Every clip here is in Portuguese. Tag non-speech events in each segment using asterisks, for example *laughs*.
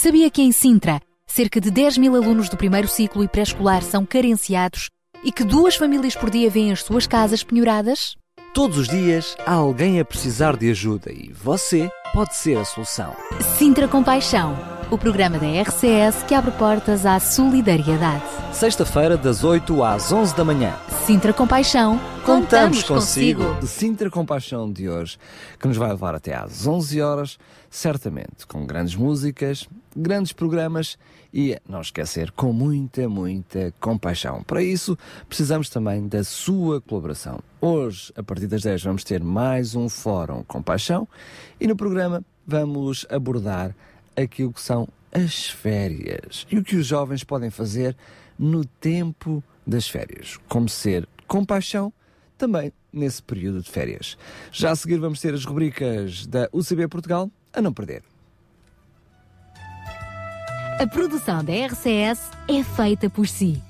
Sabia que em Sintra, cerca de 10 mil alunos do primeiro ciclo e pré-escolar são carenciados e que duas famílias por dia vêm as suas casas penhoradas? Todos os dias há alguém a precisar de ajuda e você pode ser a solução. Sintra Compaixão, o programa da RCS que abre portas à solidariedade. Sexta-feira, das 8 às 11 da manhã. Sintra Compaixão, contamos, consigo. De Sintra Compaixão de hoje, que nos vai levar até às 11 horas, certamente com grandes músicas, grandes programas e, não esquecer, com muita, muita compaixão. Para isso, precisamos também da sua colaboração. Hoje, a partir das 10, vamos ter mais um Fórum Compaixão e no programa vamos abordar aquilo que são as férias e o que os jovens podem fazer no tempo das férias. Como ser compaixão também nesse período de férias. Já a seguir vamos ter as rubricas da UCB Portugal a não perder. A produção da RCS é feita por si.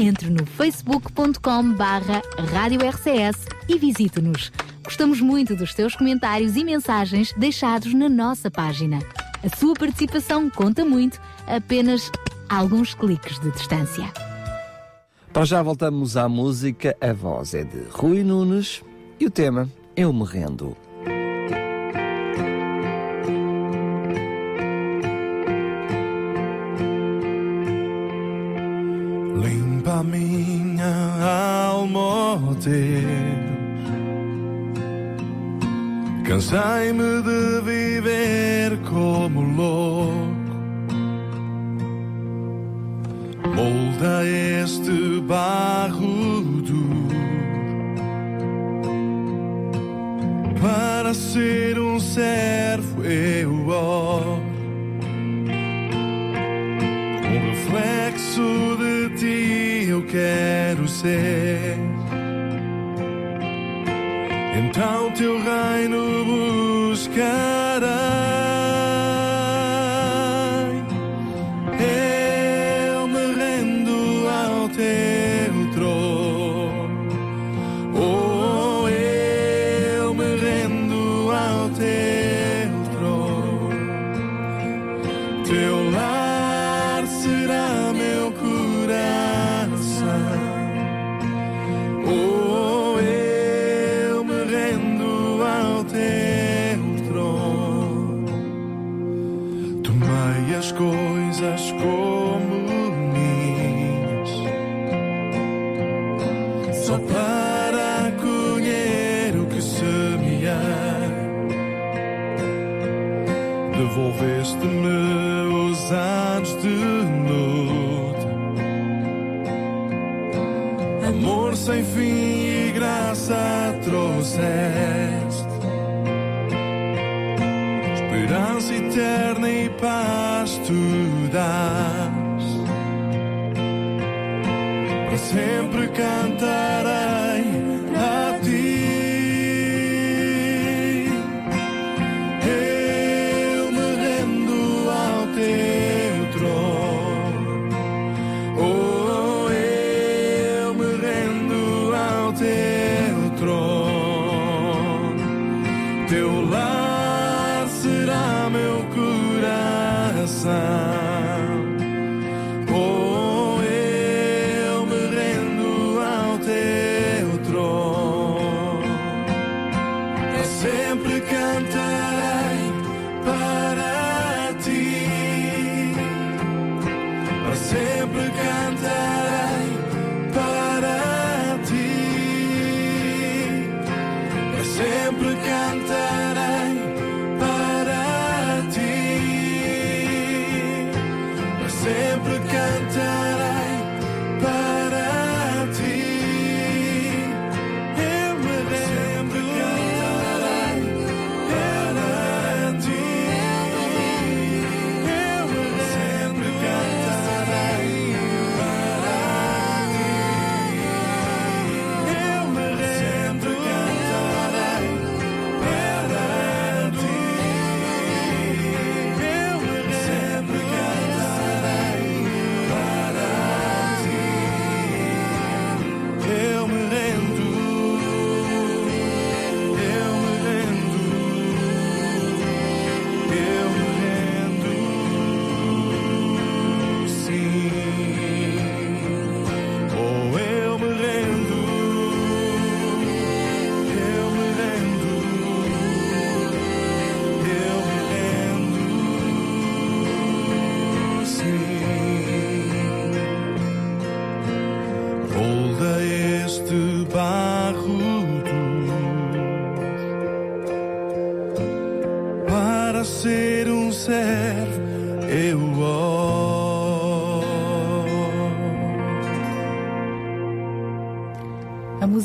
Entre no facebook.com barra Rádio RCS e visite-nos. Gostamos muito dos seus comentários e mensagens deixados na nossa página. A sua participação conta muito, apenas alguns cliques de distância. Para já voltamos à música. A voz é de Rui Nunes e o tema Eu Me Rendo. Limpa a minha alma, ó Deus. Cansei-me de viver como louco. Molda este barro duro para ser um servo eu oro. Um reflexo de ti eu quero ser. Então teu reino buscarei.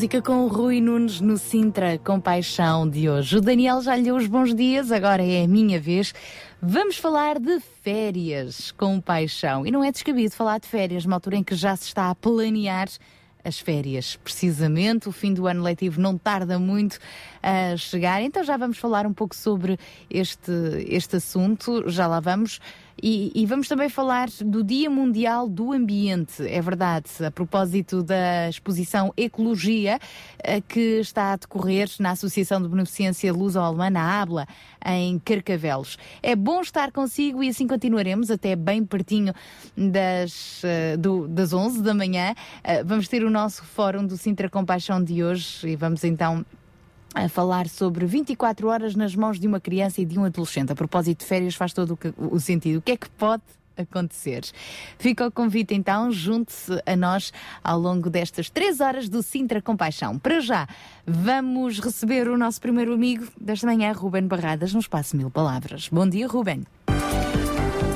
Música com o Rui Nunes no Sintra com paixão de hoje. O Daniel já lhe deu os bons dias, agora é a minha vez. Vamos falar de férias com paixão. E não é descabido falar de férias, numa altura em que já se está a planear as férias. Precisamente, o fim do ano letivo não tarda muito a chegar. Então já vamos falar um pouco sobre este, este assunto, já lá vamos. E, e, vamos também falar do Dia Mundial do Ambiente, é verdade, a propósito da exposição Ecologia, eh, que está a decorrer na Associação de Beneficência Luso-Alemã, na ABLA, em Carcavelos. É bom estar consigo e assim continuaremos até bem pertinho das, uh, do, das 11 da manhã. Uh, vamos ter o nosso fórum do Sintra Compaixão de hoje e vamos então a falar sobre 24 horas nas mãos de uma criança e de um adolescente. A propósito de férias faz todo o, sentido. O que é que pode acontecer. Fica o convite então, junte-se a nós ao longo destas três horas do Sintra Compaixão. Para já, vamos receber o nosso primeiro amigo desta manhã, Ruben Barradas, no Espaço Mil Palavras. Bom dia, Ruben.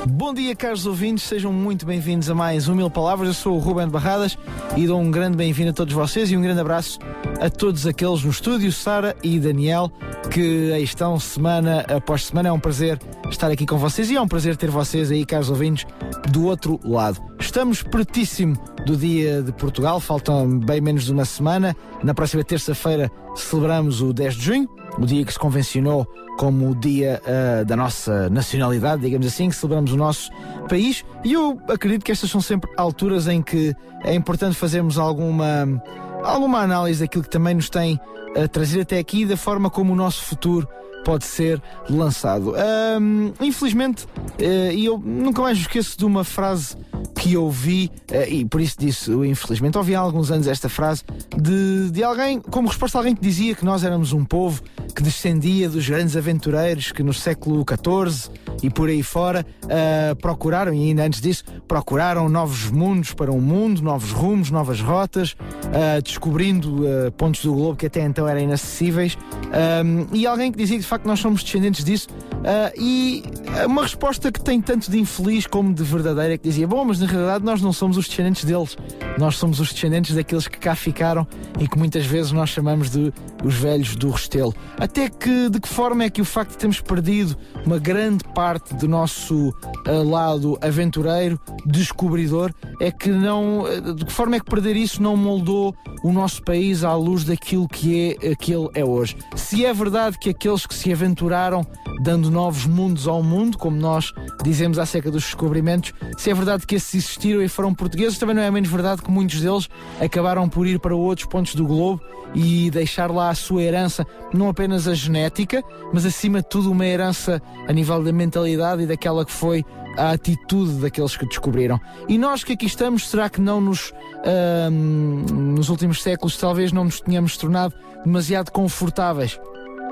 Bom dia, caros ouvintes, sejam muito bem-vindos a mais um Mil Palavras. Eu sou o Ruben Barradas e dou um grande bem-vindo a todos vocês e um grande abraço a todos aqueles no estúdio, Sara e Daniel, que aí estão semana após semana. É um prazer estar aqui com vocês e é um prazer ter vocês aí, caros ouvintes, do outro lado. Estamos pertíssimo do Dia de Portugal, faltam bem menos de uma semana. Na próxima terça-feira celebramos o 10 de junho, o dia que se convencionou como o dia uh, da nossa nacionalidade, digamos assim, que celebramos o nosso país. E eu acredito que estas são sempre alturas em que é importante fazermos alguma, alguma análise daquilo que também nos tem uh, trazido até aqui, da forma como o nosso futuro pode ser lançado. Um, infelizmente, uh, e eu nunca mais esqueço de uma frase que ouvi, uh, e por isso disse, infelizmente, ouvi há alguns anos esta frase de, de alguém, como resposta a alguém que dizia que nós éramos um povo que descendia dos grandes aventureiros que no século XIV e por aí fora uh, procuraram, e ainda antes disso, procuraram novos mundos para o um mundo, novos rumos, novas rotas, uh, descobrindo uh, pontos do globo que até então eram inacessíveis. e alguém que dizia que facto nós somos descendentes disso. e uma resposta que tem tanto de infeliz como de verdadeira, que dizia: Bom, mas na realidade nós não somos os descendentes deles, nós somos os descendentes daqueles que cá ficaram e que muitas vezes nós chamamos de os velhos do Restelo. Até que, de que forma é que o facto de termos perdido uma grande parte do nosso uh, lado aventureiro, descobridor, é que não. Uh, de que forma é que perder isso não moldou o nosso país à luz daquilo que é aquele é hoje? Se é verdade que aqueles que se aventuraram dando novos mundos ao mundo, como nós dizemos acerca dos descobrimentos, se é verdade que esses existiram e foram portugueses, também não é menos verdade que muitos deles acabaram por ir para outros pontos do globo e deixar lá a sua herança, não apenas a genética, mas acima de tudo uma herança a nível da mentalidade e daquela que foi a atitude daqueles que descobriram. E nós que aqui estamos, será que não nos, nos últimos séculos talvez não nos tenhamos tornado demasiado confortáveis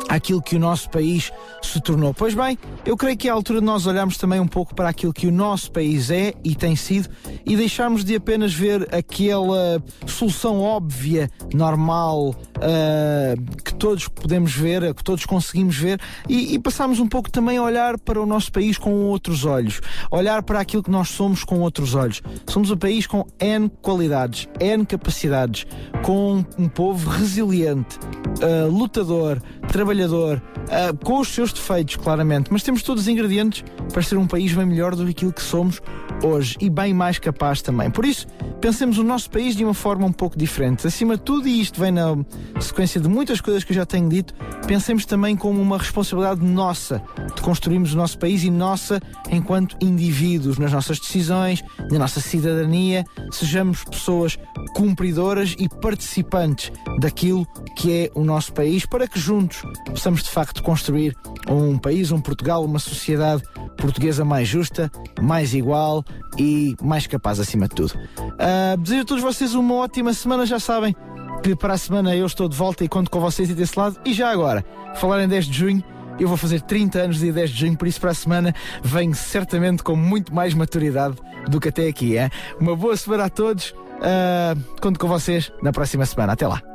aquilo que o nosso país se tornou. Pois bem, eu creio que é a altura de nós olharmos também um pouco para aquilo que o nosso país é e tem sido e deixarmos de apenas ver aquela solução óbvia, normal, uh, que todos podemos ver, que todos conseguimos ver e, e passarmos um pouco também a olhar para o nosso país com outros olhos, olhar para aquilo que nós somos com outros olhos. Somos um país com N qualidades, N capacidades, com um povo resiliente, uh, lutador, trabalhador, uh, com os seus defeitos, claramente, mas temos todos os ingredientes para ser um país bem melhor do que aquilo que somos hoje e bem mais capaz também. Por isso, pensemos o nosso país de uma forma um pouco diferente. Acima de tudo, e isto vem na sequência de muitas coisas que eu já tenho dito, pensemos também como uma responsabilidade nossa de construirmos o nosso país e nossa enquanto indivíduos, nas nossas decisões, na nossa cidadania, sejamos pessoas cumpridoras e participantes daquilo que é o nosso país, para que juntos possamos de facto construir um país, um Portugal, uma sociedade portuguesa mais justa, mais igual e mais capaz acima de tudo. Uh, desejo a todos vocês uma ótima semana, já sabem que para a semana eu estou de volta e conto com vocês e desse lado. E já agora, falar em 10 de junho, eu vou fazer 30 anos dia 10 de junho, por isso para a semana venho certamente com muito mais maturidade do que até aqui. Hein? Uma boa semana a todos. Uh, conto com vocês na próxima semana. Até lá.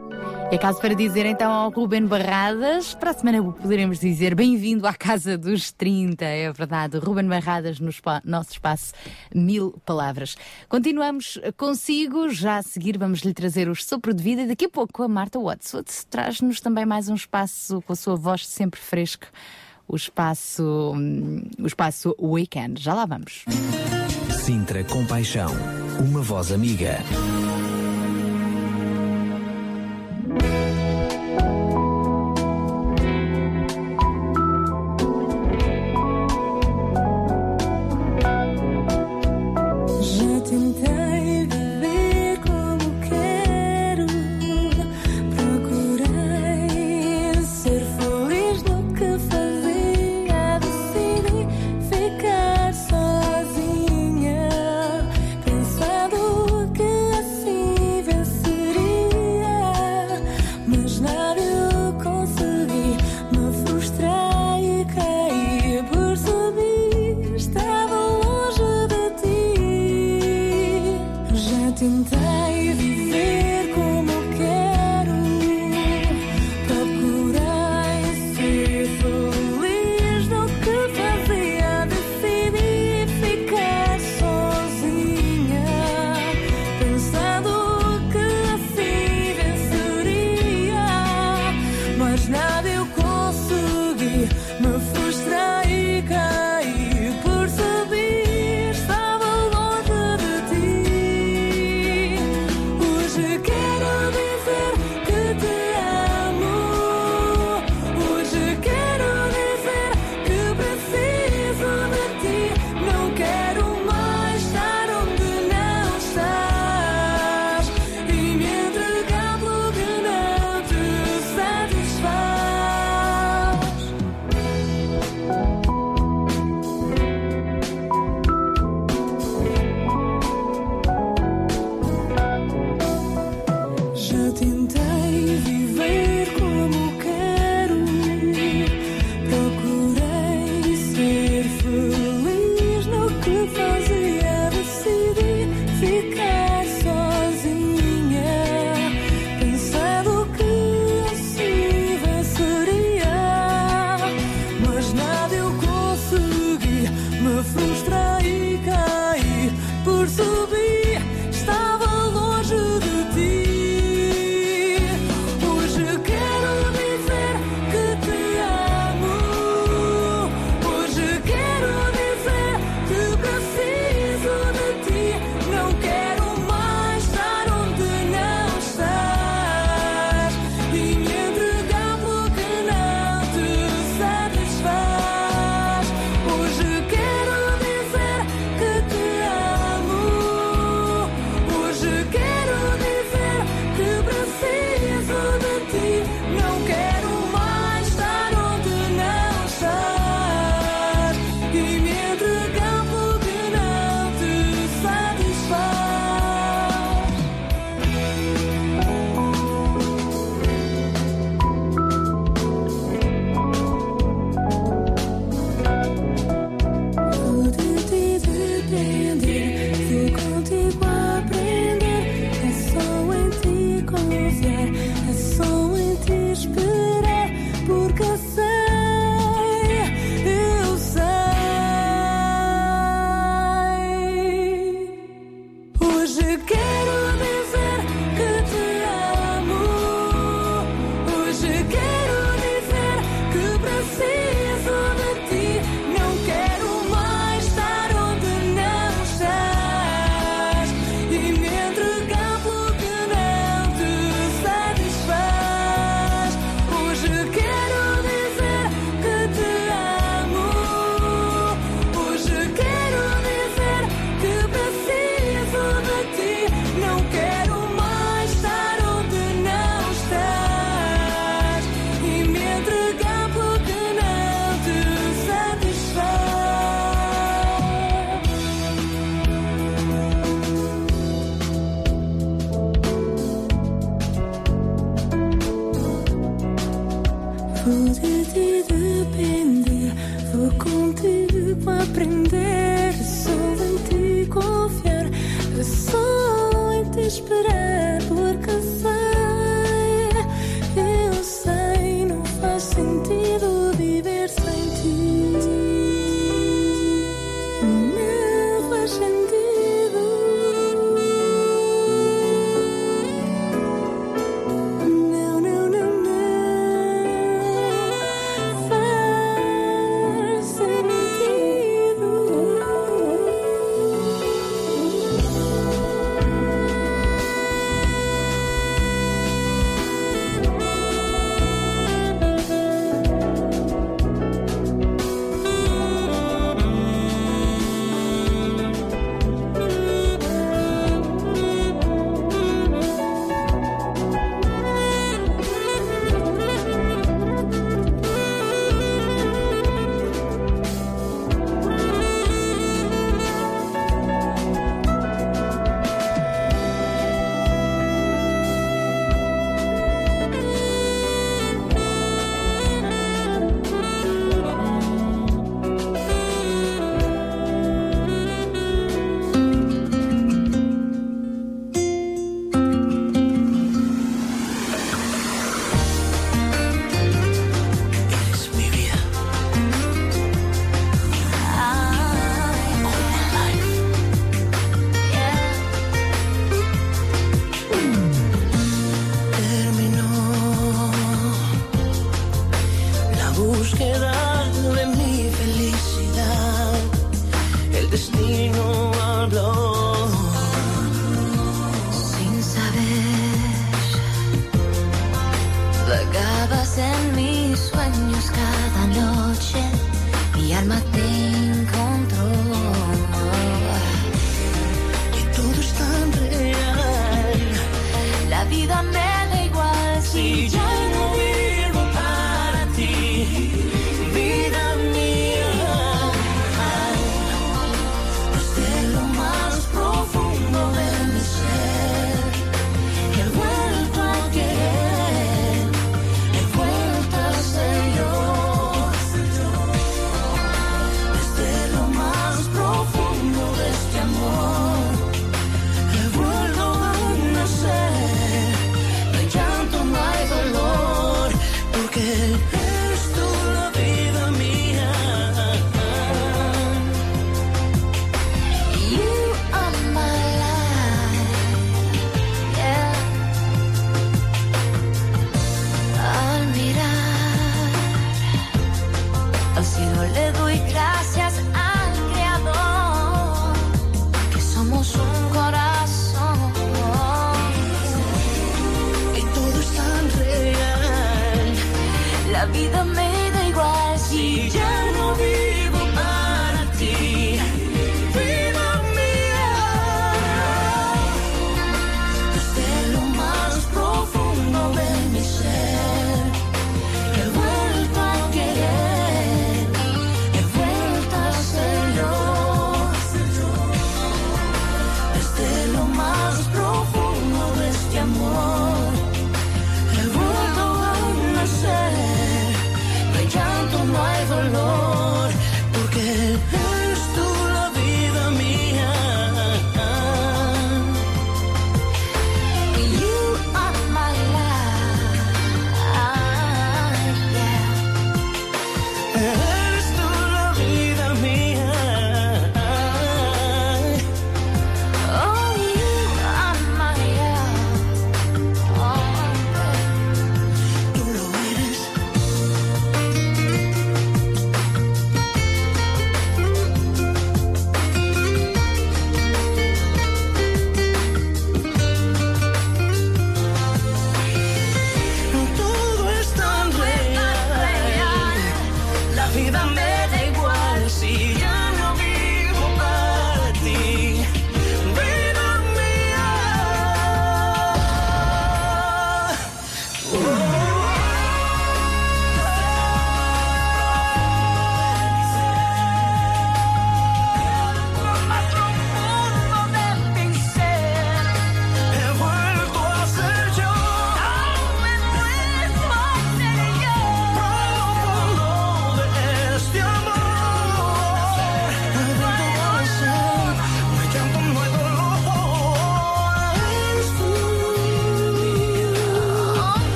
É caso para dizer então ao Ruben Barradas, para a semana poderemos dizer bem-vindo à casa dos 30, é verdade. Ruben Barradas no nosso espaço Mil Palavras. Continuamos consigo, já a seguir vamos lhe trazer o sopro de vida e daqui a pouco a Marta Watswood traz-nos também mais um espaço com a sua voz sempre fresca, o espaço, hum, o espaço Weekend. Já lá vamos. Sintra Compaixão, uma voz amiga.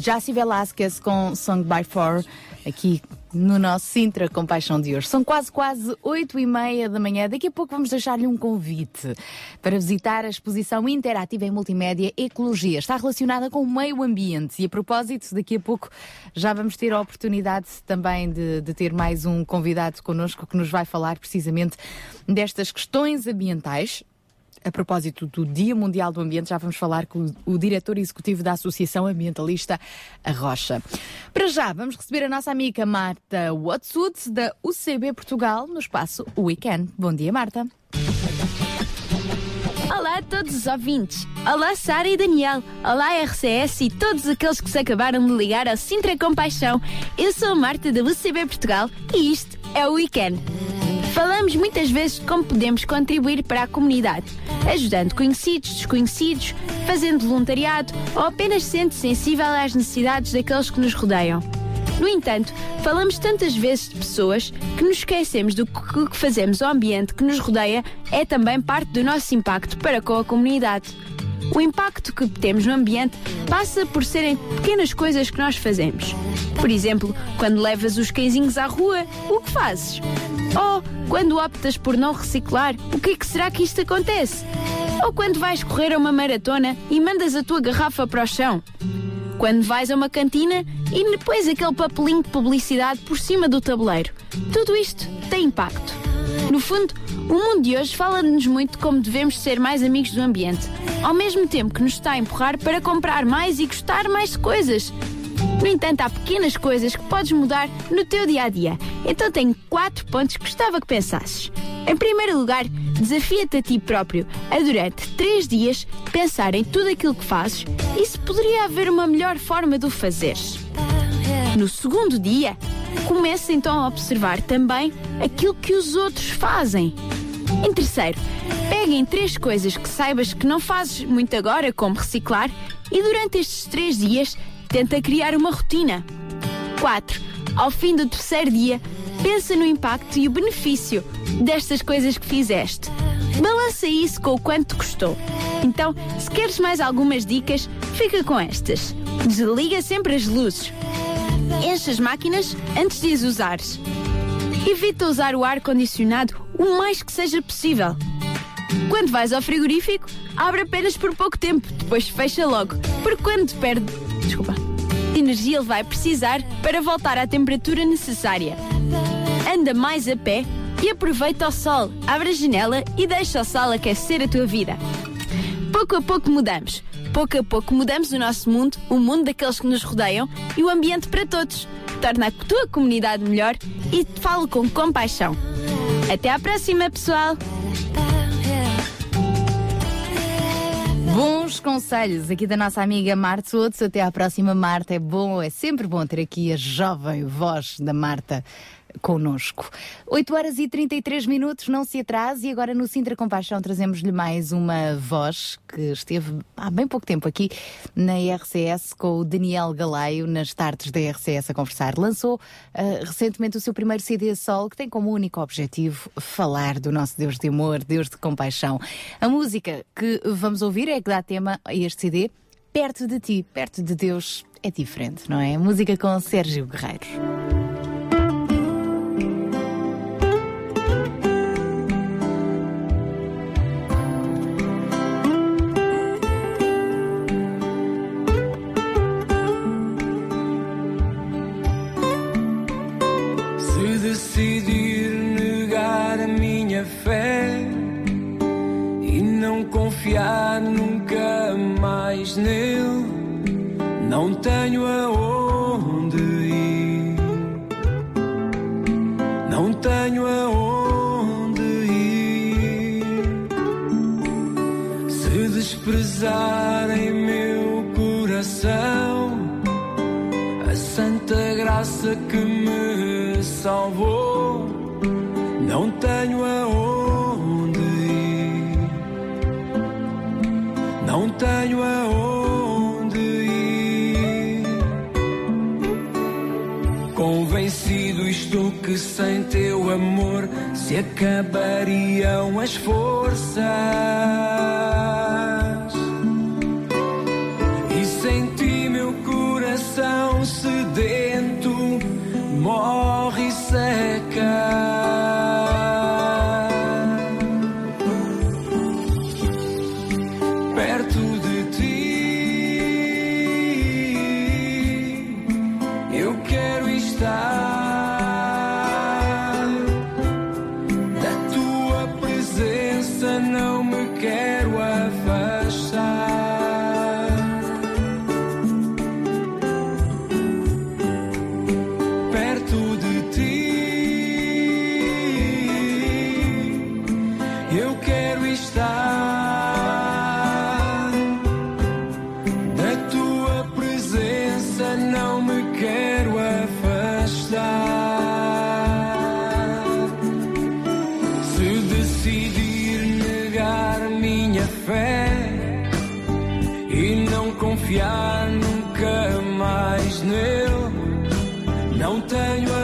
Jassy Velasquez com Song by Four, aqui no nosso Sintra Compaixão de hoje. São quase, quase oito e meia da manhã. Daqui a pouco vamos deixar-lhe um convite para visitar a exposição interativa em multimédia Ecologia. Está relacionada com o meio ambiente e a propósito, daqui a pouco já vamos ter a oportunidade também de, de ter mais um convidado connosco que nos vai falar precisamente destas questões ambientais a propósito do Dia Mundial do Ambiente, já vamos falar com o, diretor executivo da Associação Ambientalista A Rocha. Para já, vamos receber a nossa amiga Marta Watsud, da UCB Portugal, no espaço Weekend. Bom dia, Marta. Olá a todos os ouvintes. Olá Sara e Daniel. Olá RCS e todos aqueles que se acabaram de ligar ao Sintra Compaixão. Eu sou a Marta da UCB Portugal e isto é o Weekend. Falamos muitas vezes de como podemos contribuir para a comunidade, ajudando conhecidos, desconhecidos, fazendo voluntariado ou apenas sendo sensível às necessidades daqueles que nos rodeiam. No entanto, falamos tantas vezes de pessoas que nos esquecemos do que fazemos ao ambiente que nos rodeia é também parte do nosso impacto para com a comunidade. O impacto que temos no ambiente passa por serem pequenas coisas que nós fazemos. Por exemplo, quando levas os cãezinhos à rua, o que fazes? Ou quando optas por não reciclar, o que é que será que isto acontece? Ou quando vais correr a uma maratona e mandas a tua garrafa para o chão? Quando vais a uma cantina e depois aquele papelinho de publicidade por cima do tabuleiro. Tudo isto tem impacto. No fundo, o mundo de hoje fala-nos muito de como devemos ser mais amigos do ambiente, ao mesmo tempo que nos está a empurrar para comprar mais e gostar mais de coisas. No entanto, há pequenas coisas que podes mudar no teu dia a dia. Então tenho quatro pontos que gostava que pensasses. Em primeiro lugar, desafia-te a ti próprio a durante três dias pensar em tudo aquilo que fazes e se poderia haver uma melhor forma de o fazeres. No segundo dia, comece então a observar também aquilo que os outros fazem. Em terceiro, pegue em três coisas que saibas que não fazes muito agora, como reciclar, e durante estes três dias tenta criar uma rotina. 4. Ao fim do terceiro dia, pensa no impacto e o benefício destas coisas que fizeste. Balança isso com o quanto custou. Então, se queres mais algumas dicas, fica com estas. Desliga sempre as luzes. Enche as máquinas antes de as usares. Evita usar o ar-condicionado o mais que seja possível. Quando vais ao frigorífico, abre apenas por pouco tempo, depois fecha logo, porque quando perde. Desculpa. Energia ele vai precisar para voltar à temperatura necessária. Anda mais a pé e aproveita o sol. Abre a janela e deixa o sol aquecer a tua vida. Pouco a pouco mudamos. Pouco a pouco mudamos o nosso mundo, o mundo daqueles que nos rodeiam e o ambiente para todos. Torna a tua comunidade melhor e te falo com compaixão. Até à próxima, pessoal! Bons conselhos aqui da nossa amiga Marta Soutos. Até à próxima, Marta. É bom, é sempre bom ter aqui a jovem voz da Marta connosco. 8 horas e 33 minutos, não se atrase. E agora no Sintra Compaixão trazemos-lhe mais uma voz que esteve há bem pouco tempo aqui na RCS com o Daniel Galaio, nas tardes da RCS a conversar. Lançou ah, recentemente o seu primeiro CD solo, que tem como único objetivo falar do nosso Deus de amor, Deus de compaixão. A música que vamos ouvir é que dá tema a este CD. Perto de ti, perto de Deus, é diferente, não é? Música com Sérgio Guerreiro. Decidir negar a minha fé e não confiar nunca mais nele, não tenho aonde ir, não tenho aonde ir. Se desprezarem meu coração a santa graça que me salvou. Não tenho aonde ir, não tenho aonde ir. Convencido estou que sem teu amor se acabariam as forças. E senti meu coração sedento morre Não tenho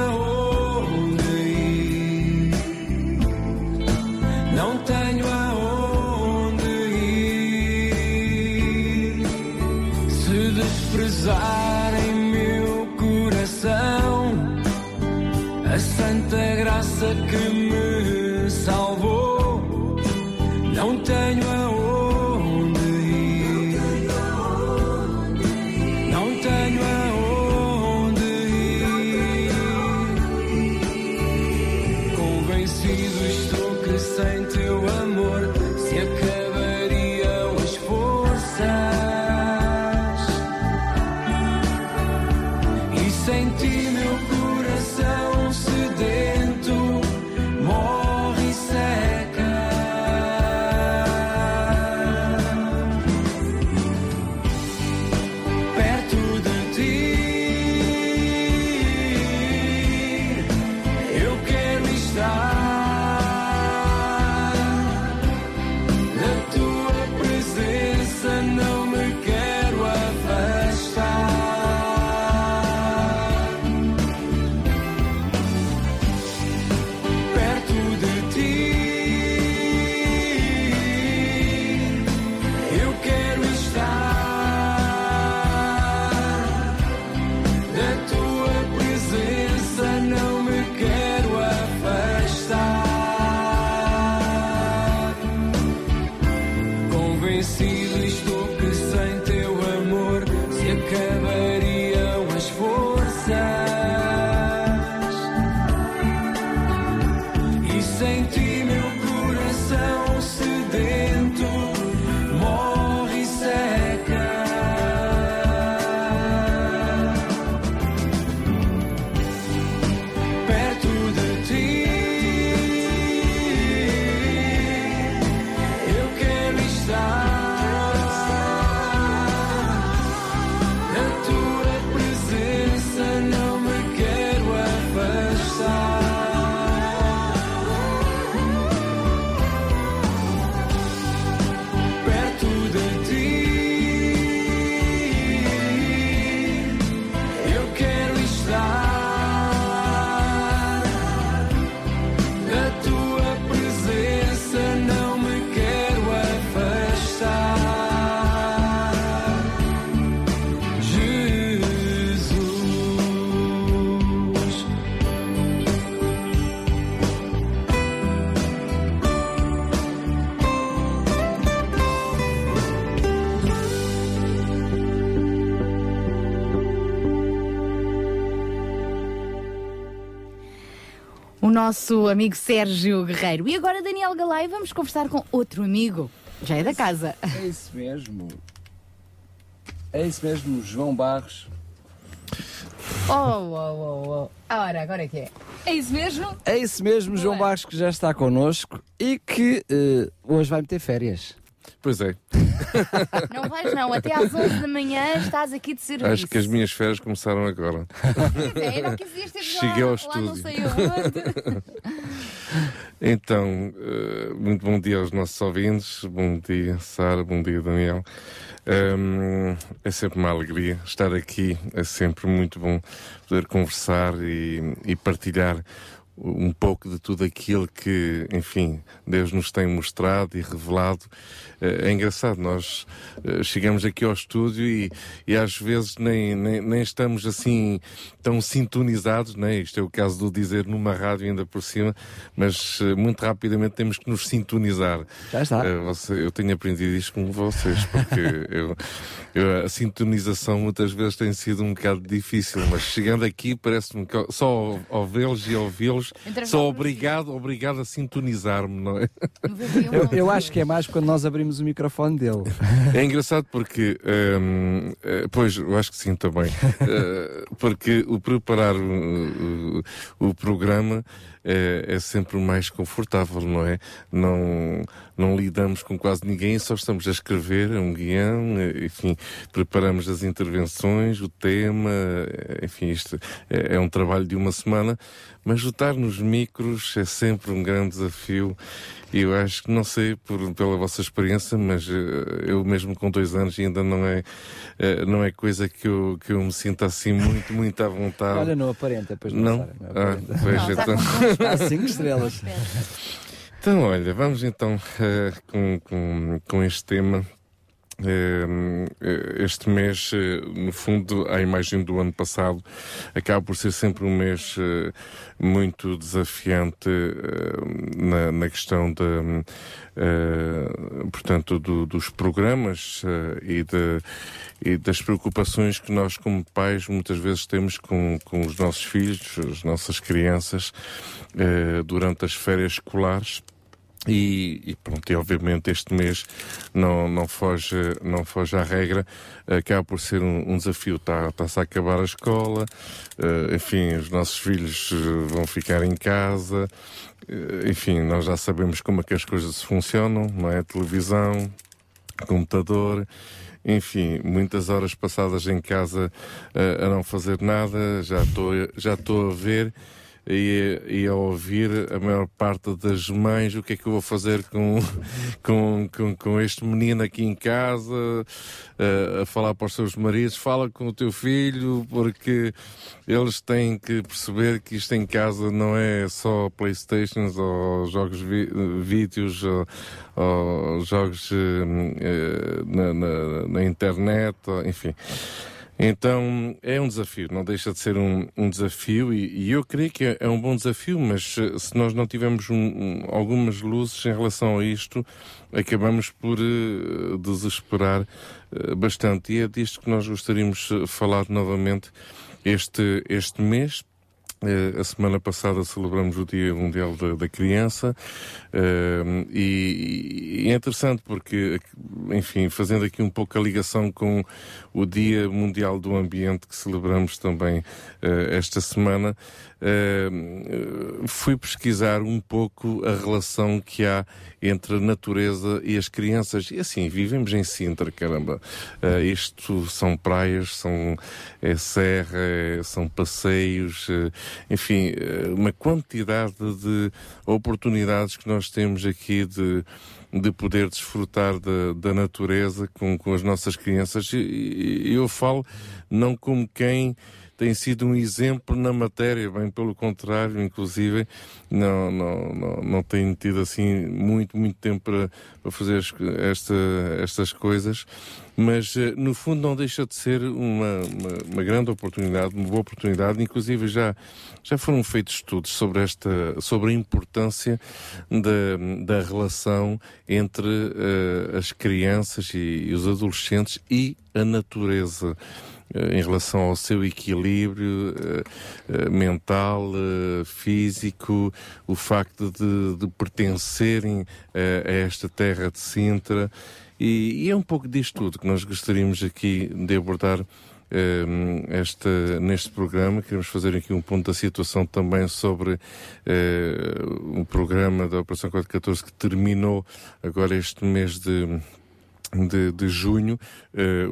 nosso amigo Sérgio Guerreiro. E agora, Daniel Galay, vamos conversar com outro amigo. Já é da casa. É isso mesmo. É isso mesmo, João Barros. Oh, oh, oh, oh. Ora, agora é que é. É isso mesmo? É isso mesmo, João Barros, que já está connosco e que eh, hoje vai meter férias. Pois é. Não vais não, até às 11 da manhã estás aqui de serviço. Acho que as minhas férias começaram agora. É, não *laughs* Cheguei lá, ao lá estúdio. não sei onde. *laughs* Então, eh, muito bom dia aos nossos ouvintes. Bom dia, Sara. Bom dia, Daniel. Hum, é sempre uma alegria estar aqui. É sempre muito bom poder conversar e, e partilhar um pouco de tudo aquilo que, enfim, Deus nos tem mostrado e revelado. Eh, É engraçado, nós eh, chegamos aqui ao estúdio e, e às vezes nem, nem, nem estamos assim tão sintonizados, né? isto é o caso do dizer numa rádio ainda por cima, mas eh, muito rapidamente temos que nos sintonizar. Já está. Eu tenho aprendido isto com vocês, porque *laughs* eu, eu- a sintonização muitas vezes tem sido um bocado difícil, mas chegando aqui parece-me que só ao, ao vê-los e ouvi-los, Entregamos sou obrigado, obrigado a sintonizar-me, não é? Eu, eu acho que é mais quando nós abrimos o microfone dele. É engraçado porque, hum, eh, pois, eu acho que sim também, Eh, porque o preparar o, o- o programa eh, é sempre mais confortável, não é? Não, não lidamos com quase ninguém, só estamos a escrever um guião, enfim, preparamos as intervenções, o tema, enfim, isto é, é um trabalho de uma semana, mas lutar nos micros é sempre um grande desafio eu acho que, não sei por, pela vossa experiência, mas eh, eu mesmo com dois anos ainda não é, eh, não é coisa que eu, que eu me sinta assim muito, muito à vontade. Olha, não aparenta, pois não, Não? Não Ah, aparenta. pois Não, está então. Está cinco estrelas. Então, olha, vamos então eh, com, com, com este tema Este mês, eh, no fundo, à imagem do ano passado, acaba por ser sempre um mês eh, muito desafiante eh, na, na questão da, eh, portanto, do- dos programas eh, e, de- e das preocupações que nós, como pais, muitas vezes temos com, com os nossos filhos, as nossas crianças, eh, durante as férias escolares. E, e pronto, e obviamente este mês não, não, foge, não foge à regra, acaba por ser um, um desafio. Está- Está-se a acabar a escola, eh, enfim, os nossos filhos eh, vão ficar em casa, eh, enfim, nós já sabemos como é que as coisas funcionam, não é? Televisão, computador, enfim, muitas horas passadas em casa eh, a não fazer nada, já estou já estou a ver e, e a ouvir a maior parte das mães o que é que eu vou fazer com, *laughs* com, com, com este menino aqui em casa, eh, a falar para os seus maridos, fala com o teu filho, porque eles têm que perceber que isto em casa não é só Playstations ou jogos vídeos ou, ou jogos eh, na, na, na internet, ou- enfim. Então é um desafio, não deixa de ser um, um desafio e, e eu creio que é, é um bom desafio, mas eh, se nós não tivermos um- um- algumas luzes em relação a isto, acabamos por eh, desesperar eh, bastante. E é disto que nós gostaríamos de falar novamente este, este mês. Eh, a semana passada celebramos o Dia Mundial da, da Criança eh, e, e é interessante porque, enfim, fazendo aqui um pouco a ligação com o Dia Mundial do Ambiente que celebramos também eh, esta semana, eh, fui pesquisar um pouco a relação que há entre a natureza e as crianças. E assim, vivemos em Sintra, caramba. Eh, isto são praias, são é serra, é- são passeios, eh, enfim, uma quantidade de oportunidades que nós temos aqui de, de poder desfrutar da, da natureza com, com as nossas crianças. E eu falo não como quem tem sido um exemplo na matéria, bem pelo contrário, inclusive não, não, não, não tenho tido assim muito, muito tempo para, para fazer esta, estas coisas, mas eh, no fundo não deixa de ser uma, uma, uma grande oportunidade, uma boa oportunidade, inclusive já, já foram feitos estudos sobre esta, sobre a importância da, da relação entre eh, as crianças e, e os adolescentes e a natureza em relação ao seu equilíbrio eh, eh, mental, eh, físico, o facto de, de pertencerem eh, a esta terra de Sintra. E, e é um pouco disto tudo que nós gostaríamos aqui de abordar eh, esta, neste programa. Queremos fazer aqui um ponto da situação também sobre eh, um programa da Operação 414 que terminou agora este mês de de, de junho, eh,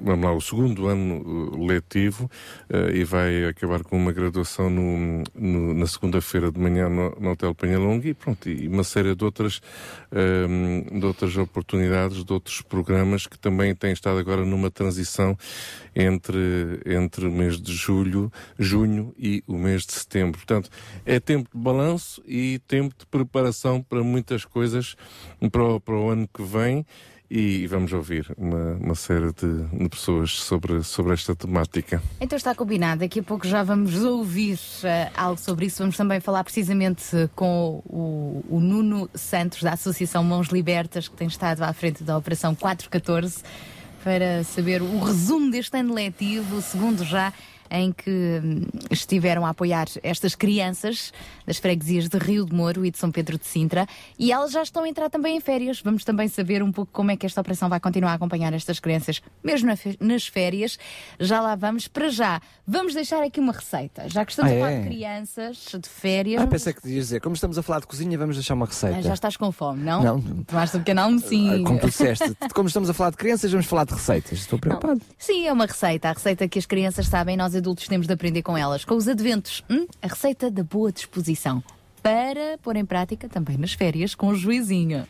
vamos lá, o segundo ano eh, letivo, eh, e vai acabar com uma graduação no, no- na segunda-feira de manhã no, no Hotel Penhalonga e pronto, e uma série de outras, eh, de outras oportunidades, de outros programas que também têm estado agora numa transição entre, entre o mês de julho, junho e o mês de setembro. Portanto, é tempo de balanço e tempo de preparação para muitas coisas para o, para o ano que vem e vamos ouvir uma, uma série de, de pessoas sobre, sobre esta temática. Então está combinado, daqui a pouco já vamos ouvir eh, algo sobre isso. Vamos também falar precisamente com o, o Nuno Santos, da Associação Mãos Libertas, que tem estado à frente da Operação 414, para saber o resumo deste ano letivo, segundo já em que hum, estiveram a apoiar estas crianças das freguesias de Rio de Moro e de São Pedro de Sintra e elas já estão a entrar também em férias. Vamos também saber um pouco como é que esta operação vai continuar a acompanhar estas crianças, mesmo nas férias. Já lá vamos. Para já, vamos deixar aqui uma receita. Já que estamos Ah, a falar é? de crianças, de férias. Ah, pensei que dias dizer, como estamos a falar de cozinha, vamos deixar uma receita. Ah, já estás com fome, não? Não. Tomaste um pequeno almocinho. Ah, Como tu disseste, como estamos a falar de crianças, vamos falar de receitas. Estou preocupado. Sim, é uma receita. A receita que as crianças sabem, nós adultos temos de aprender com elas. Com os adventos. Hum? A receita da boa disposição. Para pôr em prática também nas férias com o juizinho.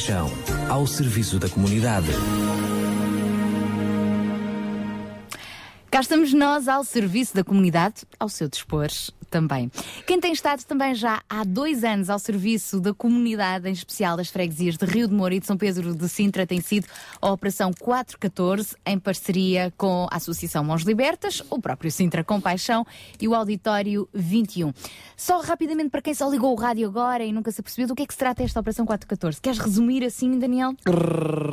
Compaixão, ao serviço da comunidade. Cá estamos nós ao serviço da comunidade, ao seu dispor também. Quem tem estado também já há dois anos ao serviço da comunidade, em especial das freguesias de Rio de Moura e de São Pedro de Sintra, tem sido a Operação 414, em parceria com a Associação Mãos Libertas, o próprio Sintra Compaixão e o Auditório 21. Só rapidamente para quem só ligou o rádio agora e nunca se apercebeu do que é que se trata esta Operação 414. Queres resumir assim, Daniel?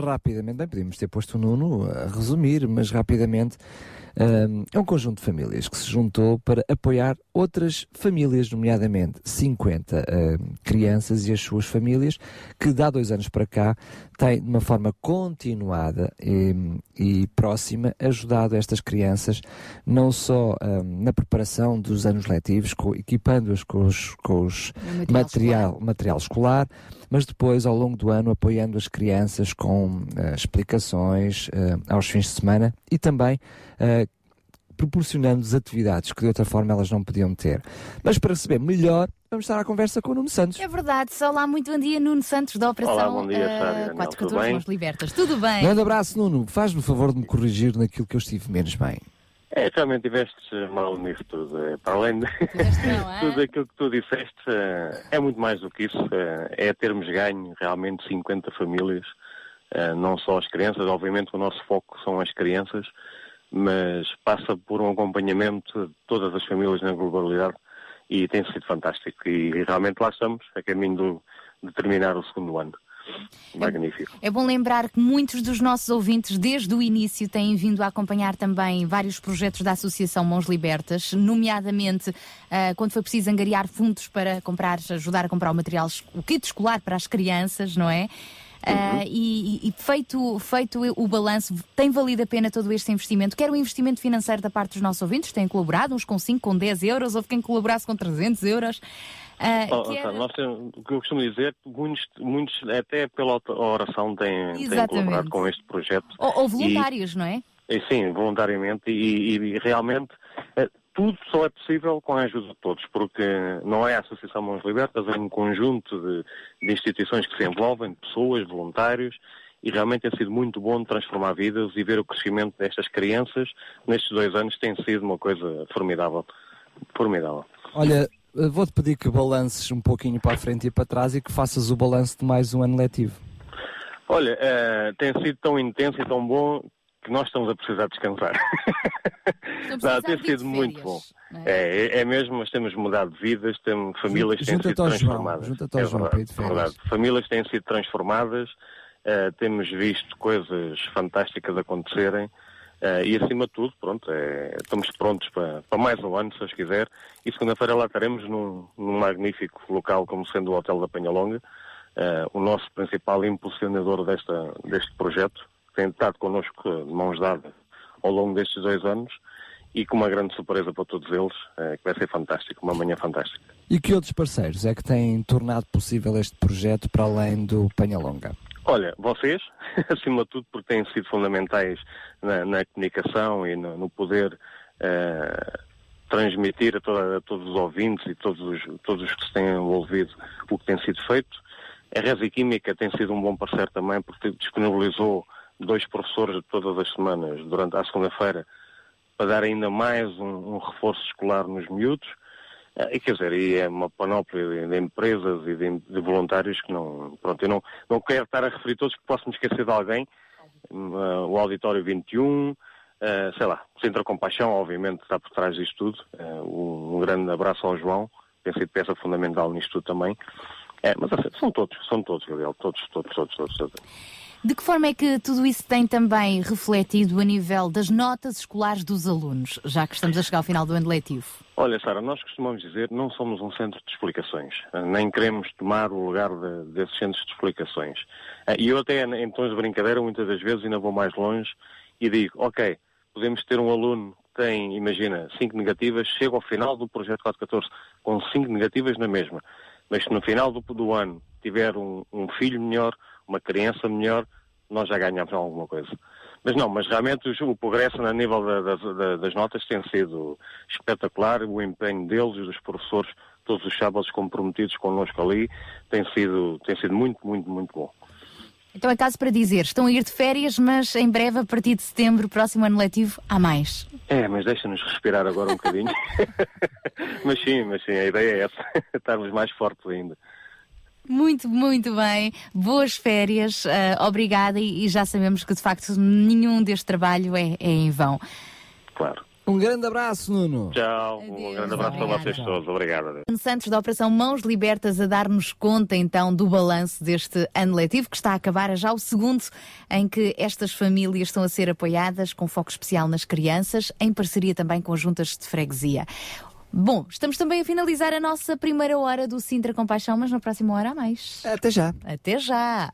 Rapidamente, bem, podíamos ter posto o Nuno a resumir, mas rapidamente. Hum, é um conjunto de famílias que se juntou para apoiar outras famílias, nomeadamente 50 hum, crianças e as suas famílias, que de há dois anos para cá têm, de uma forma continuada e, e próxima, ajudado estas crianças, não só hum, na preparação dos anos letivos, equipando-as com os, com os material material, material escolar, mas depois, ao longo do ano, apoiando as crianças com eh, explicações eh, aos fins de semana e também eh, proporcionando-lhes atividades que de outra forma elas não podiam ter. Mas para receber melhor, vamos estar à conversa com o Nuno Santos. É verdade. Olá, muito bom dia, Nuno Santos, da Operação Olá, bom dia, e Daniel, 414 tudo bem? Mãos Libertas. Tudo bem? Grande abraço, Nuno. Faz-me o favor de me corrigir naquilo que eu estive menos bem. É, realmente tiveste mal nisso tudo. É, para além de *laughs* tudo aquilo que tu disseste, eh, é muito mais do que isso. eh, É termos ganho realmente 50 famílias, eh, não só as crianças, obviamente o nosso foco são as crianças, mas passa por um acompanhamento de todas as famílias na globalidade e tem sido fantástico. E realmente lá estamos, a caminho de terminar o segundo ano. Magnífico. É bom lembrar que muitos dos nossos ouvintes, desde o início, têm vindo a acompanhar também vários projetos da Associação Mãos Libertas, nomeadamente ah, quando foi preciso angariar fundos para comprar, ajudar a comprar o material, o kit escolar para as crianças, não é? Ah, e, e- e feito, feito o balanço, tem valido a pena todo este investimento? Quer o investimento financeiro da parte dos nossos ouvintes? Têm colaborado, uns com 5, com 10 euros, houve quem colaborasse com 300 euros. Ah, Oh, quer- Sara, nós temos- o que eu costumo dizer, muitos, muitos até pela oração têm, têm colaborado com este projeto. Ou, ou E- voluntários, não é? E, sim, voluntariamente e, e realmente eh, tudo só é possível com a ajuda de todos, porque não é a Associação Mãos Libertas, é um conjunto de, de instituições que se envolvem, de pessoas, voluntários, e realmente tem sido muito bom transformar vidas e ver o crescimento destas crianças nestes dois anos tem sido uma coisa formidável. Formidável. Olha, vou-te pedir que balances um pouquinho para a frente e para trás e que faças o balanço de mais um ano letivo. Olha, eh, tem sido tão intenso e tão bom que nós estamos a precisar descansar. Não, tem sido muito bom. É, é, é mesmo, mas temos mudado de vidas, temos famílias que têm Junta-te sido João, transformadas. ao é João verdade, é. Famílias têm sido transformadas, eh, temos visto coisas fantásticas acontecerem. eh, e acima de tudo, pronto, é, estamos prontos para, para mais um ano, se Deus quiser. E segunda-feira lá estaremos num, num magnífico local como sendo o Hotel da Penhalonga, eh, o nosso principal impulsionador desta, deste projeto, tem estado connosco de mãos dadas ao longo destes dois anos e com uma grande surpresa para todos eles, eh, que vai ser fantástico, uma manhã fantástica. E que outros parceiros é que têm tornado possível este projeto para além do Penhalonga? Olha, vocês, *laughs* acima de tudo, porque têm sido fundamentais na, na comunicação e no, no poder eh, transmitir a, toda- a todos os ouvintes e todos os, todos os que se têm envolvido o que tem sido feito. A Resi Química tem sido um bom parceiro também, porque disponibilizou dois professores todas as semanas durante a segunda-feira para dar ainda mais um, um reforço escolar nos miúdos. Eh, E quer dizer, e é uma panóplia de, empresas e de, de voluntários que não. Pronto, eu não, não quero estar a referir todos, porque posso me esquecer de alguém. Eh, o Auditório 21, eh, sei lá, o Centro Compaixão, obviamente, está por trás disto tudo. Eh, um, grande abraço ao João, tem sido peça fundamental nisto tudo também. Mas assim, são todos, são todos, Gabriel, todos, todos, todos, todos. todos. De que forma é que tudo isso tem também refletido a nível das notas escolares dos alunos, já que estamos a chegar ao final do ano letivo? Olha, Sara, nós costumamos dizer não somos um centro de explicações, eh, nem queremos tomar o lugar de- desses centros de explicações. Eh, E eu até, em tons de brincadeira, muitas das vezes ainda vou mais longe e digo, ok, podemos ter um aluno que tem, imagina, cinco negativas, chega ao final do projeto 414 com cinco negativas na mesma, mas se no final do, do ano tiver um, um filho melhor, uma criança melhor, nós já ganhamos alguma coisa. Mas não, mas realmente o, o progresso a nível da- das, da- das notas tem sido espetacular, o empenho deles e dos professores, todos os sábados comprometidos connosco ali, tem sido, tem sido muito, muito, muito bom. Então é caso para dizer, estão a ir de férias, mas em breve, a partir de setembro, próximo ano letivo, há mais. É, mas deixa-nos respirar agora um bocadinho. *laughs* *laughs* mas sim, mas sim, a ideia é essa, *laughs* estarmos mais fortes ainda. Muito, muito bem. Boas férias, ah, obrigada e, e já sabemos que de facto nenhum deste trabalho é, é em vão. Claro. Um grande abraço, Nuno. Tchau, um grande abraço para vocês todos, obrigado. adeus. Santos da Operação Mãos Libertas a dar-nos conta então do balanço deste ano letivo que está a acabar já o segundo em que estas famílias estão a ser apoiadas com foco especial nas crianças, em parceria também com as juntas de freguesia. Bom, estamos também a finalizar a nossa primeira hora do Sintra Compaixão, mas na próxima hora há mais. Até já. Até já.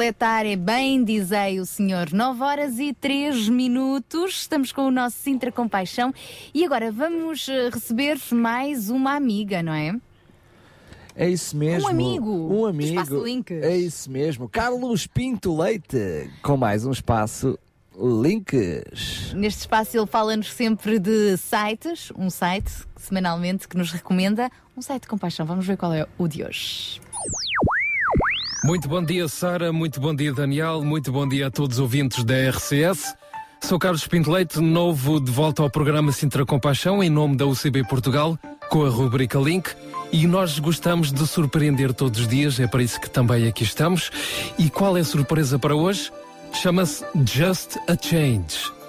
São os Letare, bem dizei o Senhor. 9 horas e 3 minutos. Estamos com o nosso Sintra Compaixão e agora vamos eh, receber mais uma amiga, não é? É isso mesmo. Um amigo. Um amigo. Espaço Links. É isso mesmo. Carlos Pinto Leite, com mais um espaço Links. Neste espaço ele fala-nos sempre de sites, um site semanalmente que nos recomenda, um site de compaixão. Vamos ver qual é o de hoje. Muito bom dia, Sara. Muito bom dia, Daniel. Muito bom dia a todos os ouvintes da RCS. Sou Carlos Pinto Leite, novo de volta ao programa Sintra Compaixão, em nome da UCB Portugal, com a rubrica Link. E nós gostamos de surpreender todos os dias, é para isso que também aqui estamos. E qual é a surpresa para hoje? Chama-se Just a Change.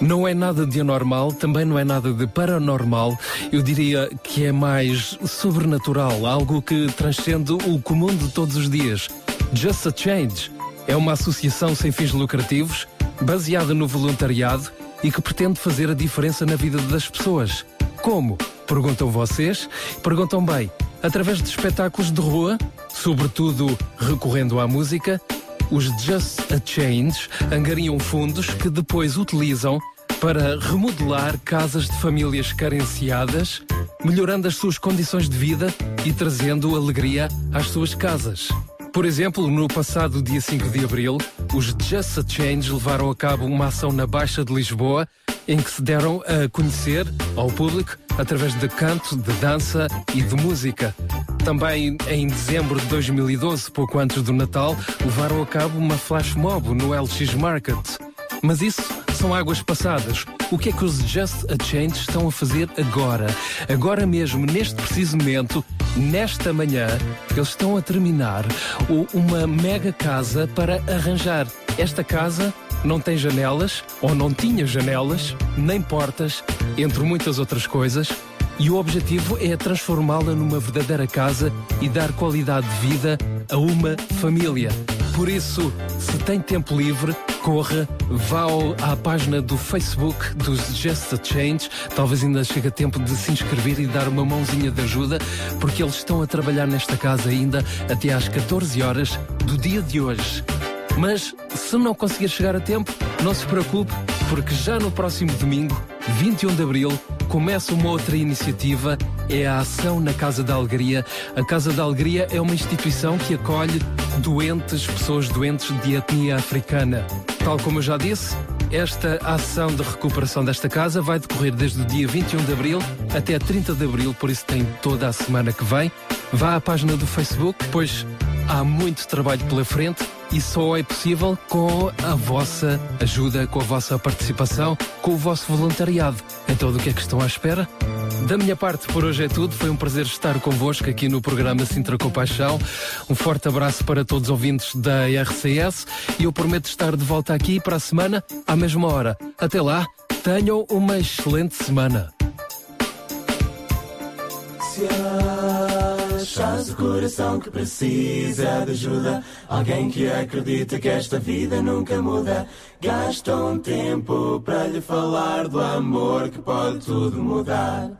Não é nada de anormal, também não é nada de paranormal. Eu diria que é mais sobrenatural, algo que transcende o comum de todos os dias. Just a Change é uma associação sem fins lucrativos, baseada no voluntariado e que pretende fazer a diferença na vida das pessoas. Como? Perguntam vocês? Perguntam bem. Através de espetáculos de rua, sobretudo recorrendo à música, os Just a Change angariam fundos que depois utilizam para remodelar casas de famílias carenciadas, melhorando as suas condições de vida e trazendo alegria às suas casas. Por exemplo, no passado dia 5 de abril, os Just a Change levaram a cabo uma ação na Baixa de Lisboa em que se deram a conhecer ao público através de canto, de dança e de música. Também em dezembro de 2012, pouco antes do Natal, levaram a cabo uma flash mob no LX Market. Mas isso são águas passadas. O que é que os Just a Change estão a fazer agora? Agora mesmo, neste preciso momento, nesta manhã, eles estão a terminar uma mega casa para arranjar. Esta casa não tem janelas, ou não tinha janelas, nem portas, entre muitas outras coisas. E o objetivo é transformá-la numa verdadeira casa e dar qualidade de vida a uma família. Por isso, se tem tempo livre, corra, vá à página do Facebook dos Just a Change. Talvez ainda chegue a tempo de se inscrever e dar uma mãozinha de ajuda, porque eles estão a trabalhar nesta casa ainda até às 14 horas do dia de hoje. Mas se não conseguir chegar a tempo, não se preocupe, porque já no próximo domingo, 21 de abril, começa uma outra iniciativa, é a Ação na Casa da Alegria. A Casa da Alegria é uma instituição que acolhe doentes, pessoas doentes de etnia africana. Tal como eu já disse, esta ação de recuperação desta casa vai decorrer desde o dia 21 de abril até 30 de abril, por isso tem toda a semana que vem. Vá à página do Facebook, pois há muito trabalho pela frente e só é possível com a vossa ajuda, com a vossa participação, com o vosso voluntariado. Então, do que é que estão à espera? Da minha parte, por hoje é tudo. Foi um prazer estar convosco aqui no programa Sintra Compaixão. Um forte abraço para todos os ouvintes da RCS e eu prometo estar de volta aqui para a semana, à mesma hora. Até lá, tenham uma excelente semana. Achas o coração que precisa de ajuda, alguém que acredita que esta vida nunca muda, gasta um tempo para lhe falar do amor que pode tudo mudar.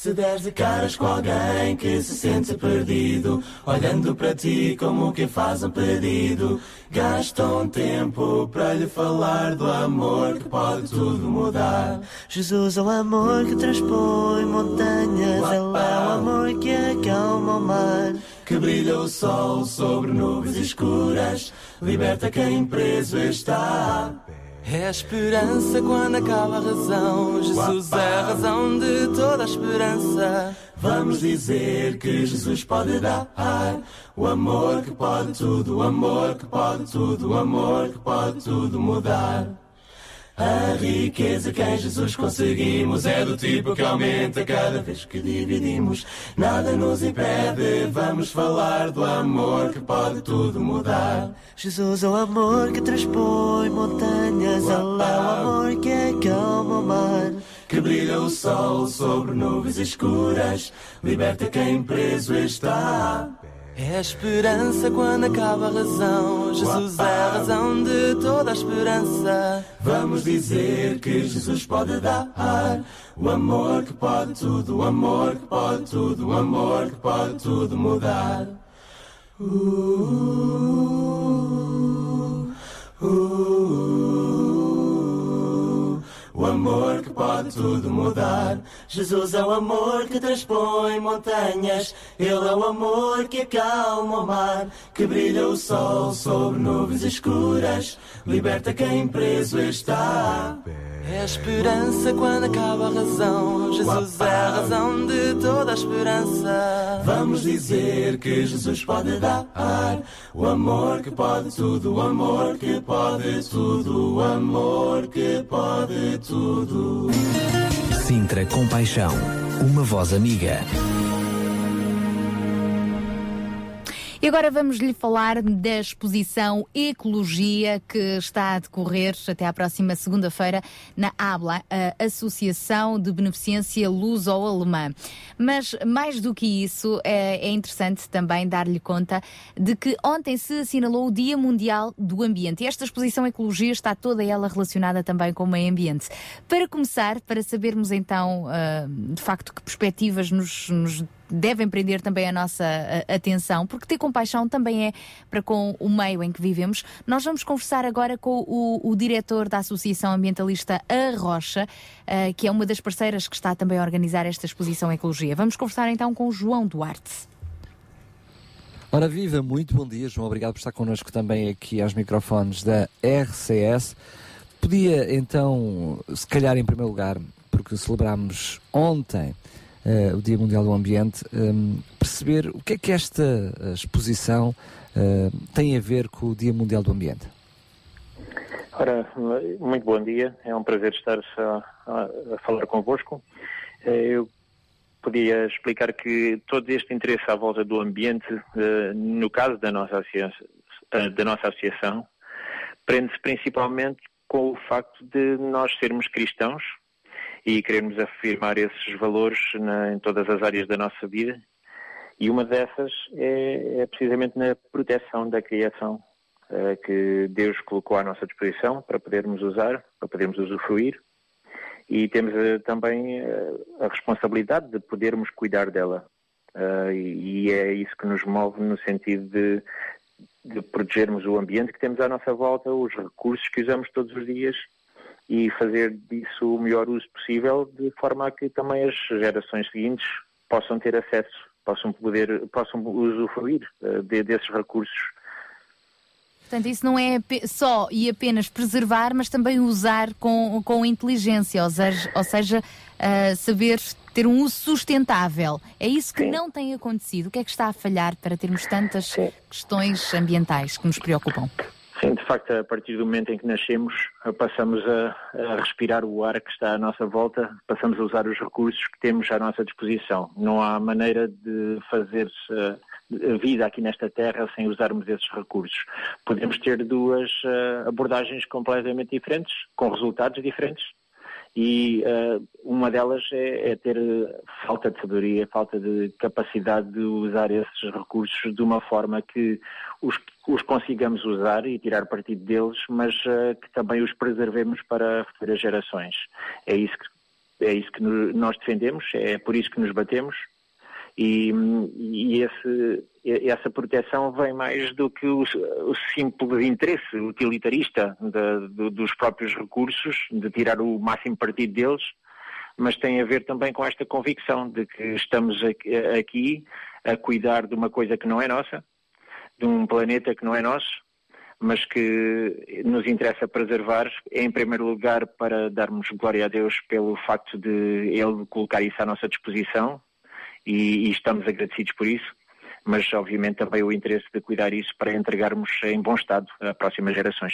Se deres de caras com alguém que se sente perdido, olhando para ti como quem faz um pedido, gasta um tempo para lhe falar do amor que pode tudo mudar. Jesus é o amor que transpõe montanhas, Ele é o amor que acalma o mar. Que brilha o sol sobre nuvens escuras, liberta quem preso está. É a esperança quando acaba a razão. Jesus é a razão de toda a esperança. Vamos dizer que Jesus pode dar o amor que pode tudo, o amor que pode tudo, o amor que pode tudo mudar. A riqueza que em Jesus conseguimos é do tipo que aumenta cada vez que dividimos. Nada nos impede, vamos falar do amor que pode tudo mudar. Jesus é o amor que transpõe montanhas, Ele é o amor que acalma o mar. Que brilha o sol sobre nuvens escuras, liberta quem preso está. É a esperança quando acaba a razão. Jesus é a razão de toda a esperança. Vamos dizer que Jesus pode dar o amor que pode tudo, o amor que pode tudo, o amor que pode tudo mudar. Uh, uh, o amor que pode tudo mudar. Jesus é o amor que transpõe montanhas. Ele é o amor que acalma o mar. Que brilha o sol sobre nuvens escuras. Liberta quem preso está. É a esperança quando acaba a razão. Jesus é a razão de toda a esperança. Vamos dizer que Jesus pode dar o amor que pode tudo, o amor que pode tudo, o amor que pode tudo. Sintra Compaixão, uma voz amiga. E agora vamos lhe falar da exposição Ecologia que está a decorrer até à próxima segunda-feira na ABLA, a Associação de Beneficência Luso-Alemã. Mas mais do que isso, é, é interessante também dar-lhe conta de que ontem se assinalou o Dia Mundial do Ambiente. E esta exposição Ecologia está toda ela relacionada também com o meio ambiente. Para começar, para sabermos então, uh, de facto, que perspectivas nos, nos devem prender também a nossa atenção, porque ter compaixão também é para com o meio em que vivemos. Nós vamos conversar agora com o, o diretor da Associação Ambientalista A Rocha, uh, que é uma das parceiras que está também a organizar esta exposição Ecologia. Vamos conversar então com o João Duarte. Ora viva, muito bom dia, João. Obrigado por estar connosco também aqui aos microfones da RCS. Podia então, se calhar em primeiro lugar, porque celebramos ontem uh, o Dia Mundial do Ambiente, um, perceber o que é que esta exposição uh, tem a ver com o Dia Mundial do Ambiente. Ora, muito bom dia, é um prazer estar a, a, a falar convosco. Eu podia explicar que todo este interesse à volta do ambiente, no caso da nossa, da nossa associação, prende-se principalmente com o facto de nós sermos cristãos e queremos afirmar esses valores na, em todas as áreas da nossa vida. E uma dessas é, é precisamente na proteção da criação uh, que Deus colocou à nossa disposição para podermos usar, para podermos usufruir. E temos uh, também uh, a responsabilidade de podermos cuidar dela. E, é isso que nos move no sentido de, de protegermos o ambiente que temos à nossa volta, os recursos que usamos todos os dias e fazer disso o melhor uso possível, de forma a que também as gerações seguintes possam ter acesso, possam poder, possam usufruir uh, de, desses recursos. Portanto, isso não é só e apenas preservar, mas também usar com, com inteligência, ou seja, ou seja uh, saber ter um uso sustentável. É isso que Sim. não tem acontecido. O que é que está a falhar para termos tantas Sim. questões ambientais que nos preocupam? Sim, de facto, a partir do momento em que nascemos, passamos a, a, respirar o ar que está à nossa volta, passamos a usar os recursos que temos à nossa disposição. Não há maneira de fazer a vida aqui nesta terra sem usarmos esses recursos. Podemos ter duas uh, abordagens completamente diferentes, com resultados diferentes, e uh, uma delas é, é, ter falta de sabedoria, falta de capacidade de usar esses recursos de uma forma que os, os consigamos usar e tirar partido deles, mas uh, que também os preservemos para futuras gerações. É isso que, é isso que nós defendemos, é por isso que nos batemos e, e esse, essa proteção vem mais do que o, o simples interesse utilitarista de, de, dos próprios recursos, de tirar o máximo partido deles, mas tem a ver também com esta convicção de que estamos aqui a cuidar de uma coisa que não é nossa, de um planeta que não é nosso, mas que nos interessa preservar, em primeiro lugar, para darmos glória a Deus pelo facto de Ele colocar isso à nossa disposição e, e estamos agradecidos por isso mas obviamente também o interesse de cuidar isso para entregarmos em bom estado a próximas gerações.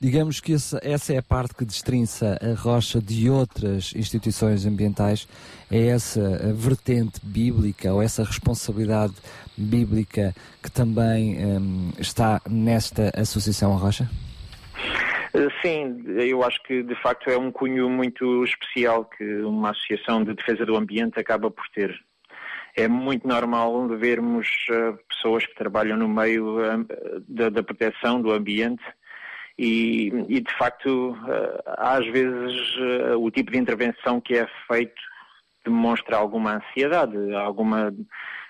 Digamos que essa, é a parte que destrinça a rocha de outras instituições ambientais, é essa vertente bíblica ou essa responsabilidade bíblica que também um, está nesta associação rocha? Eh, sim, eu acho que de facto é um cunho muito especial que uma associação de defesa do ambiente acaba por ter é muito normal vermos uh, pessoas que trabalham no meio uh, da, da, proteção do ambiente e, e de facto, uh, às vezes, o tipo de intervenção que é feito demonstra alguma ansiedade, alguma,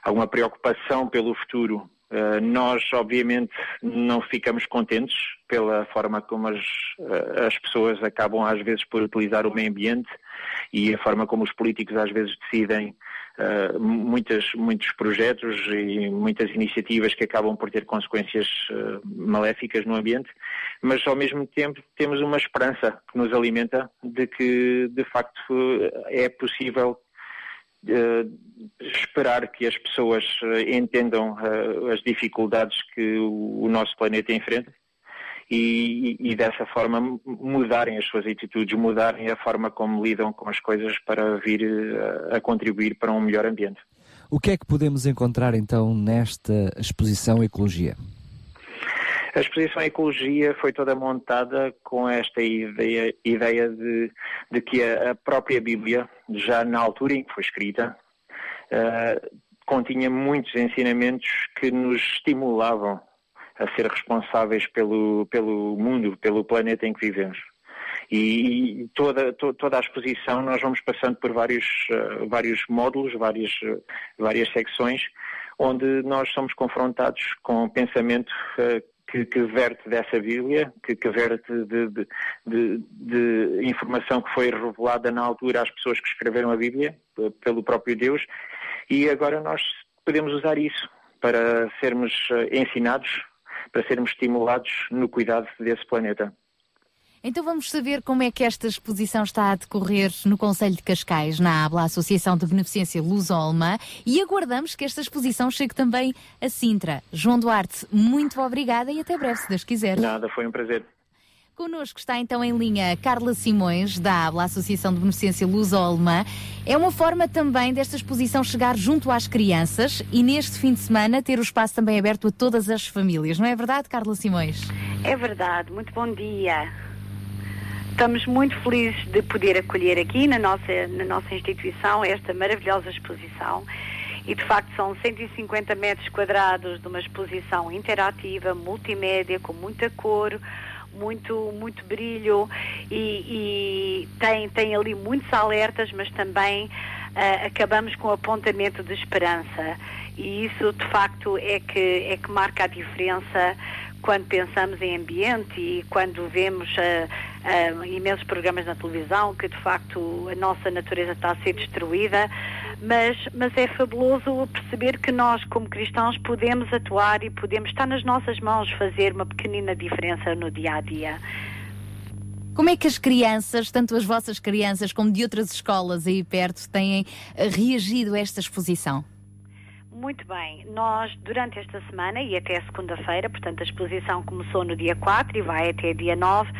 alguma preocupação pelo futuro. nós, obviamente, não ficamos contentes pela forma como as, as pessoas acabam, às vezes, por utilizar o meio ambiente e a forma como os políticos, às vezes, decidem uh, muitas, muitos projetos e muitas iniciativas que acabam por ter consequências uh, maléficas no ambiente, mas ao mesmo tempo temos uma esperança que nos alimenta de que de facto é possível uh, esperar que as pessoas entendam as dificuldades que o, o nosso planeta enfrenta e, e, dessa forma mudarem as suas atitudes, mudarem a forma como lidam com as coisas para vir a, a contribuir para um melhor ambiente. O que é que podemos encontrar então nesta exposição Ecologia? A exposição Ecologia foi toda montada com esta ideia, ideia de, de que a, a, própria Bíblia, já na altura em que foi escrita, uh, continha muitos ensinamentos que nos estimulavam a ser responsáveis pelo, pelo mundo, pelo planeta em que vivemos. E, e toda, to, toda a exposição nós vamos passando por vários, uh, vários módulos, várias, uh, várias secções, onde nós somos confrontados com pensamento uh, que, que, verte dessa Bíblia, que, que verte de, de, de, de, informação que foi revelada na altura às pessoas que escreveram a Bíblia, pelo próprio Deus, e agora nós podemos usar isso para sermos ensinados para sermos estimulados no cuidado desse planeta. Então vamos saber como é que esta exposição está a decorrer no Conselho de Cascais, na ABLA, Associação de Beneficência Luso-Alemã, e aguardamos que esta exposição chegue também a Sintra. João Duarte, muito obrigada e até breve, se Deus quiser. Nada, foi um prazer. Connosco está então em linha Carla Simões, da ABLA, Associação de Beneficência Luso-Alemã. É uma forma também desta exposição chegar junto às crianças e neste fim de semana ter o espaço também aberto a todas as famílias. Não é verdade, Carla Simões? É verdade. Muito bom dia. Estamos muito felizes de poder acolher aqui na nossa, na nossa instituição esta maravilhosa exposição. E de facto são 150 metros quadrados de uma exposição interativa, multimédia, com muita cor, muito, muito brilho e, e tem, tem ali muitos alertas, mas também uh, acabamos com o apontamento de esperança. E isso de facto é que, é que marca a diferença quando pensamos em ambiente e quando vemos uh, uh, imensos programas na televisão que de facto a nossa natureza está a ser destruída, mas, mas é fabuloso perceber que nós, como cristãos, podemos atuar e podemos estar nas nossas mãos fazer uma pequenina diferença no dia a dia. Como é que as crianças, tanto as vossas crianças como de outras escolas aí perto, têm eh, reagido a esta exposição? Muito bem, nós durante esta semana e até segunda-feira, portanto a exposição começou no dia 4 e vai até dia 9,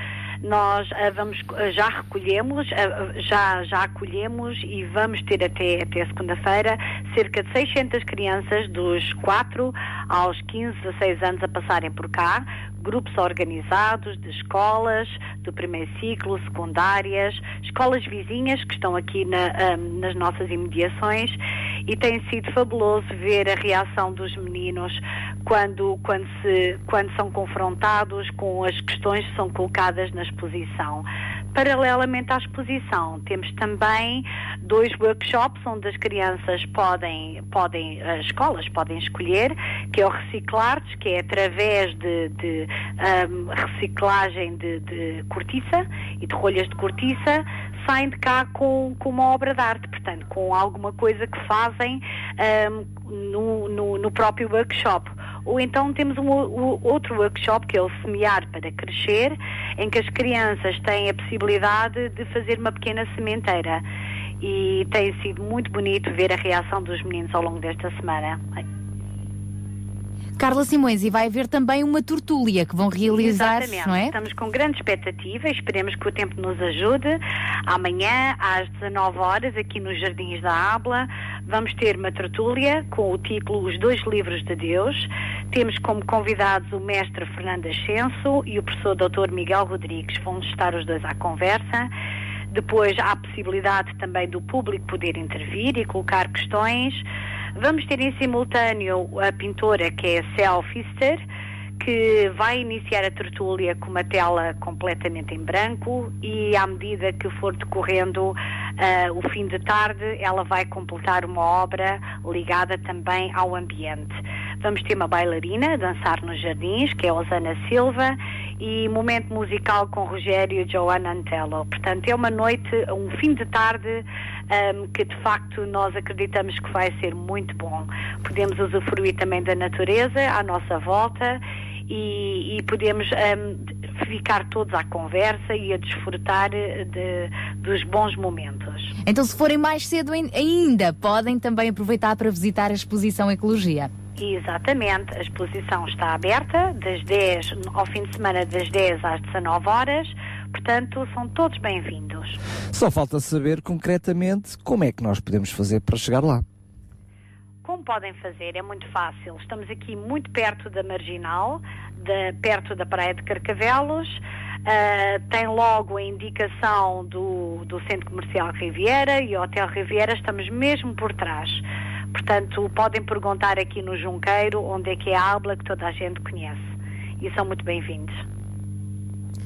nós uh, vamos, uh, já recolhemos, uh, já, já acolhemos e vamos ter até, até segunda-feira cerca de 600 crianças dos 4 aos 15, 16 anos a passarem por cá, grupos organizados de escolas do primeiro ciclo, secundárias, escolas vizinhas que estão aqui na, um, nas nossas imediações e tem sido fabuloso ver a reação dos meninos quando, quando, se, quando são confrontados com as questões que são colocadas na exposição. Paralelamente à exposição, temos também dois workshops onde as crianças podem, podem as escolas podem escolher, que é o Reciclartes, que é através de, de um, reciclagem de, de cortiça e de rolhas de cortiça, saem de cá com, com uma obra de arte, portanto, com alguma coisa que fazem um, no, no, no próprio workshop. Ou então temos um, um, outro workshop que é o Semear para Crescer, em que as crianças têm a possibilidade de fazer uma pequena sementeira. E tem sido muito bonito ver a reação dos meninos ao longo desta semana. Carla Simões, e vai haver também uma tortúlia que vão realizar, Exatamente. não é? Estamos com grande expectativa, esperemos que o tempo nos ajude. Amanhã, às 19 horas, aqui nos Jardins da Habla, vamos ter uma tertúlia com o título Os Dois Livros de Deus. Temos como convidados o mestre Fernando Ascenso e o professor Dr. Miguel Rodrigues. Vão estar os dois à conversa. Depois há a possibilidade também do público poder intervir e colocar questões. Vamos ter em simultâneo a pintora que é Cel Fister, que vai iniciar a tertúlia com uma tela completamente em branco e à medida que for decorrendo uh, o fim de tarde, ela vai completar uma obra ligada também ao ambiente. Vamos ter uma bailarina a dançar nos jardins, que é Osana Silva, e momento musical com Rogério e Joana Antello. Portanto, é uma noite, um fim de tarde um, que de facto nós acreditamos que vai ser muito bom. Podemos usufruir também da natureza à nossa volta e, e podemos um, ficar todos à conversa e a desfrutar de, dos bons momentos. Então, se forem mais cedo ain- ainda, podem também aproveitar para visitar a exposição Ecologia. Exatamente, a exposição está aberta das 10 ao fim de semana das 10 às 19 horas, portanto são todos bem-vindos. Só falta saber concretamente como é que nós podemos fazer para chegar lá. Como podem fazer? É muito fácil. Estamos aqui muito perto da Marginal, da- perto da Praia de Carcavelos. Ah, tem logo a indicação do, do Centro Comercial Riviera e o Hotel Riviera. Estamos mesmo por trás. Portanto, podem perguntar aqui no Junqueiro onde é que é a Abla que toda a gente conhece. E são muito bem-vindos.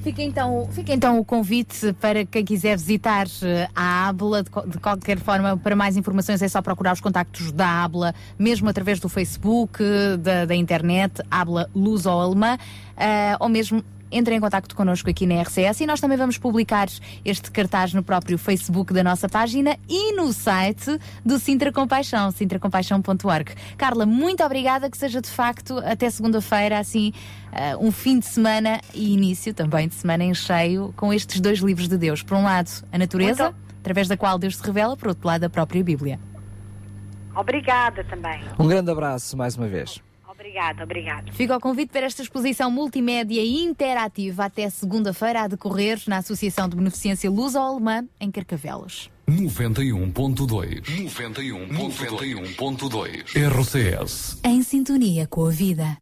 Fica então, fica então o convite para quem quiser visitar eh, a Abla. De, qualquer forma, para mais informações é só procurar os contactos da Abla, mesmo através do Facebook, eh, da, da internet, Abla Luso-Alemã, eh, ou mesmo entrem em contacto connosco aqui na RCS e nós também vamos publicar este cartaz no próprio Facebook da nossa página e no site do Sintra Compaixão, sintracompaixão.org. Carla, muito obrigada, que seja de facto até segunda-feira, assim, eh, um fim de semana e início também de semana em cheio com estes dois livros de Deus. Por um lado, a natureza, através da qual Deus se revela, por outro lado, a própria Bíblia. Obrigada também. Um grande abraço mais uma vez. Obrigada, obrigada. Fica o convite para esta exposição multimédia e interativa até segunda-feira a decorrer na Associação de Beneficência Luso-Alemã em Carcavelos. 91.2 91.2 RCS Em sintonia com a vida.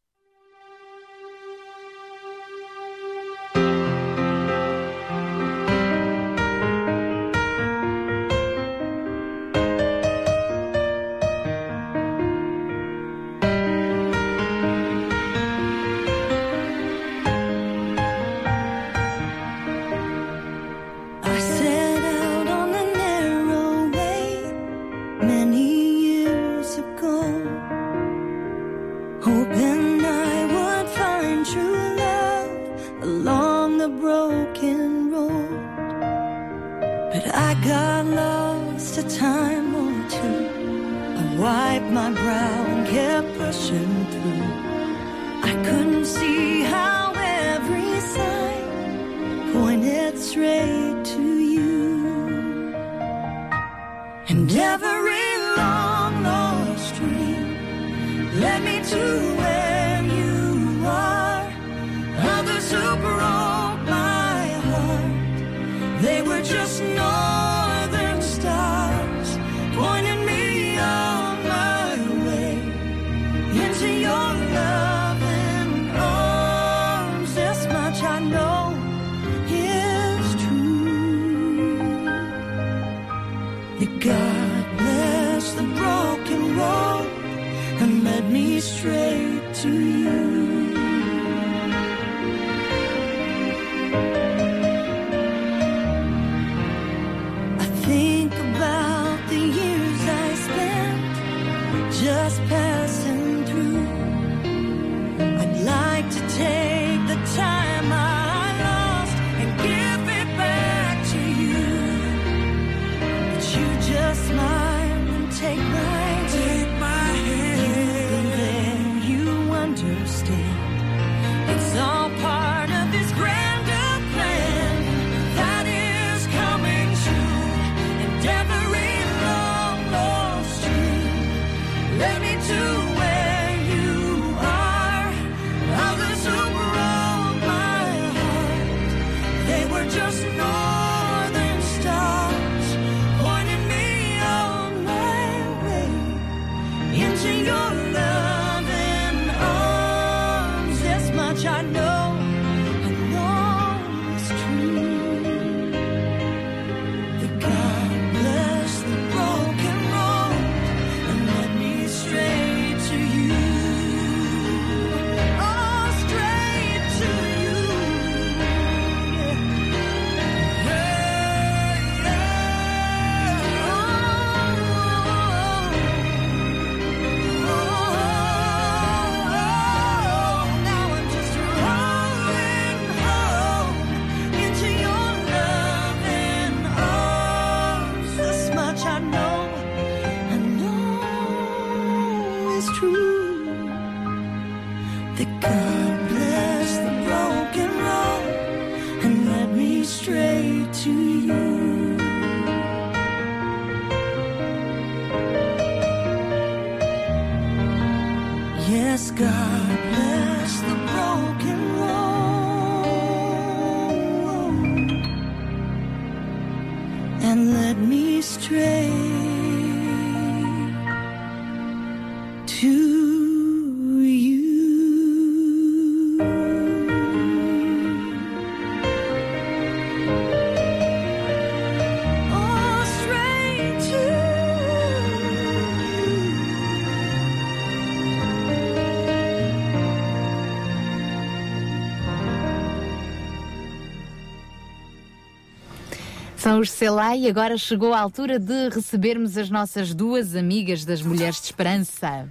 São os Selá e agora chegou a altura de recebermos as nossas duas amigas das Mulheres de Esperança.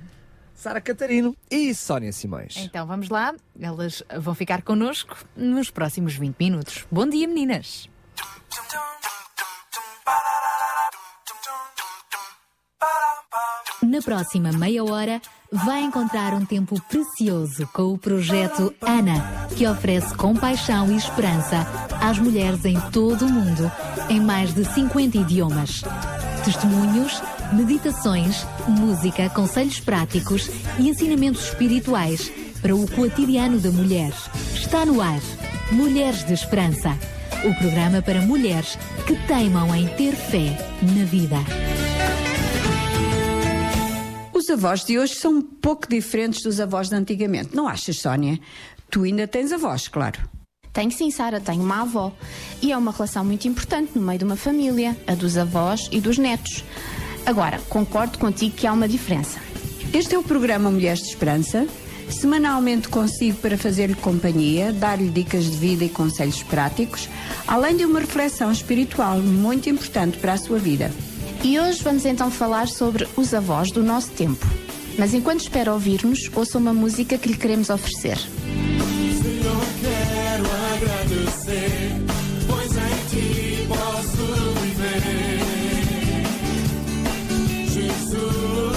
Sara Catarino e Sónia Simões. Então vamos lá, elas vão ficar connosco nos próximos 20 minutos. Bom dia, meninas! Na próxima meia hora, vai encontrar um tempo precioso com o projeto ANA, que oferece compaixão e esperança às mulheres em todo o mundo, em mais de 50 idiomas. Testemunhos, meditações, música, conselhos práticos e ensinamentos espirituais para o cotidiano da mulher. Está no ar. Mulheres de Esperança. O programa para mulheres que teimam em ter fé na vida. Os avós de hoje são um pouco diferentes dos avós de antigamente, não achas, Sónia? Tu ainda tens avós, claro. Tenho sim, Sara, tenho uma avó. E é uma relação muito importante no meio de uma família, a dos avós e dos netos. Agora, concordo contigo que há uma diferença. Este é o programa Mulheres de Esperança. Semanalmente consigo para fazer-lhe companhia, dar-lhe dicas de vida e conselhos práticos, além de uma reflexão espiritual muito importante para a sua vida. E hoje vamos então falar sobre os avós do nosso tempo. Mas enquanto espera ouvir-nos, ouça uma música que lhe queremos oferecer. Senhor, quero agradecer, pois em ti posso viver. Jesus,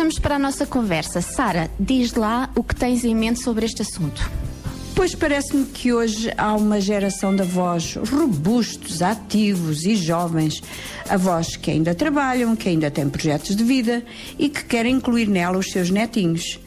estamos para a nossa conversa. Sara, diz lá o que tens em mente sobre este assunto. Pois parece-me que hoje há uma geração de avós robustos, ativos e jovens. Avós que ainda trabalham, que ainda têm projetos de vida e que querem incluir nela os seus netinhos.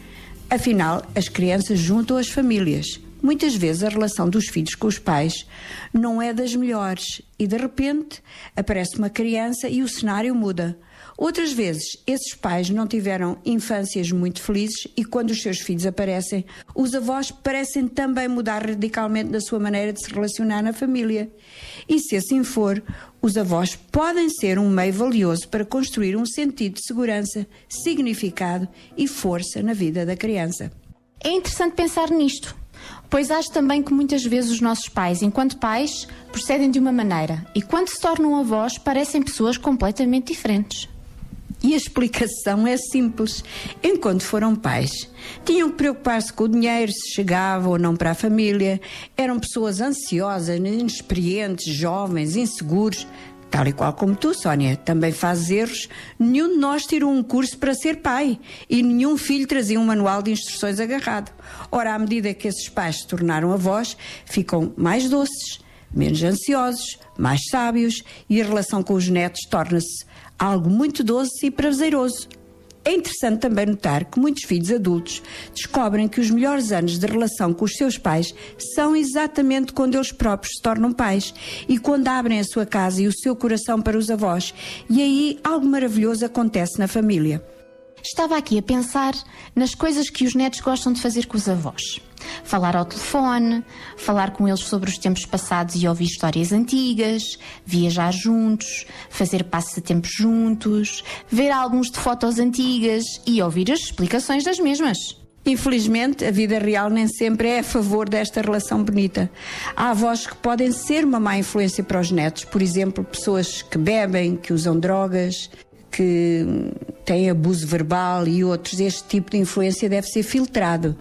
Afinal, as crianças juntam as famílias. Muitas vezes a relação dos filhos com os pais não é das melhores e de repente aparece uma criança e o cenário muda. Outras vezes, esses pais não tiveram infâncias muito felizes e quando os seus filhos aparecem, os avós parecem também mudar radicalmente da sua maneira de se relacionar na família. E se assim for, os avós podem ser um meio valioso para construir um sentido de segurança, significado e força na vida da criança. É interessante pensar nisto, pois acho também que muitas vezes os nossos pais, enquanto pais, procedem de uma maneira e quando se tornam avós, parecem pessoas completamente diferentes. E a explicação é simples. Enquanto foram pais, tinham que preocupar-se com o dinheiro, se chegava ou não para a família. Eram pessoas ansiosas, inexperientes, jovens, inseguros. Tal e qual como tu, Sónia, também fazes erros. Nenhum de nós tirou um curso para ser pai e nenhum filho trazia um manual de instruções agarrado. Ora, à medida que esses pais se tornaram avós, ficam mais doces, menos ansiosos, mais sábios e a relação com os netos torna-se algo muito doce e prazeroso. É interessante também notar que muitos filhos adultos descobrem que os melhores anos de relação com os seus pais são exatamente quando eles próprios se tornam pais e quando abrem a sua casa e o seu coração para os avós. E aí algo maravilhoso acontece na família. Estava aqui a pensar nas coisas que os netos gostam de fazer com os avós. Falar ao telefone, falar com eles sobre os tempos passados e ouvir histórias antigas, viajar juntos, fazer passatempos juntos, ver álbuns de fotos antigas e ouvir as explicações das mesmas. Infelizmente, a vida real nem sempre é a favor desta relação bonita. Há avós que podem ser uma má influência para os netos, por exemplo, pessoas que bebem, que usam drogas, que têm abuso verbal e outros. Este tipo de influência deve ser filtrado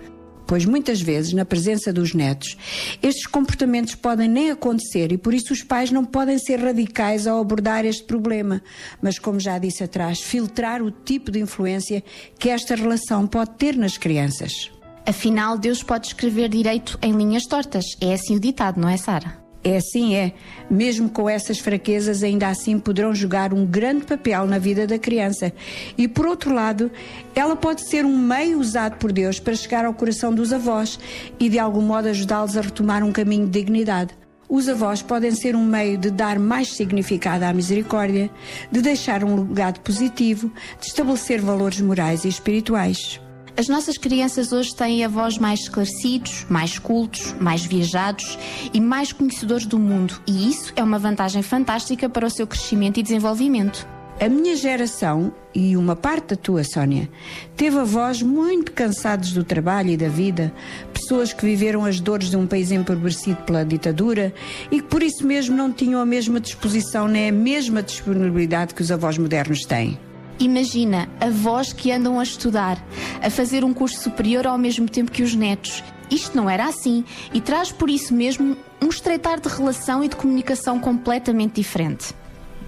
pois muitas vezes, na presença dos netos, estes comportamentos podem nem acontecer e por isso os pais não podem ser radicais ao abordar este problema, mas, como já disse atrás, filtrar o tipo de influência que esta relação pode ter nas crianças. Afinal, Deus pode escrever direito em linhas tortas. É assim o ditado, não é, Sara? É assim é. Mesmo com essas fraquezas, ainda assim poderão jogar um grande papel na vida da criança. E por outro lado, ela pode ser um meio usado por Deus para chegar ao coração dos avós e de algum modo ajudá-los a retomar um caminho de dignidade. Os avós podem ser um meio de dar mais significado à misericórdia, de deixar um legado positivo, de estabelecer valores morais e espirituais. As nossas crianças hoje têm avós mais esclarecidos, mais cultos, mais viajados e mais conhecedores do mundo, e isso é uma vantagem fantástica para o seu crescimento e desenvolvimento. A minha geração, e uma parte da tua, Sónia, teve avós muito cansados do trabalho e da vida, pessoas que viveram as dores de um país empobrecido pela ditadura e que por isso mesmo não tinham a mesma disposição nem a mesma disponibilidade que os avós modernos têm. Imagina avós que andam a estudar, a fazer um curso superior ao mesmo tempo que os netos. Isto não era assim e traz por isso mesmo um estreitar de relação e de comunicação completamente diferente.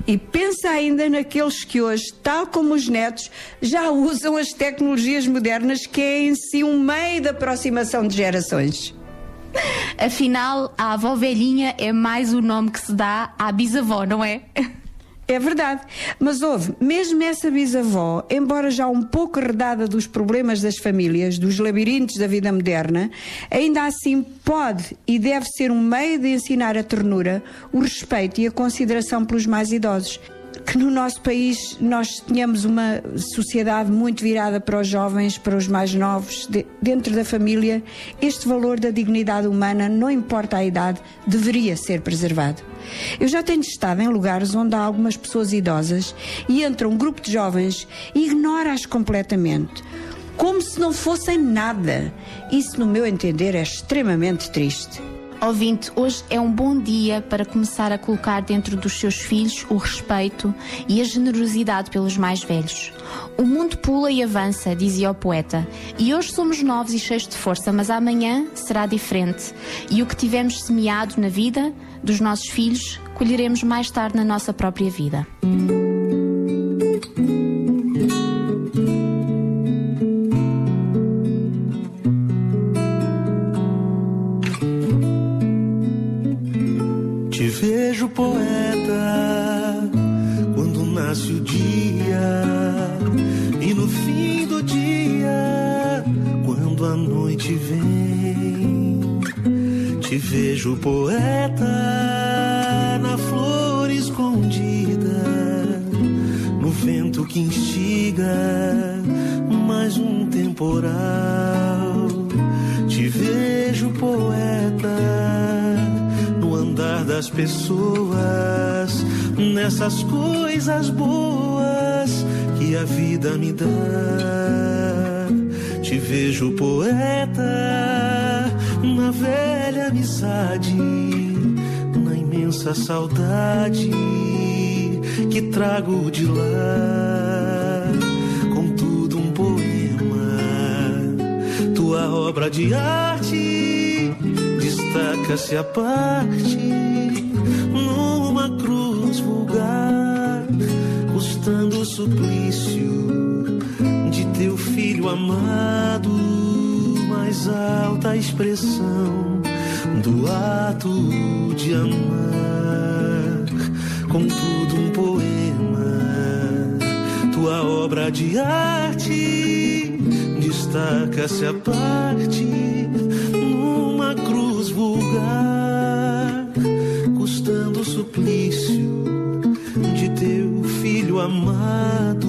E pensa ainda naqueles que hoje, tal como os netos, já usam as tecnologias modernas, que é em si um meio de aproximação de gerações. Afinal, a avó velhinha é mais o nome que se dá à bisavó, não é? É verdade, mas houve, mesmo essa bisavó, embora já um pouco redada dos problemas das famílias, dos labirintos da vida moderna, ainda assim pode e deve ser um meio de ensinar a ternura, o respeito e a consideração pelos mais idosos que no nosso país nós tenhamos uma sociedade muito virada para os jovens, para os mais novos, de, dentro da família, este valor da dignidade humana, não importa a idade, deveria ser preservado. Eu já tenho estado em lugares onde há algumas pessoas idosas e entra um grupo de jovens e ignora-as completamente. Como se não fossem nada. Isso, no meu entender, é extremamente triste. Ouvinte, hoje é um bom dia para começar a colocar dentro dos seus filhos o respeito e a generosidade pelos mais velhos. O mundo pula e avança, dizia o poeta, e hoje somos novos e cheios de força, mas amanhã será diferente. E o que tivemos semeado na vida dos nossos filhos, colheremos mais tarde na nossa própria vida. Poeta quando nasce o dia e no fim do dia quando a noite vem. Te vejo poeta na flor escondida, no vento que instiga mais um temporal. Te vejo poeta das pessoas, nessas coisas boas que a vida me dá. Te vejo poeta na velha amizade, na imensa saudade que trago de lá. Contudo, um poema, tua obra de arte destaca-se a parte suplício de teu filho amado, mais alta expressão do ato de amar. Contudo, um poema, tua obra de arte destaca-se a parte numa cruz vulgar, custando o suplício de teu filho amado,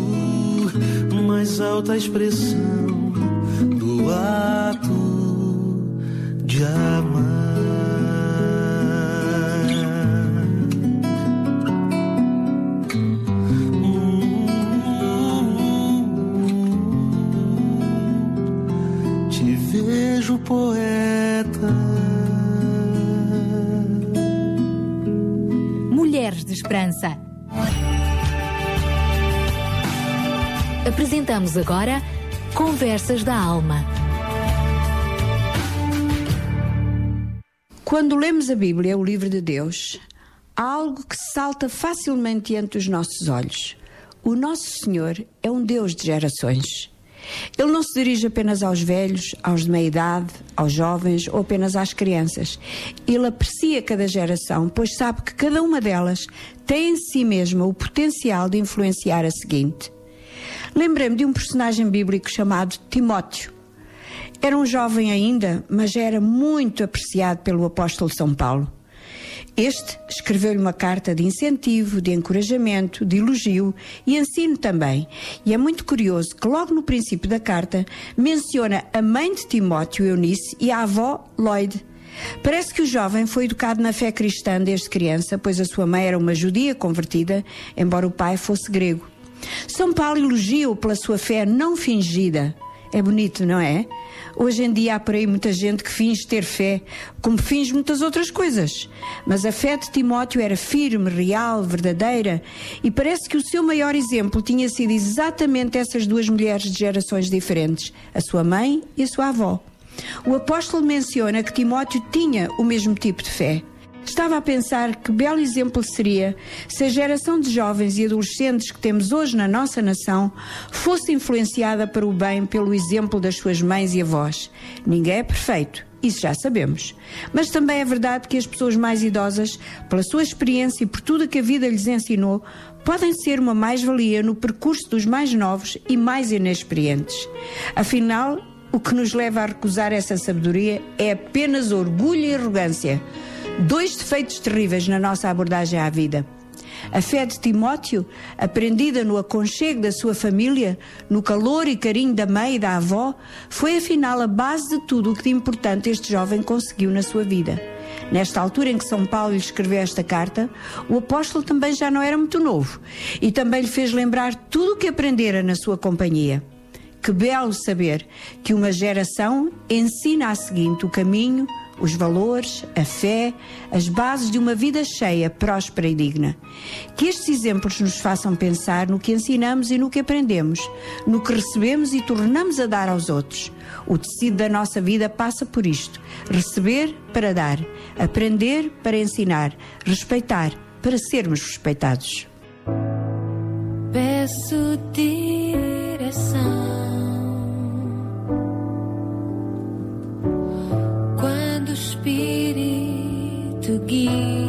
mais alta expressão do ato de amar. Te vejo poeta. Mulheres de Esperança. Apresentamos agora Conversas da Alma. Quando lemos a Bíblia, o livro de Deus, há algo que salta facilmente diante dos nossos olhos. O nosso Senhor é um Deus de gerações. Ele não se dirige apenas aos velhos, aos de meia idade, aos jovens ou apenas às crianças. Ele aprecia cada geração, pois sabe que cada uma delas tem em si mesma o potencial de influenciar a seguinte. Lembrei-me de um personagem bíblico chamado Timóteo. Era um jovem ainda, mas era muito apreciado pelo apóstolo São Paulo. Este escreveu-lhe uma carta de incentivo, de encorajamento, de elogio e ensino também. E é muito curioso que logo no princípio da carta menciona a mãe de Timóteo, Eunice, e a avó, Lloyd. Parece que o jovem foi educado na fé cristã desde criança, pois a sua mãe era uma judia convertida, embora o pai fosse grego. São Paulo elogia-o pela sua fé não fingida. É bonito, não é? Hoje em dia há por aí muita gente que finge ter fé, como finge muitas outras coisas. Mas a fé de Timóteo era firme, real, verdadeira, e parece que o seu maior exemplo tinha sido exatamente essas duas mulheres de gerações diferentes, a sua mãe e a sua avó. O apóstolo menciona que Timóteo tinha o mesmo tipo de fé. Estava a pensar que belo exemplo seria se a geração de jovens e adolescentes que temos hoje na nossa nação fosse influenciada para o bem pelo exemplo das suas mães e avós. Ninguém é perfeito, isso já sabemos. Mas também é verdade que as pessoas mais idosas, pela sua experiência e por tudo que a vida lhes ensinou, podem ser uma mais-valia no percurso dos mais novos e mais inexperientes. Afinal, o que nos leva a recusar essa sabedoria é apenas orgulho e arrogância. Dois defeitos terríveis na nossa abordagem à vida. A fé de Timóteo, aprendida no aconchego da sua família, no calor e carinho da mãe e da avó, foi afinal a base de tudo o que de importante este jovem conseguiu na sua vida. Nesta altura em que São Paulo lhe escreveu esta carta, o apóstolo também já não era muito novo e também lhe fez lembrar tudo o que aprendera na sua companhia. Que belo saber que uma geração ensina a seguinte o caminho, os valores, a fé, as bases de uma vida cheia, próspera e digna. Que estes exemplos nos façam pensar no que ensinamos e no que aprendemos, no que recebemos e tornamos a dar aos outros. O tecido da nossa vida passa por isto: receber para dar, aprender para ensinar, respeitar para sermos respeitados. Peço direção quando o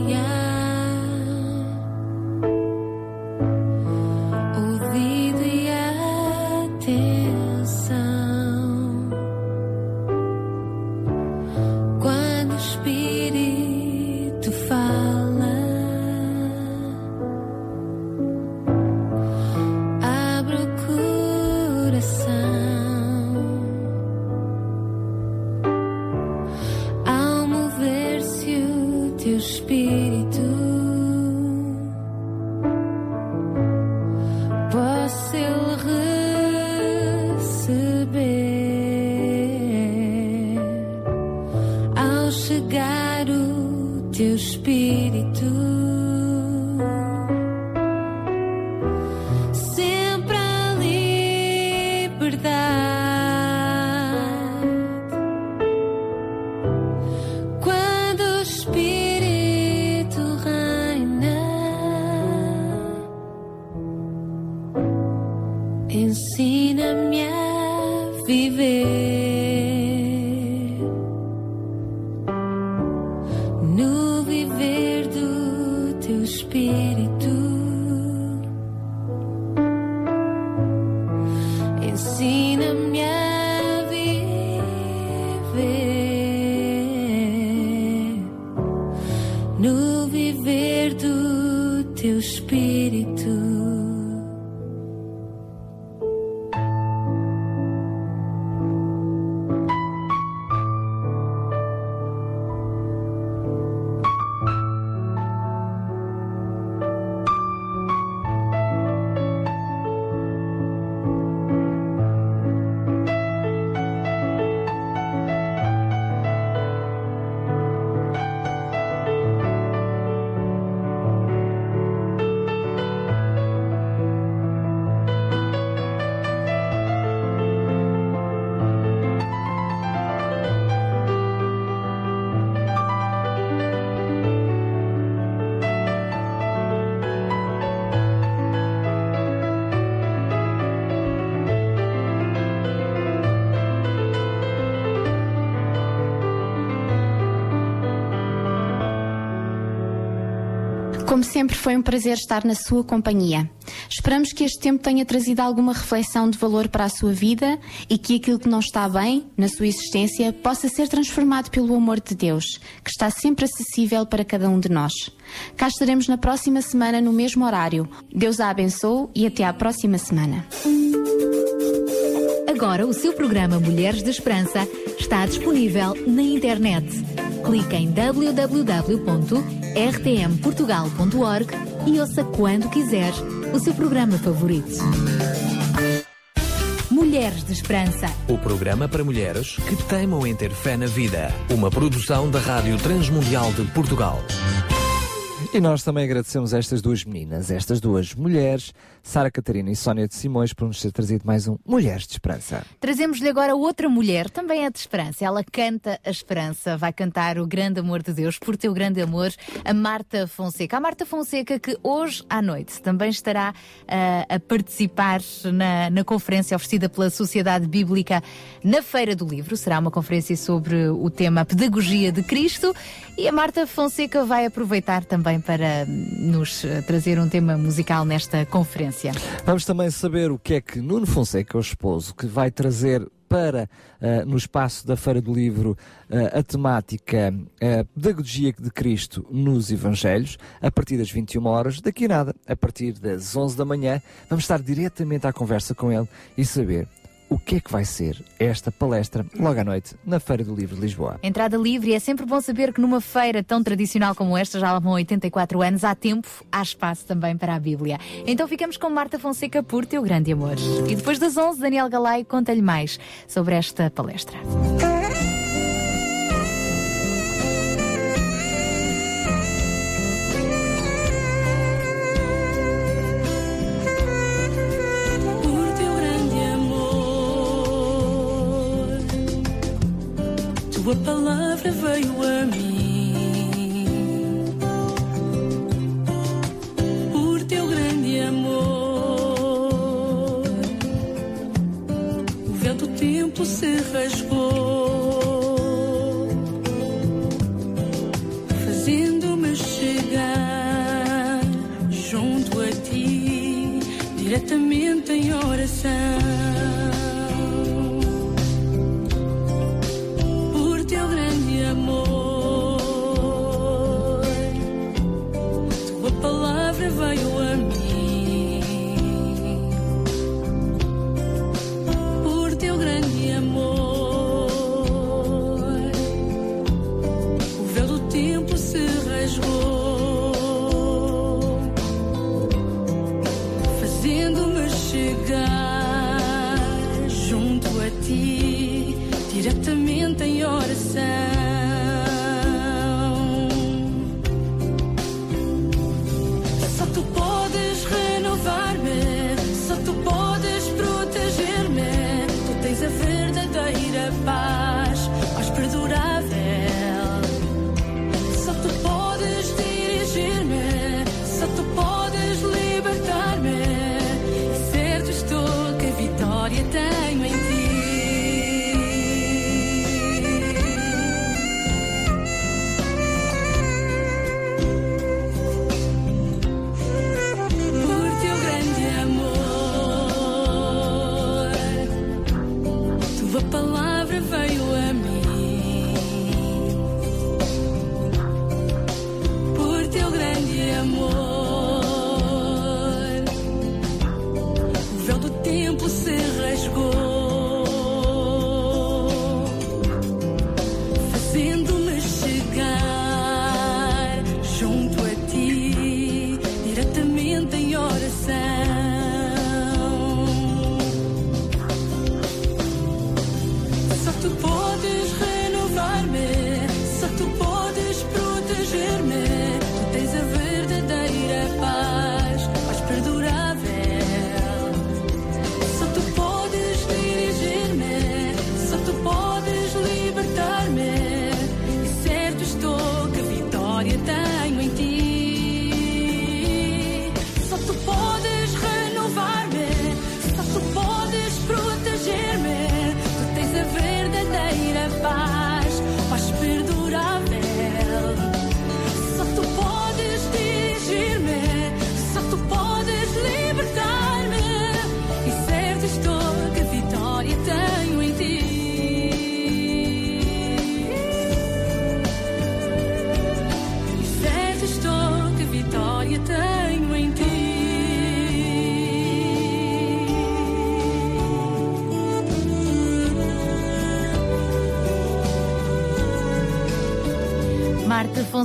sempre, foi um prazer estar na sua companhia. Esperamos que este tempo tenha trazido alguma reflexão de valor para a sua vida e que aquilo que não está bem na sua existência possa ser transformado pelo amor de Deus, que está sempre acessível para cada um de nós. Cá estaremos na próxima semana no mesmo horário. Deus a abençoe e até à próxima semana. Agora o seu programa Mulheres de Esperança está disponível na internet. Clique em www.rtmportugal.org e ouça quando quiser o seu programa favorito. Mulheres de Esperança. O programa para mulheres que teimam em ter fé na vida. Uma produção da Rádio Transmundial de Portugal. E nós também agradecemos estas duas meninas, estas duas mulheres, Sara Catarina e Sónia de Simões, por nos ter trazido mais um Mulheres de Esperança. Trazemos-lhe agora outra mulher, também é de esperança. Ela canta a esperança, vai cantar o grande amor de Deus, por teu grande amor, a Marta Fonseca. A Marta Fonseca que hoje à noite também estará uh, a participar na, na conferência oferecida pela Sociedade Bíblica na Feira do Livro. Será uma conferência sobre o tema Pedagogia de Cristo e a Marta Fonseca vai aproveitar também para nos uh, trazer um tema musical nesta conferência. Vamos também saber o que é que Nuno Fonseca, o esposo, que vai trazer para, uh, no espaço da Feira do Livro, uh, a temática uh, Pedagogia de Cristo nos Evangelhos, a partir das 21 horas. Daqui a nada, a partir das 11 da manhã, vamos estar diretamente à conversa com ele e saber o que é que vai ser esta palestra logo à noite na Feira do Livro de Lisboa. Entrada livre e é sempre bom saber que numa feira tão tradicional como esta, já lá vão 84 anos, há tempo, há espaço também para a Bíblia. Então ficamos com Marta Fonseca por Teu Grande Amor. E depois das 11, Daniel Galay conta-lhe mais sobre esta palestra. Tua palavra veio a mim.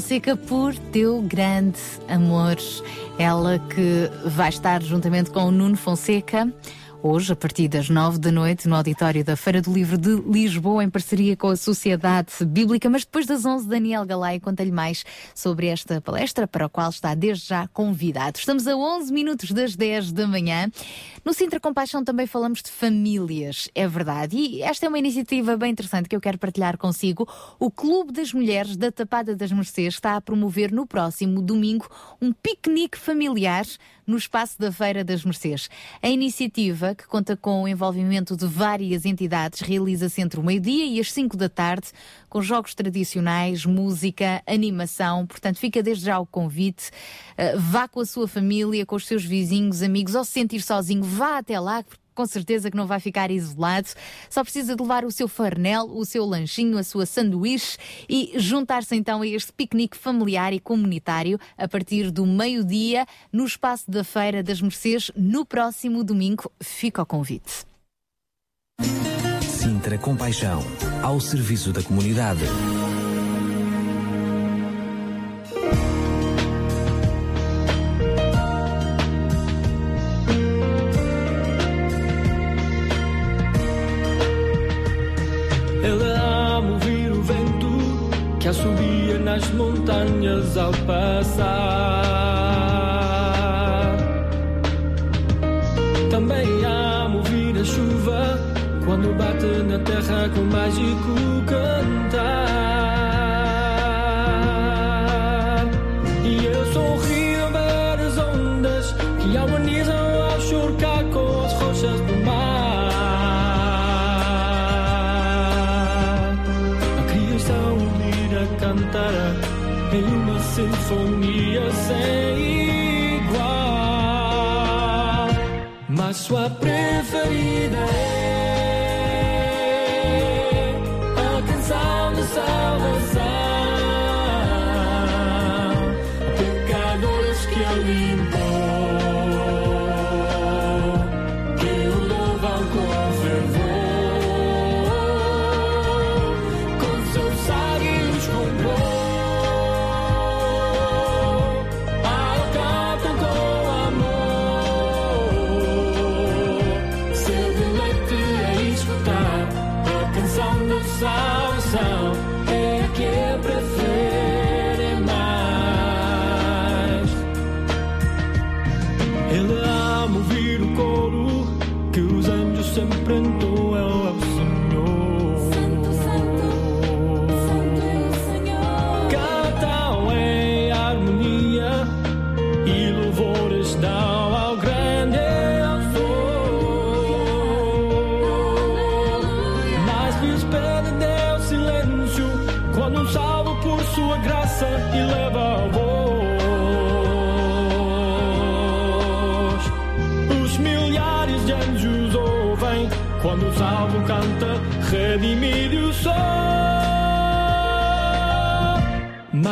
Fonseca, por teu grande amor. Ela que vai estar juntamente com o Nuno Fonseca. Hoje, a partir das nove da noite, no auditório da Feira do Livro de Lisboa, em parceria com a Sociedade Bíblica. Mas depois das onze, Daniel Galay conta-lhe mais sobre esta palestra, para a qual está desde já convidado. Estamos a 11 minutos das 10 da manhã. No Sintra Compaixão também falamos de famílias, é verdade. E esta é uma iniciativa bem interessante que eu quero partilhar consigo. O Clube das Mulheres da Tapada das Mercês está a promover no próximo domingo um piquenique familiar no espaço da Feira das Mercês. A iniciativa, que conta com o envolvimento de várias entidades, realiza-se entre o meio-dia e as 5 da tarde, com jogos tradicionais, música, animação. Portanto, fica desde já o convite. Uh, vá com a sua família, com os seus vizinhos, amigos, ou se sentir sozinho, vá até lá, com certeza que não vai ficar isolado. Só precisa de levar o seu farnel, o seu lanchinho, a sua sanduíche e juntar-se então a este piquenique familiar e comunitário a partir do meio-dia no espaço da Feira das Mercês no próximo domingo. Fica o convite. Sintra Compaixão, ao serviço da comunidade. Que assobia nas montanhas ao passar. Também ama ouvir a chuva quando bate na terra com mágico cantar. E eu sorrio ver as ondas que harmonizam ao chocar sinfonia sem igual. Mas sua preferida é a canção de salvação.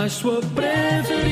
Sua preferida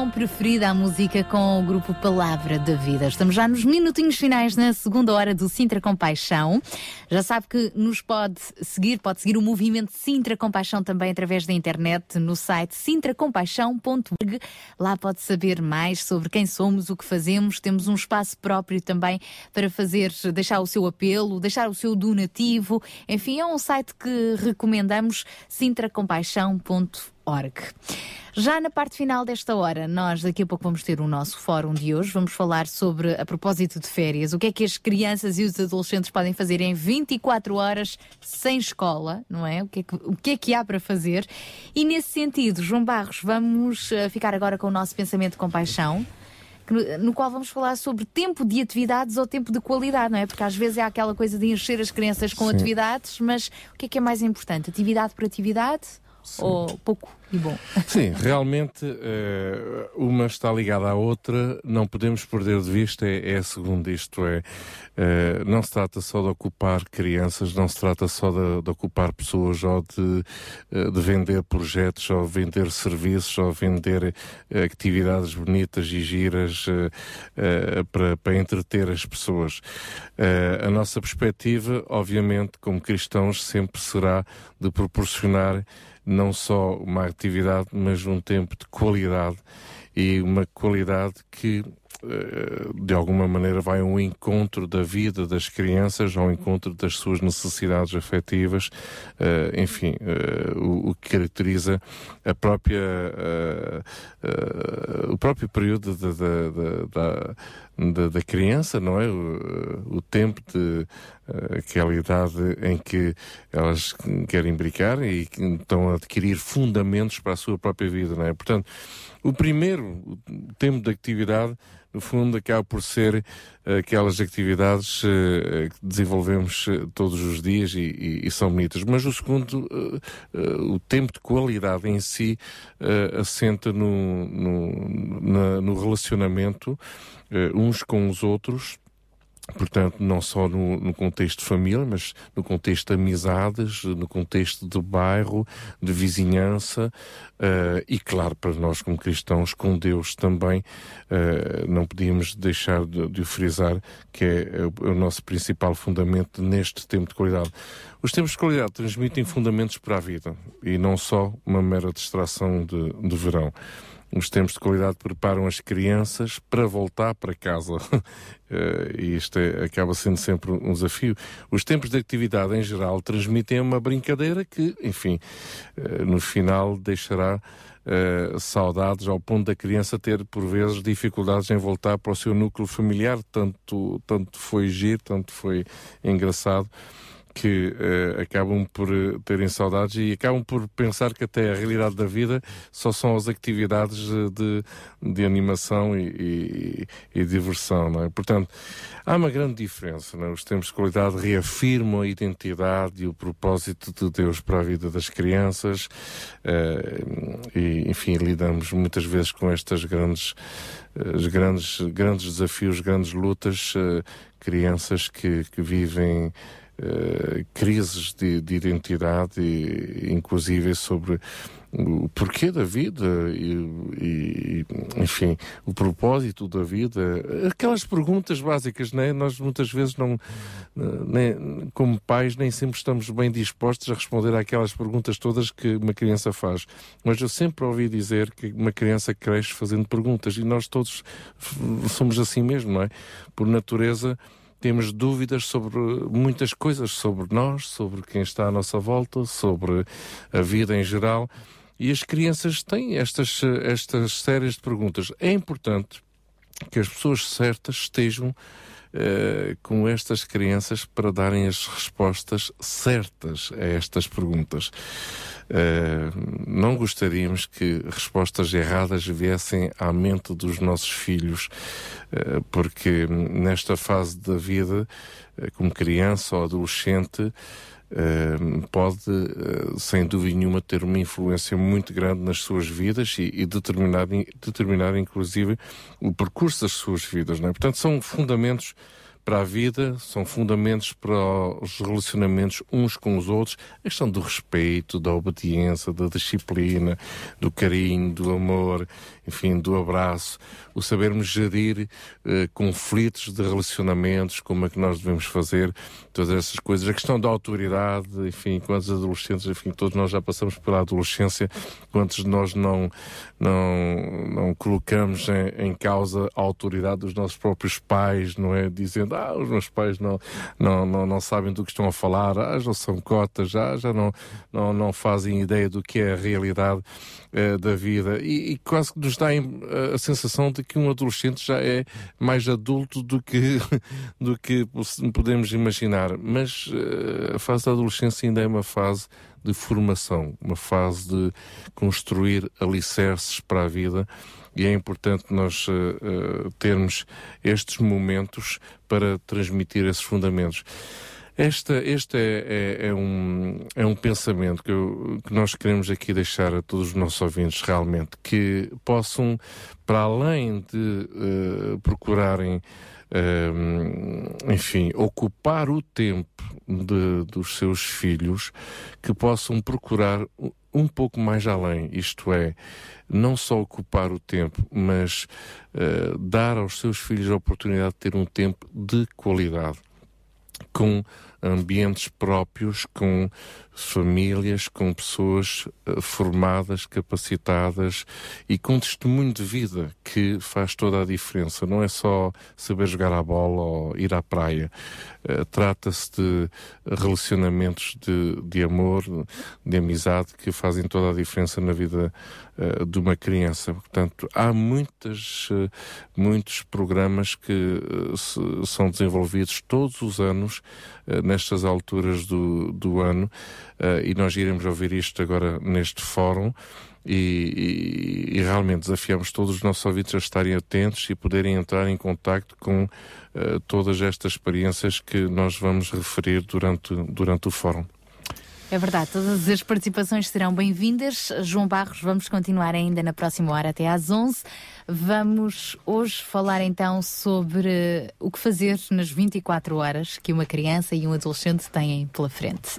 canção preferida à música com o grupo Palavra da Vida. Estamos já nos minutinhos finais na segunda hora do Sintra Compaixão. Já sabe que nos pode seguir, pode seguir o movimento Sintra Compaixão também através da internet no site sintracompaixão.org. Lá pode saber mais sobre quem somos, o que fazemos. Temos um espaço próprio também para fazer, deixar o seu apelo, deixar o seu donativo. Enfim, é um site que recomendamos, sintracompaixão.org. Já na parte final desta hora, nós daqui a pouco vamos ter o nosso fórum de hoje. Vamos falar sobre, a propósito de férias, o que é que as crianças e os adolescentes podem fazer em 24 horas sem escola, não é? O que é que, o que, é que há para fazer? E nesse sentido, João Barros, vamos uh, ficar agora com o nosso pensamento de compaixão. que- No qual vamos falar sobre tempo de atividades ou tempo de qualidade, não é? Porque às vezes é aquela coisa de encher as crianças com Sim. atividades, mas o que é que é mais importante? Atividade por atividade ou pouco e bom? Sim, realmente eh, uma está ligada à outra, não podemos perder de vista, é, é a segunda, isto é, eh, não se trata só de ocupar crianças, não se trata só de, de ocupar pessoas ou de, eh, de vender projetos ou vender serviços ou vender atividades bonitas e giras para, para entreter as pessoas. A nossa perspectiva, obviamente, como cristãos, sempre será de proporcionar não só uma atividade, mas um tempo de qualidade e uma qualidade que eh, de alguma maneira vai ao encontro da vida das crianças, ao encontro das suas necessidades afetivas, eh, enfim, eh, o, que caracteriza a própria o próprio período da, da, da- criança, não é? O, o tempo de eh, aquela idade em que elas querem brincar e estão a adquirir fundamentos para a sua própria vida, não é? Portanto, o primeiro tempo de atividade, no fundo, acaba por ser eh, aquelas atividades eh, que desenvolvemos eh, todos os dias e, e- e são bonitas. Mas o segundo, eh, eh, o tempo de qualidade em si, eh, assenta no, no, no relacionamento eh, uns com os outros. Portanto, não só no, no contexto de família, mas no contexto de amizades, no contexto de bairro, de vizinhança eh, e, claro, para nós como cristãos, com Deus também, eh, não podíamos deixar de, de o frisar, que é, o, é o nosso principal fundamento neste tempo de qualidade. Os tempos de qualidade transmitem fundamentos para a vida e não só uma mera distração de, de verão. Os tempos de qualidade preparam as crianças para voltar para casa. *laughs* Eh, e isto é- acaba sendo sempre um desafio. Os tempos de atividade, em geral, transmitem uma brincadeira que, enfim, eh, no final deixará eh, saudades ao ponto da criança ter, por vezes, dificuldades em voltar para o seu núcleo familiar. Tanto, tanto foi giro, tanto foi engraçado que eh, acabam por eh, terem saudades e acabam por pensar que até a realidade da vida só são as atividades eh, de, de animação e, e- e diversão, não é? Portanto, há uma grande diferença, não é? Os tempos de qualidade reafirmam a identidade e o propósito de Deus para a vida das crianças eh, e, enfim, lidamos muitas vezes com estas grandes, os grandes, grandes desafios, grandes lutas, eh, crianças que, que vivem eh, crises de, de identidade, e, inclusive sobre o porquê da vida e, e, enfim, o propósito da vida. Aquelas perguntas básicas, né? Nós muitas vezes não, nem, como pais, nem sempre estamos bem dispostos a responder àquelas perguntas todas que uma criança faz. Mas eu sempre ouvi dizer que uma criança cresce fazendo perguntas e nós todos somos assim mesmo, não é? Por natureza, temos dúvidas sobre muitas coisas, sobre nós, sobre quem está à nossa volta, sobre a vida em geral. E as crianças têm estas, estas séries de perguntas. É importante que as pessoas certas estejam eh, com estas crianças para darem as respostas certas a estas perguntas. Eh, não gostaríamos que respostas erradas viessem à mente dos nossos filhos, eh, porque nesta fase da vida, como criança ou adolescente, pode, eh, sem dúvida nenhuma, ter uma influência muito grande nas suas vidas e, e determinar, determinar, inclusive, o percurso das suas vidas. Não é? Portanto, são fundamentos para a vida, são fundamentos para os relacionamentos uns com os outros, a questão do respeito, da obediência, da disciplina, do carinho, do amor, enfim, do abraço, o sabermos gerir eh, conflitos de relacionamentos, como é que nós devemos fazer, todas essas coisas, a questão da autoridade, enfim, quantos adolescentes, enfim, todos nós já passamos pela adolescência, quantos de nós não, não, não colocamos em, em causa a autoridade dos nossos próprios pais, não é? Dizendo, ah, os meus pais não, não, não, não sabem do que estão a falar, ah, já são cotas, já, já não, não, não fazem ideia do que é a realidade eh, da vida e, e quase que nos dá a, sensação de que um adolescente já é mais adulto do que, *laughs* do que podemos imaginar. Mas eh, a fase da adolescência ainda é uma fase de formação, uma fase de construir alicerces para a vida e é importante nós uh, termos estes momentos para transmitir esses fundamentos. Esta, este é, é, é, um, é um pensamento que, eu, que nós queremos aqui deixar a todos os nossos ouvintes realmente, que possam, para além de uh, procurarem enfim, ocupar o tempo de, dos seus filhos, que possam procurar um pouco mais além, isto é, não só ocupar o tempo, mas uh, dar aos seus filhos a oportunidade de ter um tempo de qualidade, com ambientes próprios, com famílias, com pessoas uh, formadas, capacitadas e com testemunho de vida que faz toda a diferença. Não é só saber jogar a bola ou ir à praia. Uh, Trata-se de relacionamentos de, de amor, de amizade que fazem toda a diferença na vida uh, de uma criança. Portanto, há muitas, muitos programas que são desenvolvidos todos os anos nestas alturas do, do ano uh, e nós iremos ouvir isto agora neste fórum. E, e, e, realmente desafiamos todos os nossos ouvintes a estarem atentos e poderem entrar em contacto com uh, todas estas experiências que nós vamos referir durante, durante o fórum. É verdade, todas as participações serão bem-vindas. João Barros, vamos continuar ainda na próxima hora até às 11. Vamos hoje falar então sobre o que fazer nas 24 horas que uma criança e um adolescente têm pela frente.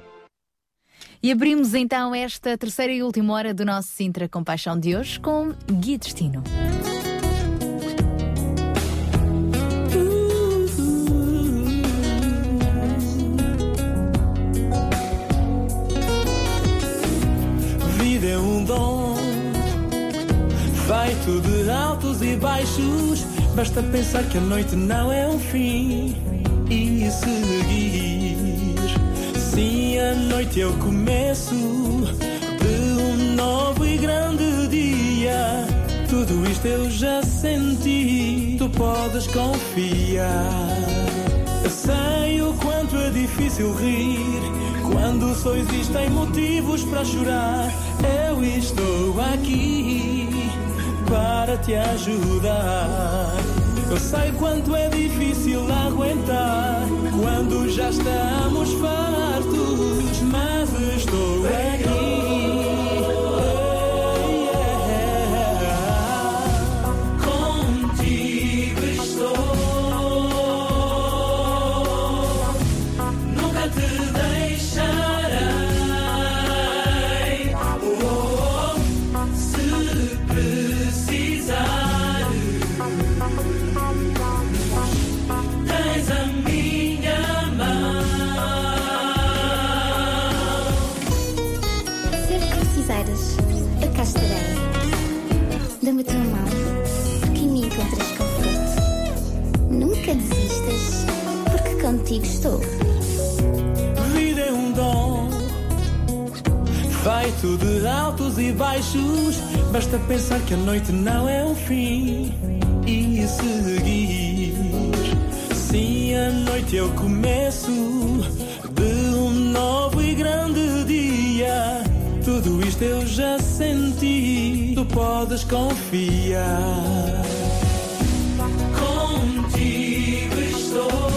E abrimos então esta terceira e última hora do nosso Sintra Compaixão de hoje com Guia Destino. Vida é um dom feito de altos e baixos. Basta pensar que a noite não é um fim e seguir Sim, a noite o começo de um novo e grande dia. Tudo isto eu já senti, tu podes confiar. Eu sei o quanto é difícil rir quando só existem motivos para chorar. Eu estou aqui para te ajudar. Eu sei quanto é difícil aguentar quando já estamos fartos, mas estou aqui. Contigo estou. Vida é um dom feito de altos e baixos. Basta pensar que a noite não é um fim e seguir. Sim, a noite é o começo de um novo e grande dia. Tudo isto eu já senti, tu podes confiar. Contigo estou,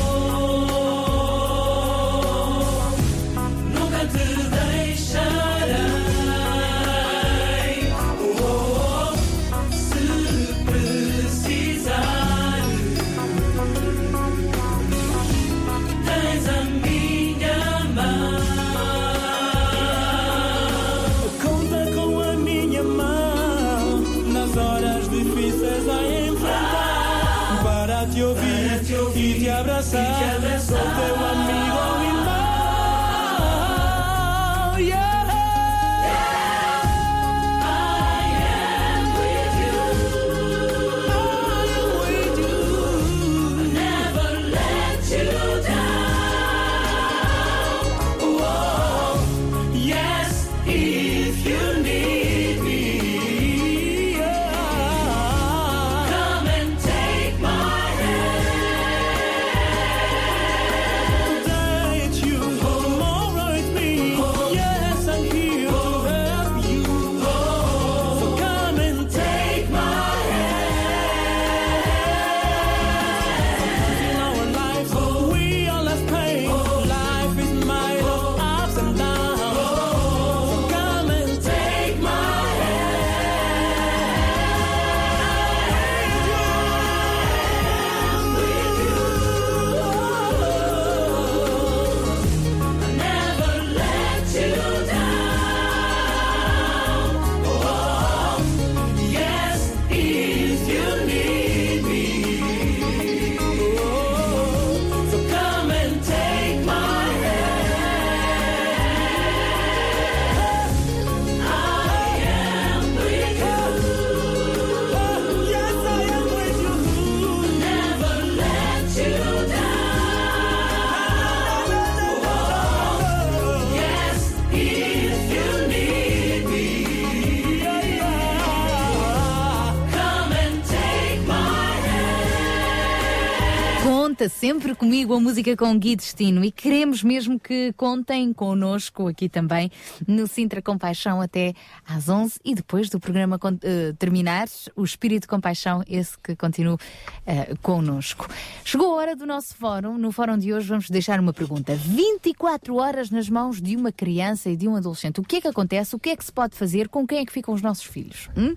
Conta sempre comigo a música com Gui Destino e queremos mesmo que contem connosco aqui também no Sintra Compaixão até às 11 e depois do programa eh, terminar, o Espírito de Compaixão, esse que continua eh, connosco. Chegou a hora do nosso fórum. No fórum de hoje vamos deixar uma pergunta. 24 horas nas mãos de uma criança e de um adolescente. O que é que acontece? O que é que se pode fazer? Com quem é que ficam os nossos filhos? Hum?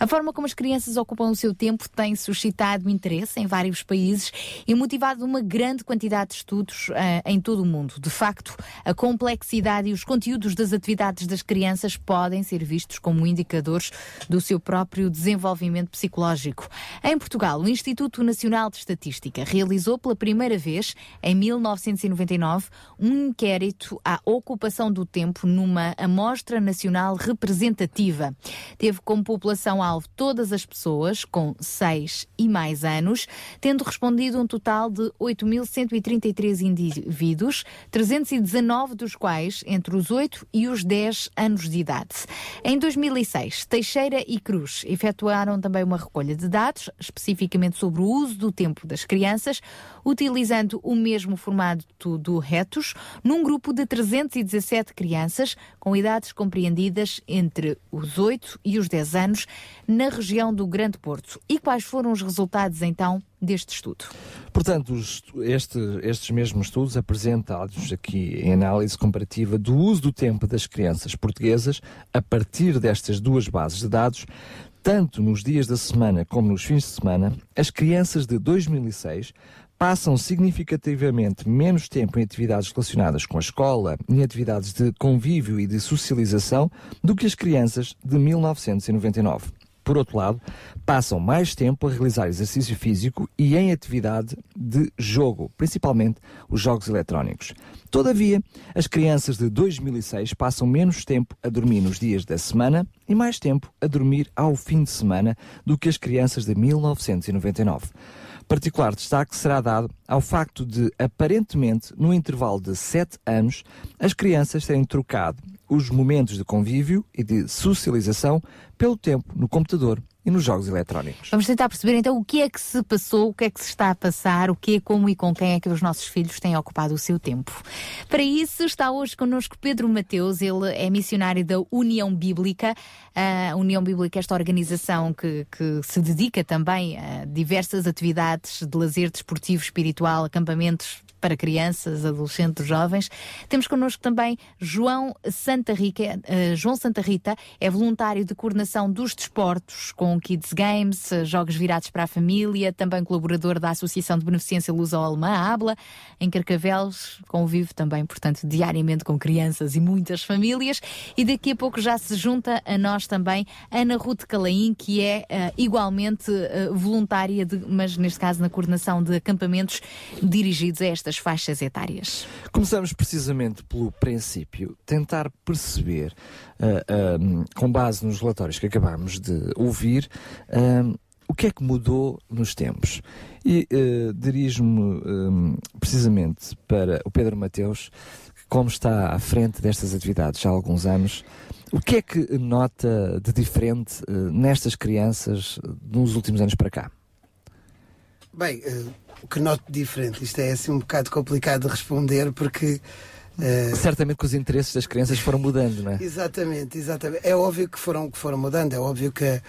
A forma como as crianças ocupam o seu tempo tem suscitado interesse em vários países e motivado uma grande quantidade de estudos ah, em todo o mundo. De facto, a complexidade e os conteúdos das atividades das crianças podem ser vistos como indicadores do seu próprio desenvolvimento psicológico. Em Portugal, o Instituto Nacional de Estatística realizou pela primeira vez, em 1999, um inquérito à ocupação do tempo numa amostra nacional representativa. Teve como população-alvo todas as pessoas com 6 e mais anos, tendo respondido um total de 8.133 indivíduos, 319 dos quais entre os 8 e os 10 anos de idade. Em 2006, Teixeira e Cruz efetuaram também uma recolha de dados, especificamente sobre o uso do tempo das crianças, utilizando o mesmo formato do Retos, num grupo de 317 crianças com idades compreendidas entre os 8 e os 10 anos, na região do Grande Porto. E quais foram os resultados então deste estudo? Portanto, este- estes mesmos estudos apresentados aqui em análise comparativa do uso do tempo das crianças portuguesas a partir destas duas bases de dados, tanto nos dias da semana como nos fins de semana, as crianças de 2006 passam significativamente menos tempo em atividades relacionadas com a escola, em atividades de convívio e de socialização, do que as crianças de 1999. Por outro lado, passam mais tempo a realizar exercício físico e em atividade de jogo, principalmente os jogos eletrónicos. Todavia, as crianças de 2006 passam menos tempo a dormir nos dias da semana e mais tempo a dormir ao fim de semana do que as crianças de 1999. Particular destaque será dado ao facto de, aparentemente, no intervalo de 7 anos, as crianças terem trocado os momentos de convívio e de socialização pelo tempo no computador e nos jogos eletrónicos. Vamos tentar perceber então o que é que se passou, o que é que se está a passar, o que é, como e com quem é que os nossos filhos têm ocupado o seu tempo. Para isso está hoje connosco Pedro Mateus, ele é missionário da União Bíblica. A União Bíblica é esta organização que, que se dedica também a diversas atividades de lazer desportivo, espiritual, acampamentos para crianças, adolescentes, jovens. Temos connosco também João Santa Rita, eh, João Santa Rita é voluntário de coordenação dos desportos com Kids Games, eh, jogos virados para a família, também colaborador da Associação de Beneficência Luso-Alemã, ABLA, em Carcavelos, convive também, portanto, diariamente com crianças e muitas famílias. E daqui a pouco já se junta a nós também Ana Ruth Calaim, que é eh, igualmente eh, voluntária, de, mas neste caso na coordenação de acampamentos dirigidos a estas faixas etárias. Começamos precisamente pelo princípio, tentar perceber, uh, um, com base nos relatórios que acabámos de ouvir, um, o que é que mudou nos tempos. E uh, dirijo-me um, precisamente para o Pedro Mateus, que como está à frente destas atividades já há alguns anos, o que é que nota de diferente uh, nestas crianças nos últimos anos para cá? Bem, uh, que noto diferente, isto é assim um bocado complicado de responder porque. Uh... Certamente que os interesses das crianças foram mudando, não é? *laughs* Exatamente, exatamente. É óbvio que foram, que foram mudando, é óbvio que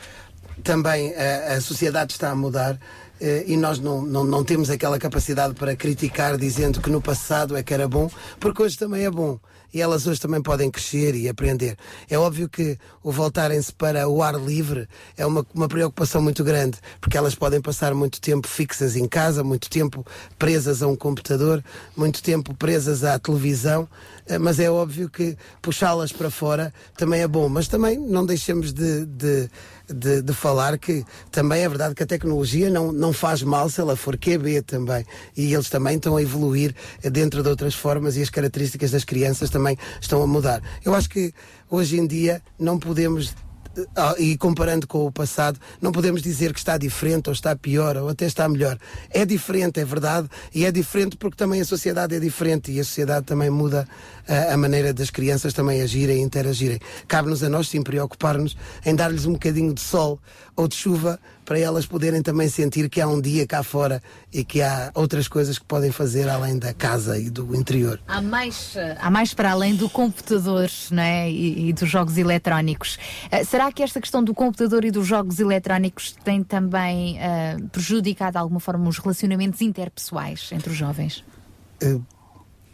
também a, a sociedade está a mudar. Uh, e nós não, não, não temos aquela capacidade para criticar dizendo que no passado é que era bom, porque hoje também é bom e elas hoje também podem crescer e aprender. É óbvio que o voltarem-se para o ar livre é uma, uma preocupação muito grande, porque elas podem passar muito tempo fixas em casa, muito tempo presas a um computador, muito tempo presas à televisão, eh, mas é óbvio que puxá-las para fora também é bom. Mas também não deixemos de, de de, de, falar que também é verdade que a tecnologia não, não faz mal se ela for QB também. E eles também estão a evoluir dentro de outras formas e as características das crianças também estão a mudar. Eu acho que hoje em dia não podemos ah, e comparando com o passado, não podemos dizer que está diferente ou está pior ou até está melhor. É diferente, é verdade, e é diferente porque também a sociedade é diferente e a sociedade também muda a, a maneira das crianças também agirem e interagirem. Cabe-nos a nós sim preocupar-nos em dar-lhes um bocadinho de sol ou de chuva para elas poderem também sentir que há um dia cá fora e que há outras coisas que podem fazer além da casa e do interior. Há mais, há mais para além do computador não é? e, e dos jogos eletrónicos. Uh, será que esta questão do computador e dos jogos eletrónicos tem também uh, prejudicado de alguma forma os relacionamentos interpessoais entre os jovens? Uh,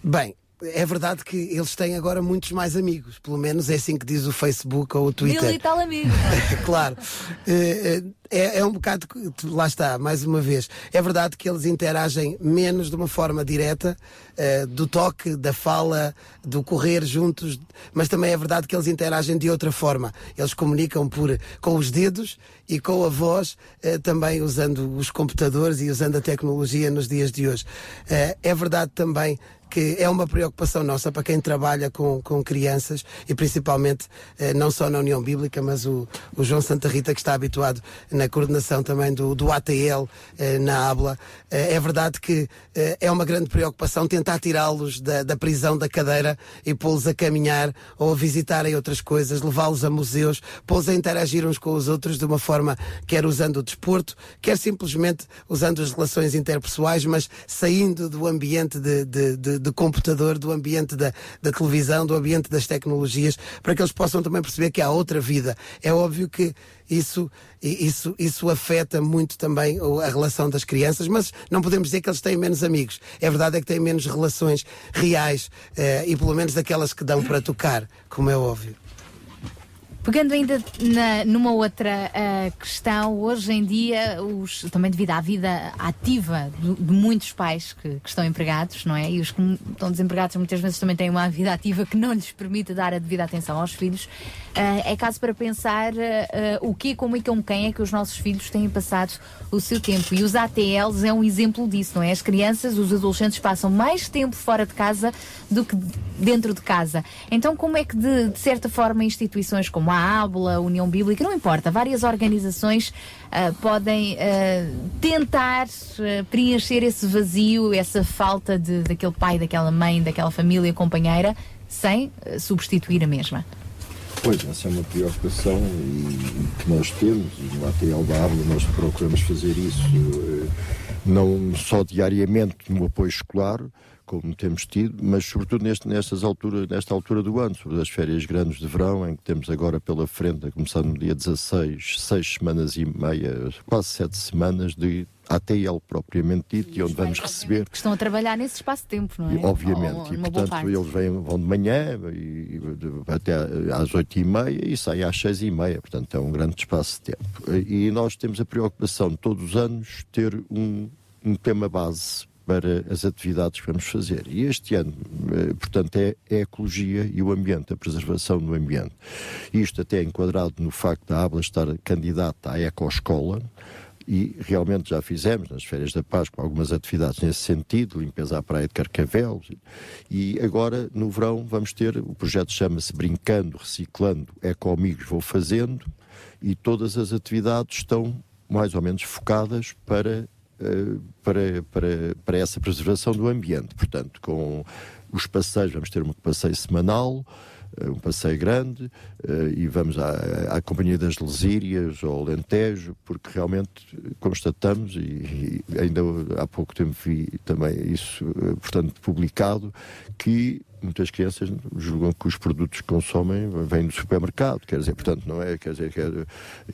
bem, é verdade que eles têm agora muitos mais amigos, pelo menos é assim que diz o Facebook ou o Twitter. Mil e tal amigos. *laughs* claro. É, é, é, um bocado. Lá está, mais uma vez. É verdade que eles interagem menos de uma forma direta, uh, do toque, da fala, do correr juntos, mas também é verdade que eles interagem de outra forma. Eles comunicam por, com os dedos e com a voz, uh, também usando os computadores e usando a tecnologia nos dias de hoje. Uh, é verdade também que é uma preocupação nossa para quem trabalha com, com crianças e principalmente eh, não só na União Bíblica, mas o, o, João Santa Rita que está habituado coordenação também do, do ATL eh, na ABLA. Eh, é verdade que eh, é uma grande preocupação tentar tirá-los da, da, prisão da cadeira e pô-los a caminhar ou a visitarem outras coisas, levá-los a museus, pô-los a interagir uns com os outros de uma forma quer usando o desporto, quer simplesmente usando as relações interpessoais, mas saindo do ambiente de, de, de de computador, do ambiente da, da televisão, do ambiente das tecnologias, para que eles possam também perceber que há outra vida. É óbvio que isso, isso, isso afeta muito também a relação das crianças, mas não podemos dizer que eles têm menos amigos. É verdade é que têm menos relações reais eh, e pelo menos daquelas que dão para tocar, como é óbvio. Pegando ainda na, numa outra uh, questão, hoje em dia, os, também devido à vida ativa de, de muitos pais que, que, estão empregados, não é? E os que estão desempregados muitas vezes também têm uma vida ativa que não lhes permite dar a devida atenção aos filhos. Uh, é caso para pensar uh, o que, como e com quem é que os nossos filhos têm passado o seu tempo. E os ATLs é um exemplo disso, não é? As crianças, os adolescentes passam mais tempo fora de casa do que dentro de casa. Então, como é que, de, de certa forma, instituições como a Ábula, a União Bíblica, não importa, várias organizações ah, podem ah, tentar ah, preencher esse vazio, essa falta de, daquele pai, daquela mãe, daquela família companheira, sem substituir a mesma. Pois, essa é uma preocupação e, que nós temos, e no ATL da Ábula nós procuramos fazer isso, eh, não só diariamente no apoio escolar, como temos tido, mas sobretudo neste, nestas altura, nesta altura do ano, sobre as férias grandes de verão, em que temos agora pela frente, a começar no dia 16, seis semanas e meia, quase sete semanas de ATL propriamente dito, e onde vamos receber Que estão a trabalhar nesse espaço-tempo, não é? e, Obviamente, Ou e portanto eles vêm, vão de manhã e, e até às oito e meia e saem às seis e meia, portanto é um grande espaço de tempo. E nós temos a preocupação de todos os anos ter um, um tema base para as atividades que vamos fazer. E este ano, eh, portanto, é, é a ecologia e o ambiente, a preservação do ambiente. Isto até é enquadrado no facto da ABLA estar candidata à ecoescola, e realmente já fizemos nas férias da Páscoa algumas atividades nesse sentido, limpeza à praia de Carcavelos, e agora no verão vamos ter, o projeto chama-se Brincando, Reciclando, Ecoamigos Vou Fazendo, e todas as atividades estão mais ou menos focadas para, para, para, para essa preservação do ambiente. Portanto, com os passeios, vamos ter um passeio semanal, eh, um passeio grande eh, e vamos à, à Companhia das Lesírias ou ao Alentejo, porque realmente constatamos, e, e ainda há pouco tempo vi também isso, eh, portanto, publicado, que muitas crianças julgam que os produtos que consomem vêm do supermercado, quer dizer, portanto, não é, quer dizer, quer,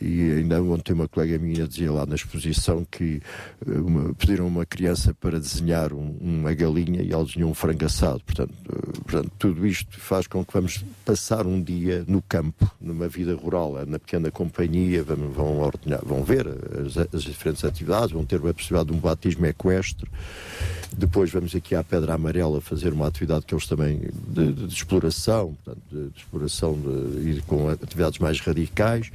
e ainda ontem uma colega minha dizia lá na exposição que eh, uma, pediram uma criança para desenhar um- uma galinha e ela desenhou um frango assado, portanto, eh, portanto, tudo isto faz com que vamos passar um dia no campo, numa vida rural, eh, na pequena companhia, vão, vão, ordenar, vão ver as, as diferentes atividades, vão ter a possibilidade de um batismo equestre, depois vamos aqui à Pedra Amarela fazer uma atividade que eles também de, de- de exploração, portanto, de, de exploração e com atividades mais radicais,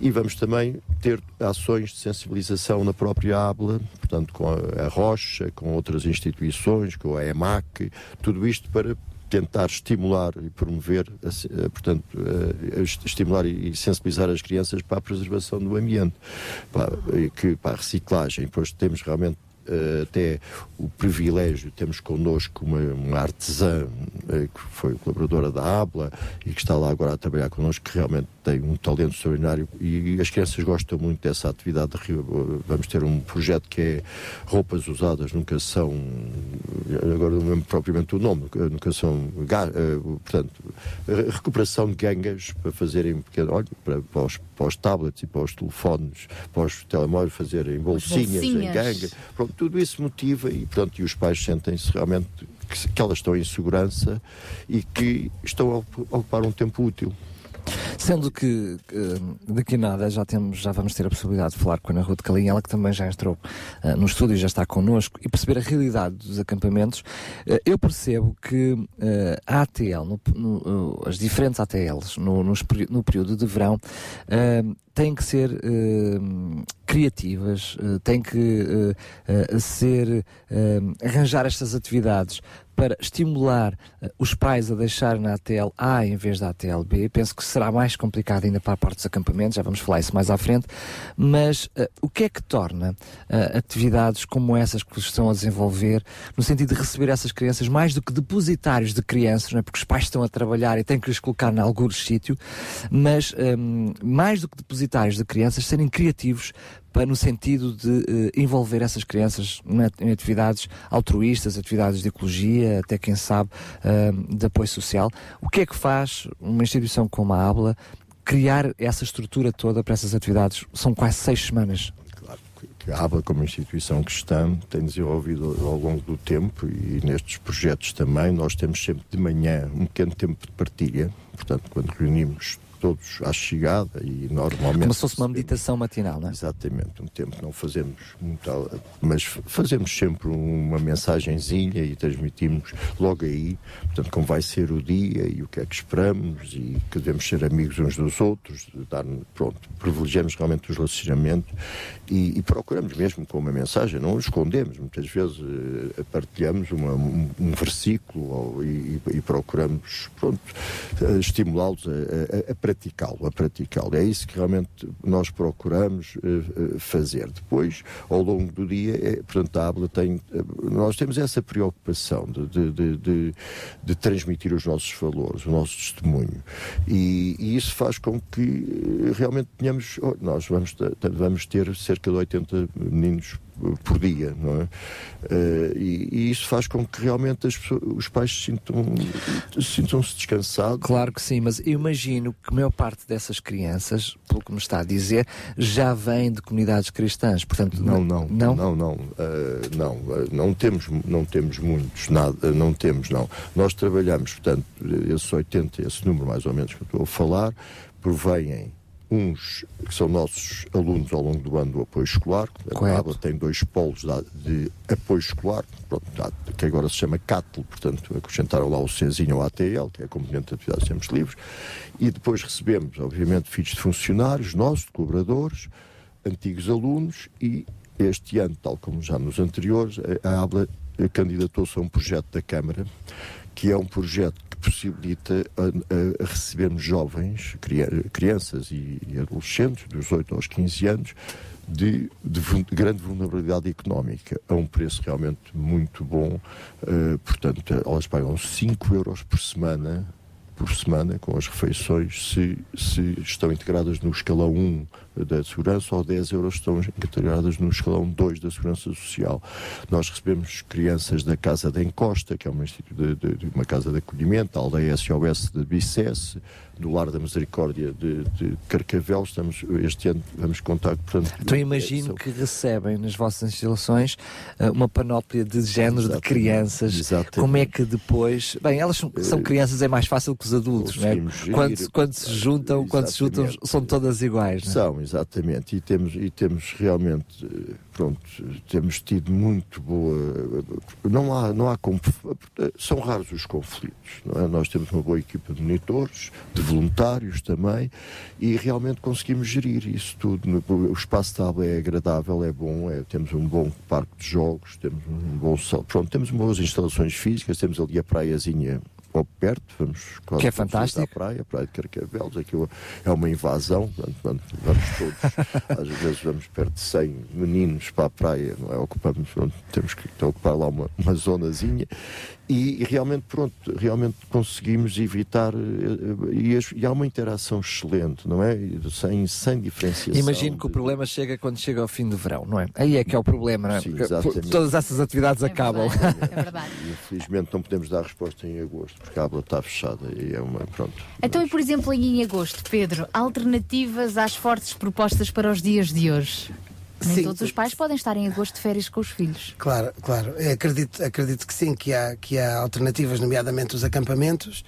e vamos também ter ações de sensibilização na própria ABLA, portanto, com a, a Rocha, com outras instituições, com a EMAC, tudo isto para tentar estimular e promover, portanto, est- estimular e sensibilizar as crianças para a preservação do ambiente, para, que, para a reciclagem. Depois temos realmente eh, até o privilégio, temos connosco uma, uma artesã eh, que foi colaboradora da ABLA e que está lá agora a trabalhar connosco, que realmente tem um talento extraordinário e as crianças gostam muito dessa atividade de Vamos ter um projeto que é roupas usadas nunca são, agora não lembro propriamente o nome, nunca são, eh, portanto, recuperação de gangas para fazerem pequeno, olha, para, para, os, para os tablets e para os telefones, para os telemóveis fazerem bolsinhas, em bolsinhas. ganga. Pronto, tudo isso motiva e, pronto, e os pais sentem-se realmente que, que elas estão em segurança e que estão a ocupar um tempo útil. Sendo que eh, daqui a nada já, temos, já vamos ter a possibilidade de falar com a Ana Ruth Calinha, ela que também já entrou eh, no estúdio e já está connosco, e perceber a realidade dos acampamentos, eh, eu percebo que a ATL, no- no- as diferentes ATLs no, no período de verão, têm que ser criativas, eh, têm que eh, eh, ser arranjar estas atividades para estimular os pais a deixar na ATL A em vez da ATL B. Penso que será mais complicado ainda para a parte dos acampamentos, já vamos falar isso mais à frente, mas eh, o que é que torna eh, atividades como essas que estão a desenvolver, no sentido de receber essas crianças mais do que depositários de crianças, não é? porque os pais estão a trabalhar e têm que lhes colocar em algum sítio, mas ehm, mais do que depositários de crianças, serem criativos para, no sentido de eh, envolver essas crianças em atividades altruístas, atividades de ecologia, até quem sabe ehm, de apoio social. O que é que faz uma instituição como a ABLA criar essa estrutura toda para essas atividades? São quase seis semanas. que a ABA, como instituição cristã, tem desenvolvido ao longo do tempo e nestes projetos também, nós temos sempre de manhã um pequeno tempo de partilha, portanto, quando reunimos todos à chegada e normalmente... Como se fosse uma meditação matinal, não é? Exatamente, um tempo não fazemos muito, mas fazemos sempre uma mensagenzinha e transmitimos logo aí, portanto, como vai ser o dia e o que é que esperamos e que devemos ser amigos uns dos outros, dar, pronto, privilegiamos realmente os relacionamentos e, e procuramos mesmo com uma mensagem, não escondemos, muitas vezes eh, partilhamos uma- um, um versículo ou- e, e- e procuramos, pronto, eh, estimulá-los a, a- a praticá-lo, a praticá-lo. É isso que realmente nós procuramos uh, uh, fazer. Depois, ao longo do dia, é, portanto, a ABLA tem, uh, nós temos essa preocupação de, de, de, de, de transmitir os nossos valores, o nosso testemunho. E, e isso faz com que realmente tenhamos, oh, nós vamos, vamos ter cerca de 80 meninos por dia, não é? Uh, e, e, isso faz com que realmente pessoas, os pais se sintam, sintam-se descansados. Claro que sim, mas eu imagino que a maior parte dessas crianças, pelo que me está a dizer, já vêm de comunidades cristãs, portanto não, não, não, não, não, uh, não, uh, não temos, não temos muitos, nada, não temos, não. Nós trabalhamos, portanto, esses 80, esse número mais ou menos que eu estou a falar, provêm uns que são nossos alunos ao longo do ano do apoio escolar. A ABA tem dois polos de, apoio escolar, que agora se chama CATL, portanto acrescentaram lá o Czinho ao ATL, que é a componente de atividades de tempos livres, e depois recebemos, obviamente, filhos de funcionários nossos, de colaboradores, antigos alunos, e este ano, tal como já nos anteriores, a ABLA candidatou-se a um projeto da Câmara, que é um projeto possibilita a, a recebermos jovens, crianças e, adolescentes, dos 8 aos 15 anos, de, de, grande vulnerabilidade económica, a um preço realmente muito bom. Uh, portanto, elas pagam 5 euros por semana por semana com as refeições se, se estão integradas no escalão 1 da segurança ou 10 euros estão integradas no escalão 2 da segurança social. Nós recebemos crianças da Casa da Encosta, que é uma, de, de, de uma casa de acolhimento, a aldeia SOS de Bicesse, do Lar da Misericórdia de, de Carcavel. Estamos, este ano vamos contar. Portanto, então imagino são... que recebem nas vossas instalações uh, uma panóplia de géneros de crianças. Exatamente. Como é que depois. Bem, elas são, são crianças, é mais fácil que os adultos, não é? Quando, quando se juntam, quando se juntam, são todas iguais, não é? São, exatamente. E temos, e temos realmente, pronto, temos tido muito boa. Não há, não há. São raros os conflitos, é? Nós temos uma boa equipa de monitores, de voluntários também, e realmente conseguimos gerir isso tudo. O espaço ABA é agradável, é bom, é, temos um bom parque de jogos, temos um bom pronto, temos boas instalações físicas, temos ali a praiazinha ao perto, vamos quase que é fantástico. à praia, a praia de Carcavelos, aquilo é uma invasão, portanto, vamos todos, *laughs* às vezes vamos perto de 100 meninos para a praia, não é? Ocupamos, temos que ocupar lá uma, uma zonazinha e, e, realmente, pronto, realmente conseguimos evitar eh, e, e, há uma interação excelente, não é? Sem, sem diferenciação. Imagino que o problema chega quando chega ao fim do verão, não é? Aí é que é o problema, não é? Sim, Porque todas essas atividades é acabam. Verdade, *laughs* é verdade. Infelizmente não podemos dar resposta em agosto, porque a água está fechada e é uma. Pronto. Então, mas... e por exemplo, em agosto, Pedro, alternativas às fortes propostas para os dias de hoje? Nem sim. todos os pais podem estar em agosto de férias com os filhos. Claro, claro. Eu acredito, acredito que sim, que há, que há alternativas, nomeadamente os acampamentos.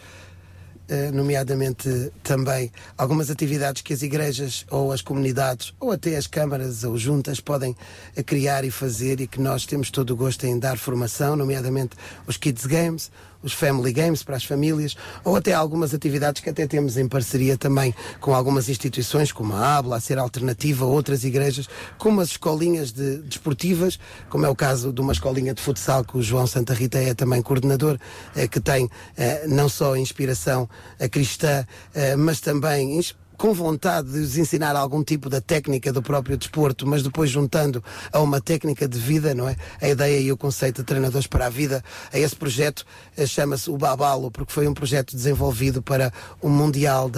Uh, nomeadamente também algumas atividades que as igrejas ou as comunidades ou até as câmaras ou juntas podem uh, criar e fazer e que nós temos todo o gosto em dar formação, nomeadamente os Kids Games, os family games para as famílias, ou até algumas atividades que até temos em parceria também com algumas instituições, como a ABLA, a ser alternativa outras igrejas, como as escolinhas de, desportivas, como é o caso de uma escolinha de futsal que o João Santa Rita é também coordenador, eh, que tem eh, não só inspiração cristã, eh, mas também com vontade de os ensinar algum tipo da técnica do próprio desporto, mas depois juntando a uma técnica de vida, não é? A ideia e o conceito de treinadores para a vida, a esse projeto eh, chama-se o Babalo, porque foi um projeto desenvolvido para o Mundial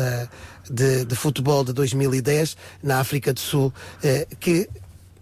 de, de Futebol de 2010 na África do Sul, eh, que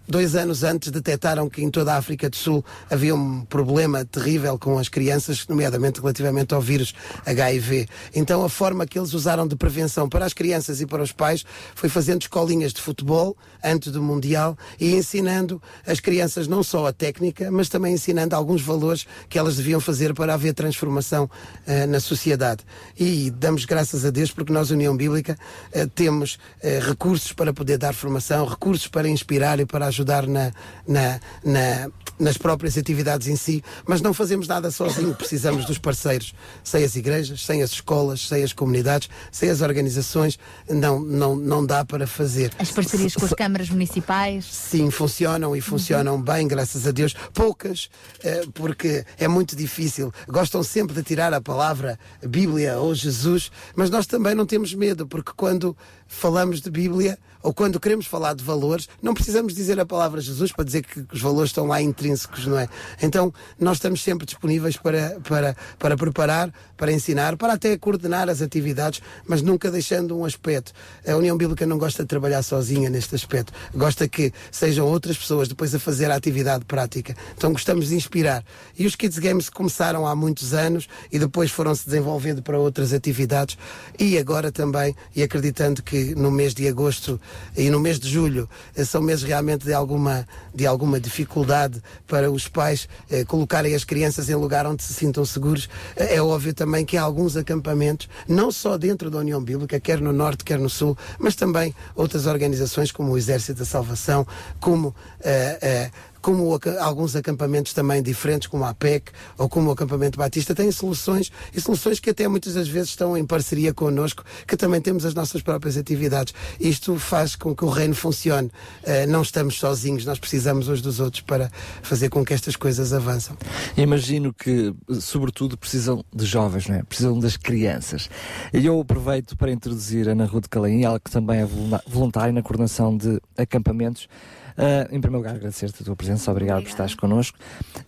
dois anos antes detectaram que em toda a África do Sul havia um problema terrível com as crianças, nomeadamente relativamente ao vírus HIV. Então a forma que eles usaram de prevenção para as crianças e para os pais foi fazendo escolinhas de futebol antes do Mundial e ensinando as crianças não só a técnica, mas também ensinando alguns valores que elas deviam fazer para haver transformação uh, na sociedade. E damos graças a Deus porque nós, União Bíblica, uh, temos uh, recursos para poder dar formação, recursos para inspirar e para ajudar ajudar na, na, na nas próprias atividades em si, mas não fazemos nada sozinho, precisamos dos parceiros, sem as igrejas, sem as escolas, sem as comunidades, sem as organizações, não, não, não dá para fazer. As parcerias com as câmaras municipais. Sim, funcionam e funcionam bem, graças a Deus. Poucas, eh, porque é muito difícil. Gostam sempre de tirar a palavra Bíblia ou Jesus, mas nós também não temos medo, porque quando falamos de Bíblia ou quando queremos falar de valores, não precisamos dizer a palavra Jesus para dizer que os valores estão lá intrínsecos, não é? Então, nós estamos sempre disponíveis para, para, para preparar, para ensinar, para até coordenar as atividades, mas nunca deixando um aspecto. A União Bíblica não gosta de trabalhar sozinha neste aspecto. Gosta que sejam outras pessoas depois a fazer a atividade prática. Então, gostamos de inspirar. E os Kids Games começaram há muitos anos e depois foram se desenvolvendo para outras atividades e agora também, e acreditando que no mês de agosto e no mês de julho eh, são meses realmente de alguma, de alguma dificuldade para os pais eh, colocarem as crianças em lugar onde se sintam seguros. Eh, É óbvio também que há alguns acampamentos, não só dentro da União Bíblica, quer no Norte, quer no Sul, mas também outras organizações como o Exército da Salvação, como eh, eh, como alguns acampamentos também diferentes, como a APEC ou como o acampamento Batista, têm soluções e soluções que até muitas das vezes estão em parceria connosco, que também temos as nossas próprias atividades. Isto faz com que o reino funcione. Eh, não estamos sozinhos, nós precisamos uns dos outros para fazer com que estas coisas avancem. Imagino que, sobretudo, precisam de jovens, não é? Precisam das crianças. E eu aproveito para introduzir a Ana Ruth ela que também é voluntária na coordenação de acampamentos. Ah, em primeiro lugar, agradecer-te a tua presença, obrigado por estares connosco.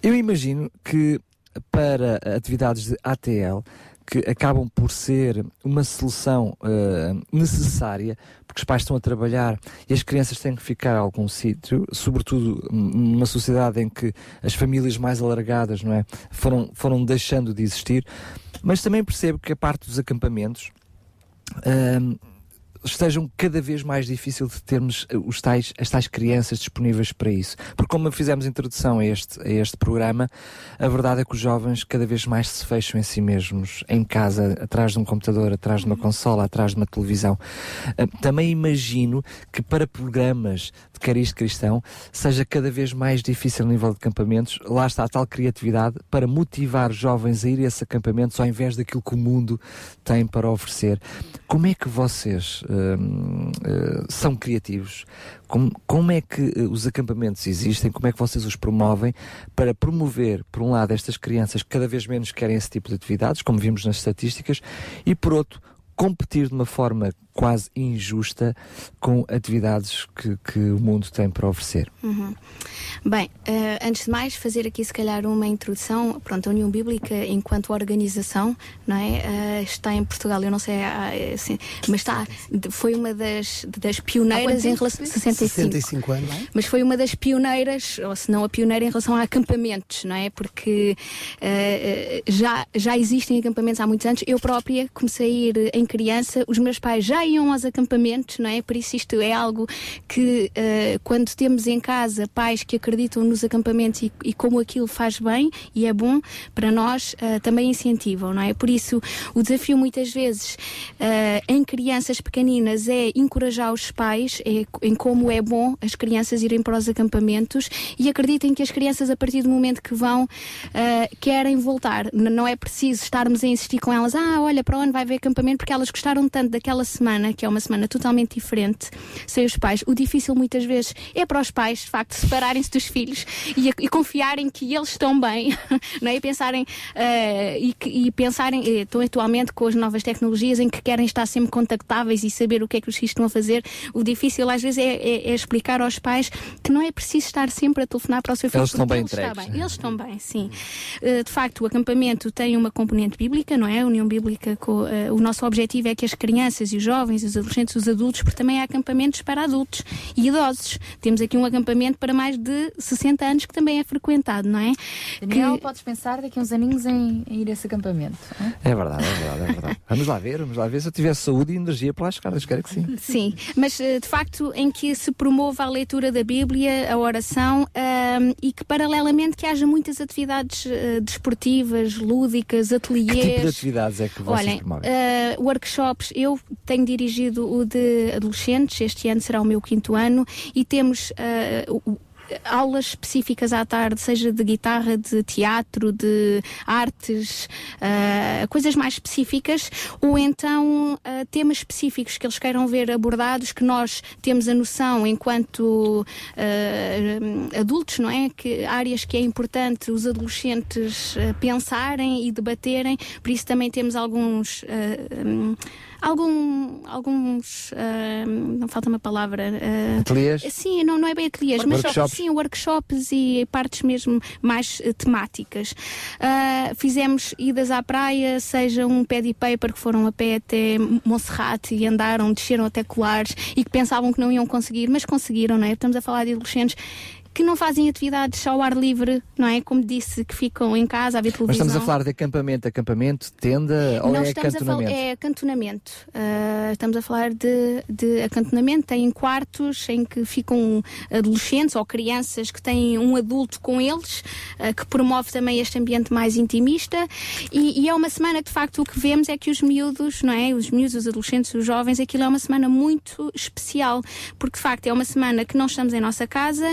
Eu imagino que para atividades de ATL, que acabam por ser uma solução ah, necessária, porque os pais estão a trabalhar e as crianças têm que ficar a algum sítio, sobretudo numa sociedade em que as famílias mais alargadas não é, foram, foram deixando de existir, mas também percebo que a parte dos acampamentos hum, estejam cada vez mais difícil de termos eh, os tais, as tais crianças disponíveis para isso. Porque como fizemos introdução a este, a este programa, a verdade é que os jovens cada vez mais se fecham em si mesmos, em casa, atrás de um computador, atrás de uma consola, atrás de uma televisão. Ah, Também imagino que para programas de cariz cristão seja cada vez mais difícil a nível de acampamentos, lá está a tal criatividade para motivar jovens a ir a esses acampamentos ao invés daquilo que o mundo tem para oferecer. Como é que vocês hum, eh, são criativos? Como, como é que eh, os acampamentos existem? Como é que vocês os promovem para promover, por um lado, estas crianças que cada vez menos querem esse tipo de atividades, como vimos nas estatísticas, e por outro, competir de uma forma quase injusta com atividades que, que o mundo tem para oferecer? Uhum. Bem, eh, antes de mais, fazer aqui se calhar uma introdução. Pronto, a União Bíblica, enquanto organização, não é? Eh, está em Portugal, eu não sei, ah, eh, assim, mas está, foi uma das, das pioneiras em relação. 65. 65 anos. Mas foi uma das pioneiras, ou se não a pioneira, em relação a acampamentos, não é? Porque eh, já, já existem acampamentos há muitos anos. Eu própria comecei a ir em criança, os meus pais já iam aos acampamentos, não é? Por isso isto é algo que eh, quando temos em casa pais que acreditam nos acampamentos e, e como aquilo faz bem e é bom para nós, eh, também incentivam, não é? Por isso o desafio muitas vezes eh, em crianças pequeninas é encorajar os pais é, em como é bom as crianças irem para os acampamentos e acreditem que as crianças a partir do momento que vão querem voltar. Não é preciso estarmos a insistir com elas, ah, olha, para onde vai haver acampamento, porque elas gostaram tanto daquela semana, que é uma semana totalmente diferente, sem os pais. O difícil muitas vezes é para os pais, de facto, separarem-se dos filhos e, e confiarem que eles estão bem, *laughs* não é? E pensarem, eh, e, e pensarem, eh, estão atualmente com as novas tecnologias em que querem estar sempre contactáveis e saber o que é que os filhos estão a fazer. O difícil às vezes é, é- é explicar aos pais que não é preciso estar sempre a telefonar para o seu filho. Eles estão bem ele está entregues, bem. Eles estão bem, sim. Eh, de facto, o acampamento tem uma componente bíblica, não é? A União Bíblica, co- eh, o nosso objetivo é que as crianças e os jovens, os adolescentes, os adultos, porque também há acampamentos para adultos e idosos. Temos aqui um acampamento para mais de 60 anos que também é frequentado, não é? Daniel, Que- podes pensar daqui a uns aninhos em, em ir a esse acampamento. hã? É verdade, é verdade, é verdade. *laughs* Vamos lá ver, vamos lá ver se eu tiver saúde e energia para lá chegar. Eu espero que sim. Sim, mas eh, de facto em que se promova a leitura da Bíblia, a oração ahm, e que paralelamente que haja muitas atividades eh, desportivas, lúdicas, Que ateliês. tipo de atividades é que vocês Olhem, promovem? eh, workshops, eu tenho dirigido o de adolescentes, este ano será o meu quinto ano, e temos o- aulas específicas à tarde, seja de guitarra, de teatro, de artes, ah, coisas mais específicas, ou então ah, temas específicos que eles queiram ver abordados, que nós temos a noção enquanto ah, adultos, não é? Que áreas que é importante os adolescentes pensarem e debaterem, por isso também temos alguns. hum, Algum, alguns, ah, não falta uma palavra. ah, Ateliês? Sim, não, não é bem ateliês, mas Workshops? sim, workshops e partes mesmo mais eh, temáticas. Ah, fizemos idas à praia, seja um pad paper que foram a pé até Monserrate e andaram, desceram até Colares e que pensavam que não iam conseguir, mas conseguiram, não é? Estamos a falar de adolescentes que não fazem atividades ao ar livre, não é? Como disse, que ficam em casa a ver televisão. Mas estamos a falar de acampamento, acampamento, tenda ou Não é estamos a falar, acantonamento? é acantonamento. Ah, estamos a falar de, de acantonamento. Têm quartos em que ficam adolescentes ou crianças que têm um adulto com eles, ah, que promove também este ambiente mais intimista. E, e é uma semana que, de facto, o que vemos é que os miúdos, não é? Os miúdos, os adolescentes, os jovens, aquilo é uma semana muito especial, porque, de facto, é uma semana que não estamos em nossa casa,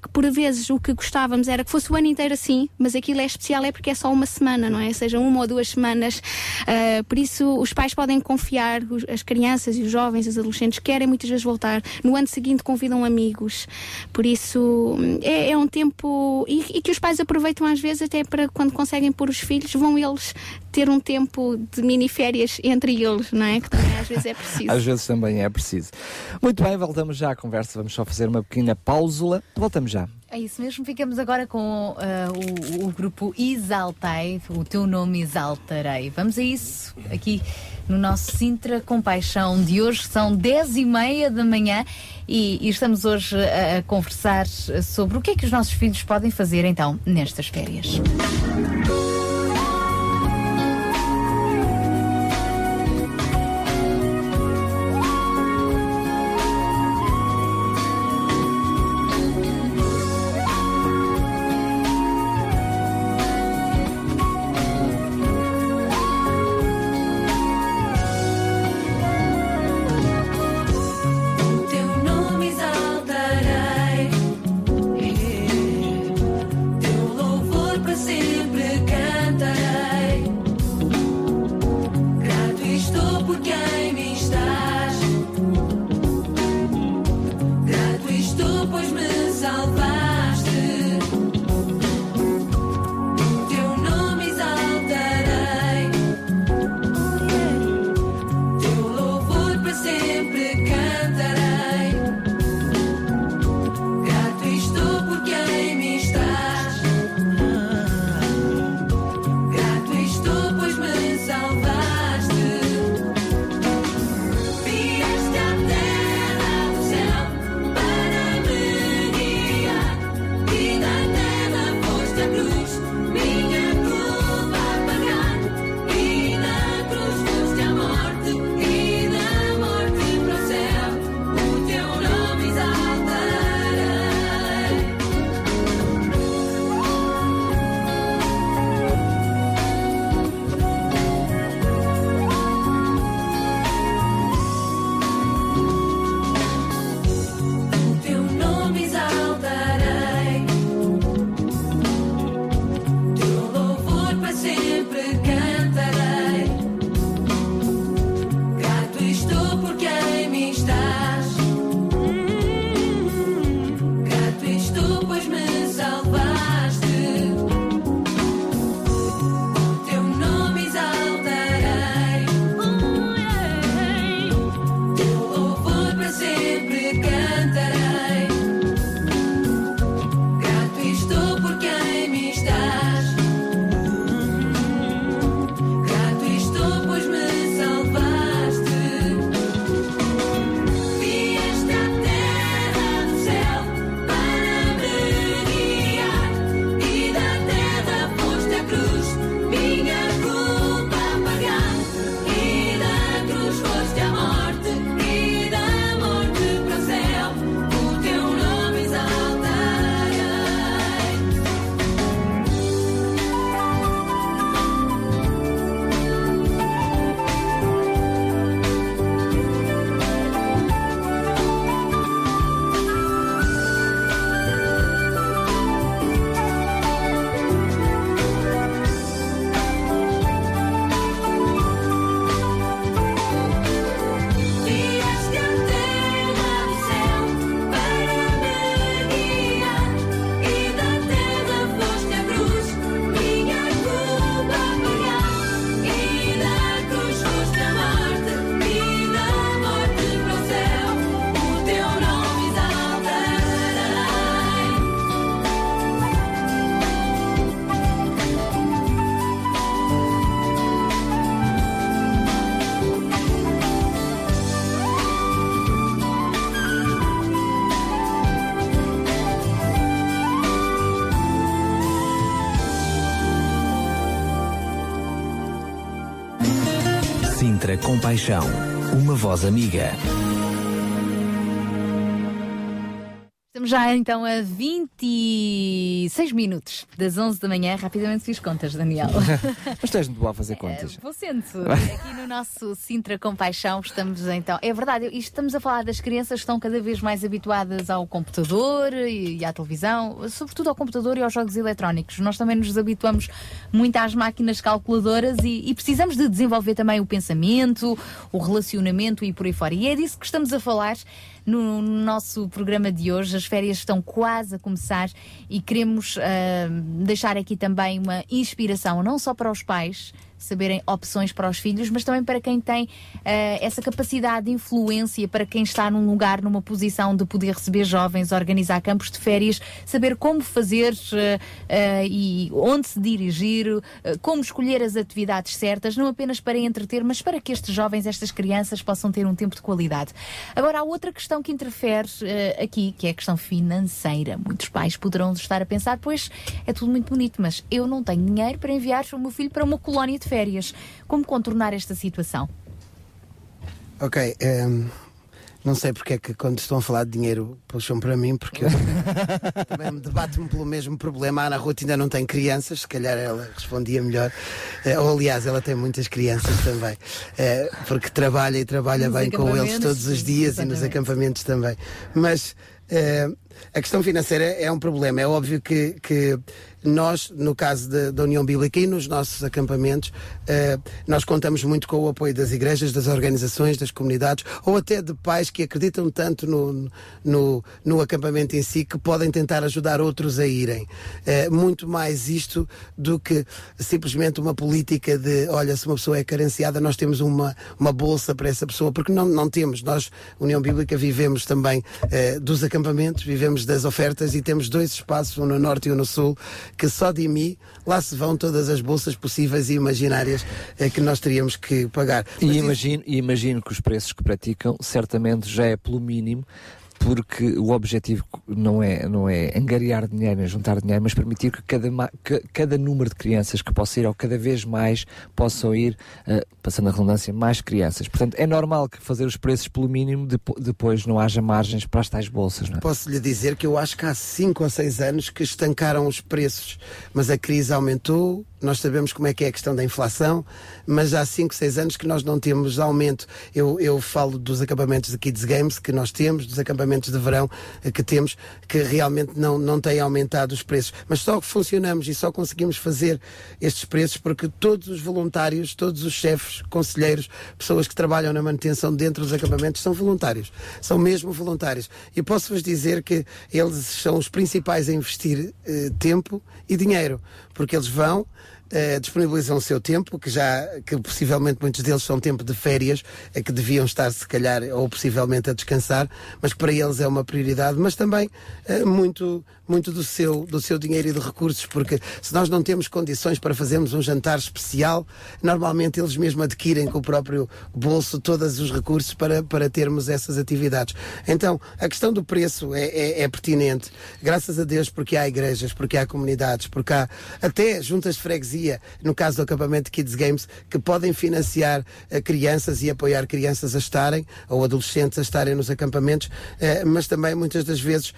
que por vezes o que gostávamos era que fosse o ano inteiro assim, mas aquilo é especial é porque é só uma semana, não é? Seja uma ou duas semanas. Ah, por isso, os pais podem confiar, os- as crianças e os jovens, os adolescentes querem muitas vezes voltar. No ano seguinte convidam amigos. Por isso, é, é um tempo. E, e que os pais aproveitam às vezes até para quando conseguem pôr os filhos, vão eles ter um tempo de miniférias entre eles, não é? Que também às vezes é preciso. Às vezes também é preciso. Muito bem, voltamos já à conversa. Vamos só fazer uma pequena pausula. Voltamos já. É isso mesmo, ficamos agora com ah, o, o grupo Exaltei, o teu nome exaltarei. Vamos a isso aqui no nosso Sintra Compaixão de hoje, são 10 e meia da manhã e, e estamos hoje a, a conversar sobre o que é que os nossos filhos podem fazer então nestas férias. O Compaixão. Uma voz amiga. Estamos já então a 26 minutos das 11 da manhã. Rapidamente fiz contas, Daniel. *laughs* Mas tu és muito boa a fazer contas. Vou sendo. Aqui no nosso Sintra Compaixão estamos então. É verdade, isto estamos a falar das crianças que estão cada vez mais habituadas ao computador e à televisão, sobretudo ao computador e aos jogos eletrónicos. Nós também nos habituamos muito às máquinas calculadoras e, e precisamos de desenvolver também o pensamento, o relacionamento e por aí fora. E é disso que estamos a falar no nosso programa de hoje. As férias estão quase a começar e queremos ah, deixar aqui também uma inspiração, não só para os pais saberem opções para os filhos, mas também para quem tem ah, essa capacidade de influência, para quem está num lugar, numa posição de poder receber jovens, organizar campos de férias, saber como fazer ah, e onde se dirigir, como escolher as atividades certas, não apenas para entreter, mas para que estes jovens, estas crianças, possam ter um tempo de qualidade. Agora, há outra questão que interfere aqui, que é a questão financeira. Muitos pais poderão estar a pensar, pois é tudo muito bonito, mas eu não tenho dinheiro para enviar o meu filho para uma colónia de férias. Como contornar esta situação? Ok, ehm, não sei porque é que quando estão a falar de dinheiro puxam para mim, porque eu *laughs* também me debato-me pelo mesmo problema. A Ana Ruth ainda não tem crianças, se calhar ela respondia melhor. Eh, ou aliás, ela tem muitas crianças também, eh, porque trabalha e trabalha Nos bem com eles todos os dias e nos acampamentos também. Mas eh, a questão financeira é um problema. É óbvio que, que nós, no caso da, da União Bíblica e nos nossos acampamentos, eh, nós contamos muito com o apoio das igrejas, das organizações, das comunidades, ou até de pais que acreditam tanto no, no, no acampamento em si que podem tentar ajudar outros a irem. Eh, muito mais isto do que simplesmente uma política de, olha, se uma pessoa é carenciada, nós temos uma, uma bolsa para essa pessoa, porque não, não temos. Nós, União Bíblica, vivemos também eh, dos acampamentos, vivemos das ofertas e temos dois espaços, um no norte e um no sul, que só de mim lá se vão todas as bolsas possíveis e imaginárias eh, que nós teríamos que pagar. E imagino, e imagino que os preços que praticam certamente já é pelo mínimo, porque o objetivo não é, não é angariar dinheiro, nem juntar dinheiro, mas permitir que cada, que cada número de crianças que possa ir, ou cada vez mais possam ir, eh, passando a redundância, mais crianças. Portanto, é normal que fazer os preços pelo mínimo, depo- depois não haja margens para as tais bolsas. Não é? Posso lhe dizer que eu acho que há 5 ou 6 anos que estancaram os preços, mas a crise aumentou. Nós sabemos como é que é a questão da inflação, mas há 5, 6 anos que nós não temos aumento. Eu, eu falo dos acampamentos de Kids Games que nós temos, dos acampamentos de verão eh, que temos, que realmente não, não têm aumentado os preços. Mas só funcionamos e só conseguimos fazer estes preços porque todos os voluntários, todos os chefes, conselheiros, pessoas que trabalham na manutenção dentro dos acampamentos são voluntários. São mesmo voluntários. E posso-vos dizer que eles são os principais a investir eh, tempo e dinheiro, porque eles vão. eh, disponibilizam o seu tempo, que já, que possivelmente muitos deles são tempo de férias, eh, que deviam estar se calhar ou possivelmente a descansar, mas que para eles é uma prioridade, mas também eh, muito, muito do seu, do seu dinheiro e de recursos, porque se nós não temos condições para fazermos um jantar especial, normalmente eles mesmo adquirem com o próprio bolso todos os recursos para, para termos essas atividades. Então, a questão do preço é, é, é pertinente, graças a Deus, porque há igrejas, porque há comunidades, porque há até juntas de freguesia, no caso do acampamento Kids Games, que podem financiar eh, crianças e apoiar crianças a estarem, ou adolescentes a estarem nos acampamentos, eh, mas também muitas das vezes.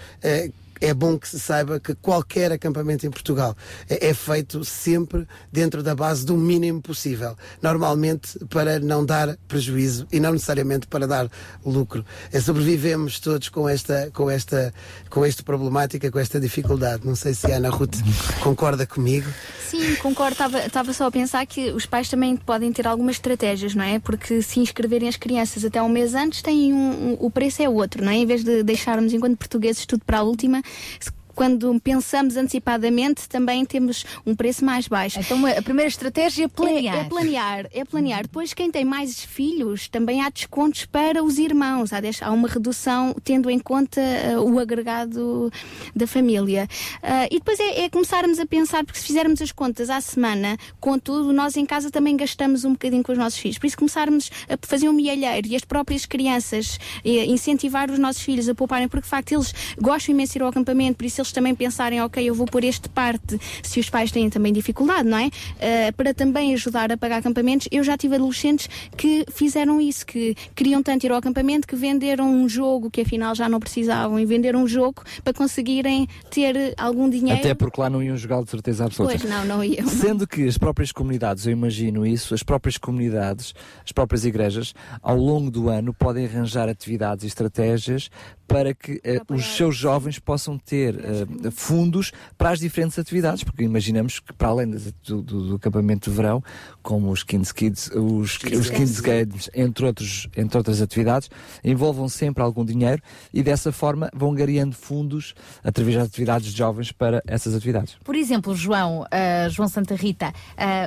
É bom que se saiba que qualquer acampamento em Portugal é, é feito sempre dentro da base do mínimo possível. Normalmente para não dar prejuízo e não necessariamente para dar lucro. Eh, Sobrevivemos todos com esta, com esta, com esta problemática, com esta dificuldade. Não sei se a Ana Ruth concorda comigo. Sim, concordo. Estava só a pensar que os pais também podem ter algumas estratégias, não é? Porque se inscreverem as crianças até um mês antes, têm um, um- o preço é outro, não é? Em vez de deixarmos, enquanto portugueses, tudo para a última, It's. Quando pensamos antecipadamente, também temos um preço mais baixo. Então a primeira estratégia é planear. É, é planear, é planear. Depois, quem tem mais filhos, também há descontos para os irmãos. Há, há uma redução tendo em conta eh, o agregado da família. Ah, e depois é, é começarmos a pensar, porque se fizermos as contas à semana, contudo, nós em casa também gastamos um bocadinho com os nossos filhos. Por isso começarmos a fazer um mielheiro e as próprias crianças eh, incentivar os nossos filhos a pouparem, porque de facto eles gostam imenso de ir ao acampamento, por isso eles eles também pensarem, ok, eu vou pôr este parte, se os pais têm também dificuldade, não é? Eh, para também ajudar a pagar acampamentos. Eu já tive adolescentes que fizeram isso, que queriam tanto ir ao acampamento que venderam um jogo que afinal já não precisavam e venderam um jogo para conseguirem ter algum dinheiro. Até porque lá não iam jogar de certeza absoluta. Pois não, não iam. Sendo que as próprias comunidades, eu imagino isso, as próprias comunidades, as próprias igrejas, ao longo do ano podem arranjar atividades e estratégias para que eh, os seus jovens possam ter eh, fundos para as diferentes atividades, porque imaginamos que para além do, do- do acampamento de verão, como os Kids Kids, os, Kids os Kids Games, entre, outros, entre outras atividades, envolvam sempre algum dinheiro e dessa forma vão gareando fundos através das atividades de jovens para essas atividades. Por exemplo, João, ah, João Santa Rita,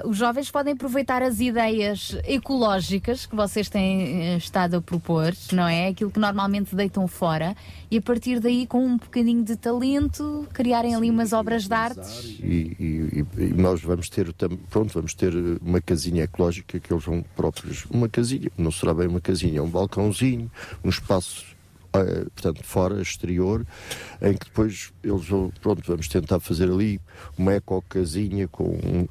os jovens podem aproveitar as ideias ecológicas que vocês têm estado a propor, não é? Aquilo que normalmente deitam fora e a partir daí, com um bocadinho de talento, criarem ali umas obras de arte. E, e- e- nós vamos ter pronto vamos ter uma casinha ecológica que eles vão próprios uma casinha não será bem uma casinha é um balcãozinho um espaço eh, portanto fora exterior em que depois eles vão pronto vamos tentar fazer ali uma ecocasinha com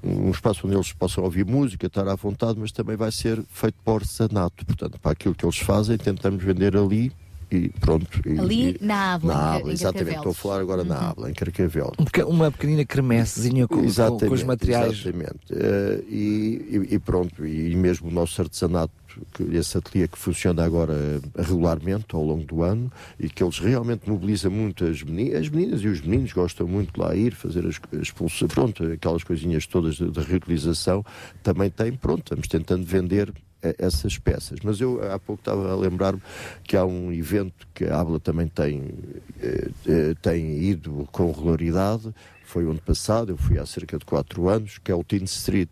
um, um espaço onde eles possam ouvir música estar à vontade mas também vai ser feito por artesanato portanto para aquilo que eles fazem tentamos vender ali e pronto e- Ali e- na Ávila, na em em exatamente Carcavelos. estou a falar agora na Ávila em Carcavel Um peque- uma pequenina cremessezinha com, com- com os materiais. Exatamente. Eh, e, e- e pronto, e, mesmo o nosso artesanato, esse ateliê que funciona agora eh, regularmente ao longo do ano e que eles realmente mobilizam muito as meninas, as meninas e os meninos gostam muito de lá ir, fazer as, as pronto, aquelas coisinhas todas de, de reutilização, também tem, pronto, estamos tentando vender essas peças. Mas eu há pouco estava a lembrar-me que há um evento que a Abla também tem, eh, eh, tem ido com regularidade. Foi ano passado, eu fui há cerca de quatro anos, que é o Teen Street.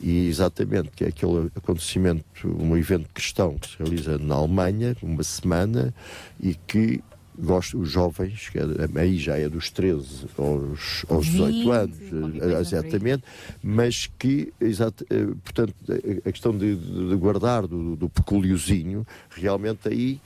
E exatamente, que é aquele acontecimento, um evento cristão que se realiza na Alemanha, uma semana, e que gosto, os jovens, que é- aí já é dos 13 aos, aos 18 anos, eh, exatamente, mas que, exato, eh, portanto, a questão de, de- de guardar do, do peculiozinho, realmente aí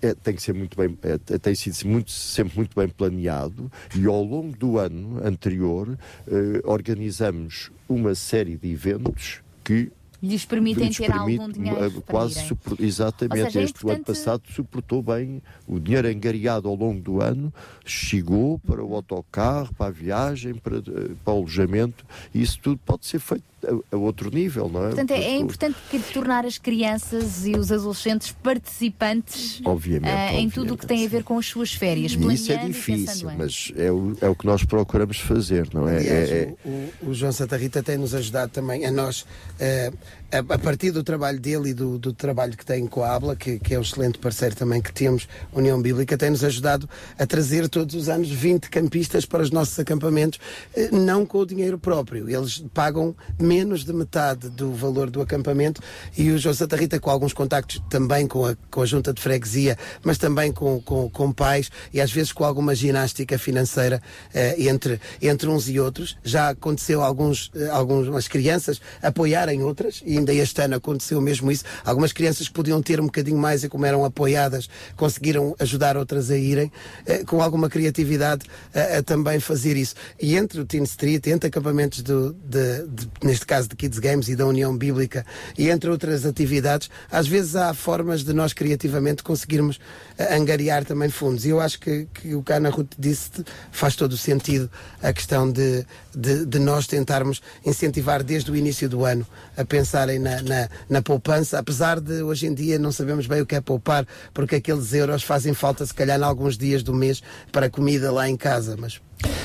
é, tem que ser muito bem, é, tem sido muito, sempre muito bem planeado e ao longo do ano anterior eh, organizamos uma série de eventos que Lhes permitem lhes ter algum permite, dinheiro eh, quase supor- exatamente seja, é este ano passado suportou bem o dinheiro angariado ao longo do ano chegou para o autocarro para a viagem para, eh, para o alojamento e isso tudo pode ser feito a, a outro nível não é? Portanto, é, é importante que tornar as crianças e os adolescentes participantes Obviamente, ah, em tudo o que tem a ver com as suas férias. e isso é difícil mas é o, é o que nós procuramos fazer não é, Aliás, É- é- o, o- João Santa Rita tem nos ajudado também a nós, eh, a, a partir do trabalho dele e do, do trabalho que tem com a Abla, que, que é um excelente parceiro também que temos, União Bíblica, tem nos ajudado a trazer todos os anos 20 campistas para os nossos acampamentos, eh, não com o dinheiro próprio. Eles pagam menos de metade do valor do acampamento e o João Santa Rita, com alguns contactos também com a, com a junta de freguesia, mas também com, com, com pais e às vezes com alguma ginástica financeira eh, entre, entre uns e outros. Já aconteceu alguns, eh, algumas crianças apoiarem outras e ainda este ano aconteceu mesmo isso. Algumas crianças que podiam ter um bocadinho mais e como eram apoiadas conseguiram ajudar outras a irem eh, com alguma criatividade a, a também fazer isso. E entre o Teen Street, entre acampamentos do, de, de- neste caso de Kids Games e da União Bíblica e entre outras atividades, às vezes há formas de nós criativamente conseguirmos eh, angariar também fundos. E eu acho que, que o que a Ana Ruth disse faz todo o sentido a questão de, de, de nós tentarmos incentivar desde o início do ano a pensarem na, na, na poupança, apesar de hoje em dia não sabemos bem o que é poupar, porque aqueles euros fazem falta se calhar em alguns dias do mês para comida lá em casa, mas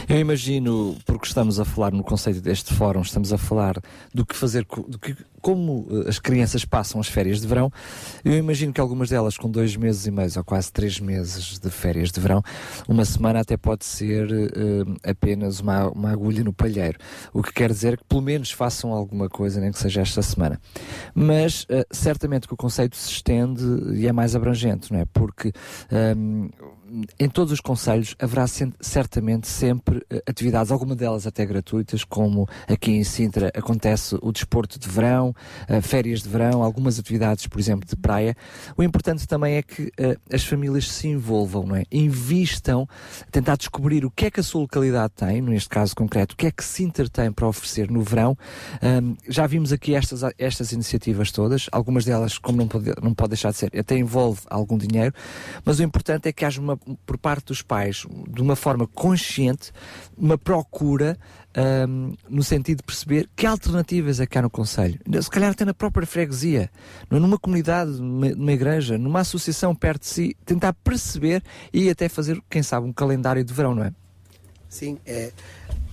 Eu imagino, porque estamos a falar no conceito deste fórum, estamos a falar do que fazer, do que, como eh, as crianças passam as férias de verão. Eu imagino que algumas delas, com dois meses e meio ou quase três meses de férias de verão, uma semana até pode ser eh, apenas uma, uma agulha no palheiro. O que quer dizer que pelo menos façam alguma coisa, nem que seja esta semana. Mas eh, certamente que o conceito se estende e é mais abrangente, não é? Porque ehm, em todos os conselhos haverá certamente sempre eh, atividades, algumas delas até gratuitas, como aqui em Sintra acontece o desporto de verão, uh, férias de verão, algumas atividades, por exemplo, de praia. O importante também é que uh, as famílias se envolvam, não é? Invistam, tentar descobrir o que é que a sua localidade tem, neste caso concreto, o que é que Sinter tem para oferecer no verão. Já vimos aqui estas, estas iniciativas todas, algumas delas, como não pode, não pode deixar de ser, até envolve algum dinheiro, mas o importante é que haja uma, por parte dos pais, de uma forma consciente, uma procura um, no sentido de perceber que alternativas é que há no Conselho. Se calhar até na própria freguesia, numa comunidade, numa, numa igreja, numa associação perto de si, tentar perceber e até fazer, quem sabe, um calendário de verão, não é? Sim, é.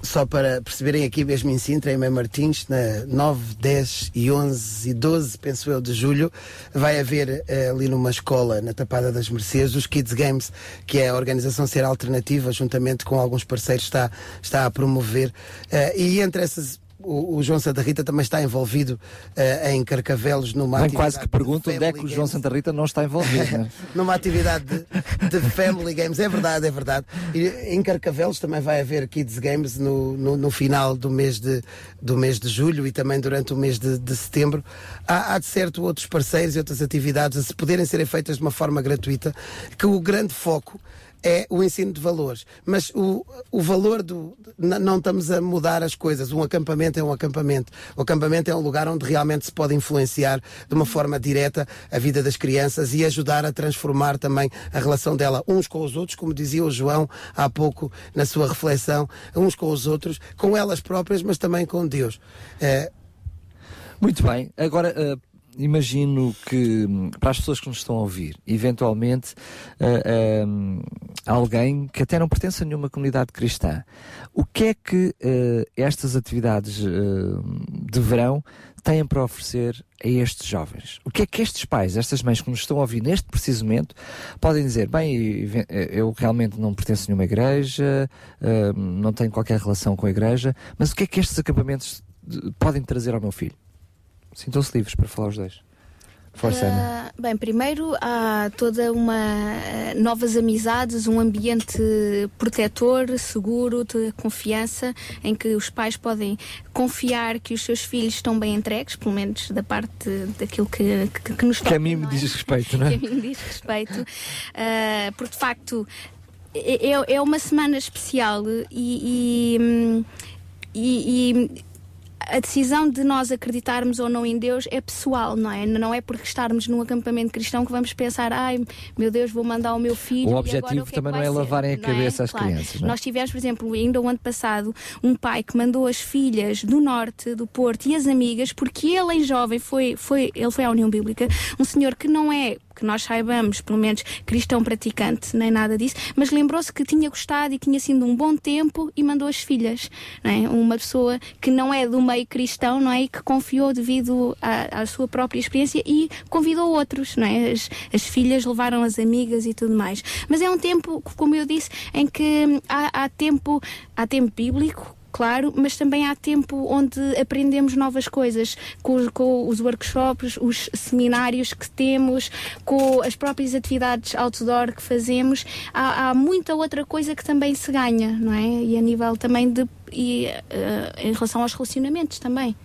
Só para perceberem aqui mesmo em Sintra, em Mãe Martins, na 9, 10 e 11 e 12, penso eu, de julho, vai haver eh, ali numa escola, na Tapada das Mercês, os Kids Games, que é a organização Ser Alternativa, juntamente com alguns parceiros, está, está a promover. Eh, e entre essas o, o, João Santa Rita também está envolvido uh, em Carcavelos numa Bem, quase que pergunto onde é que o João Santa Rita não está envolvido. né? *laughs* numa atividade de, de, Family Games, é verdade, é verdade. E em Carcavelos também vai haver Kids Games no, no, no final do mês, de, do mês de julho e também durante o mês de, de setembro. Há, há, de certo outros parceiros e outras atividades a se poderem ser feitas de uma forma gratuita, que o grande foco é o ensino de valores. Mas o, o valor do. Não estamos a mudar as coisas. Um acampamento é um acampamento. O acampamento é um lugar onde realmente se pode influenciar de uma forma direta a vida das crianças e ajudar a transformar também a relação dela uns com os outros, como dizia o João há pouco na sua reflexão, uns com os outros, com elas próprias, mas também com Deus. É... Muito bem. Agora. Uh imagino que hum, para as pessoas que nos estão a ouvir, eventualmente uh, uh, alguém que até não pertence a nenhuma comunidade cristã, o que é que uh, estas atividades de verão têm para oferecer a estes jovens? O que é que estes pais, estas mães que nos estão a ouvir neste preciso momento, podem dizer? Bem, eu realmente não pertenço a nenhuma igreja, não tenho qualquer relação com a igreja, mas o que é que estes acampamentos podem trazer ao meu filho? Sintam-se livres para falar os dois. Força, uh, bem, primeiro há toda uma uh, novas amizades, um ambiente protetor, seguro, de confiança, em que os pais podem confiar que os seus filhos estão bem entregues, pelo menos da parte daquilo que, que, que nos Que a mim me diz respeito, *laughs* não é? Que a mim me diz respeito, uh, porque de facto é, é, é uma semana especial e, e, e a decisão de nós acreditarmos ou não em Deus é pessoal, não é? Não é porque estarmos num acampamento cristão que vamos pensar, ai meu Deus, vou mandar o meu filho. O objetivo o é também não é lavarem a cabeça é? às claro. crianças. É? Nós tivemos, por exemplo, ainda o ano passado, um pai que mandou as filhas do norte, do Porto e as amigas, porque ele em jovem foi, foi, ele foi à União Bíblica, um senhor que não é que nós saibamos, pelo menos cristão praticante, nem nada disso, mas lembrou-se que tinha gostado e tinha sido um bom tempo e mandou as filhas. É? Uma pessoa que não é do meio cristão, não é? E que confiou devido à, à sua própria experiência e convidou outros, não é? As, as, filhas levaram as amigas e tudo mais. Mas é um tempo, como eu disse, em que há, há tempo, há tempo bíblico, claro, mas também há tempo onde aprendemos novas coisas com, com, os workshops, os seminários que temos, com as próprias atividades outdoor que fazemos. Há, há muita outra coisa que também se ganha, não é? E a nível também de. E, uh, em relação aos relacionamentos também.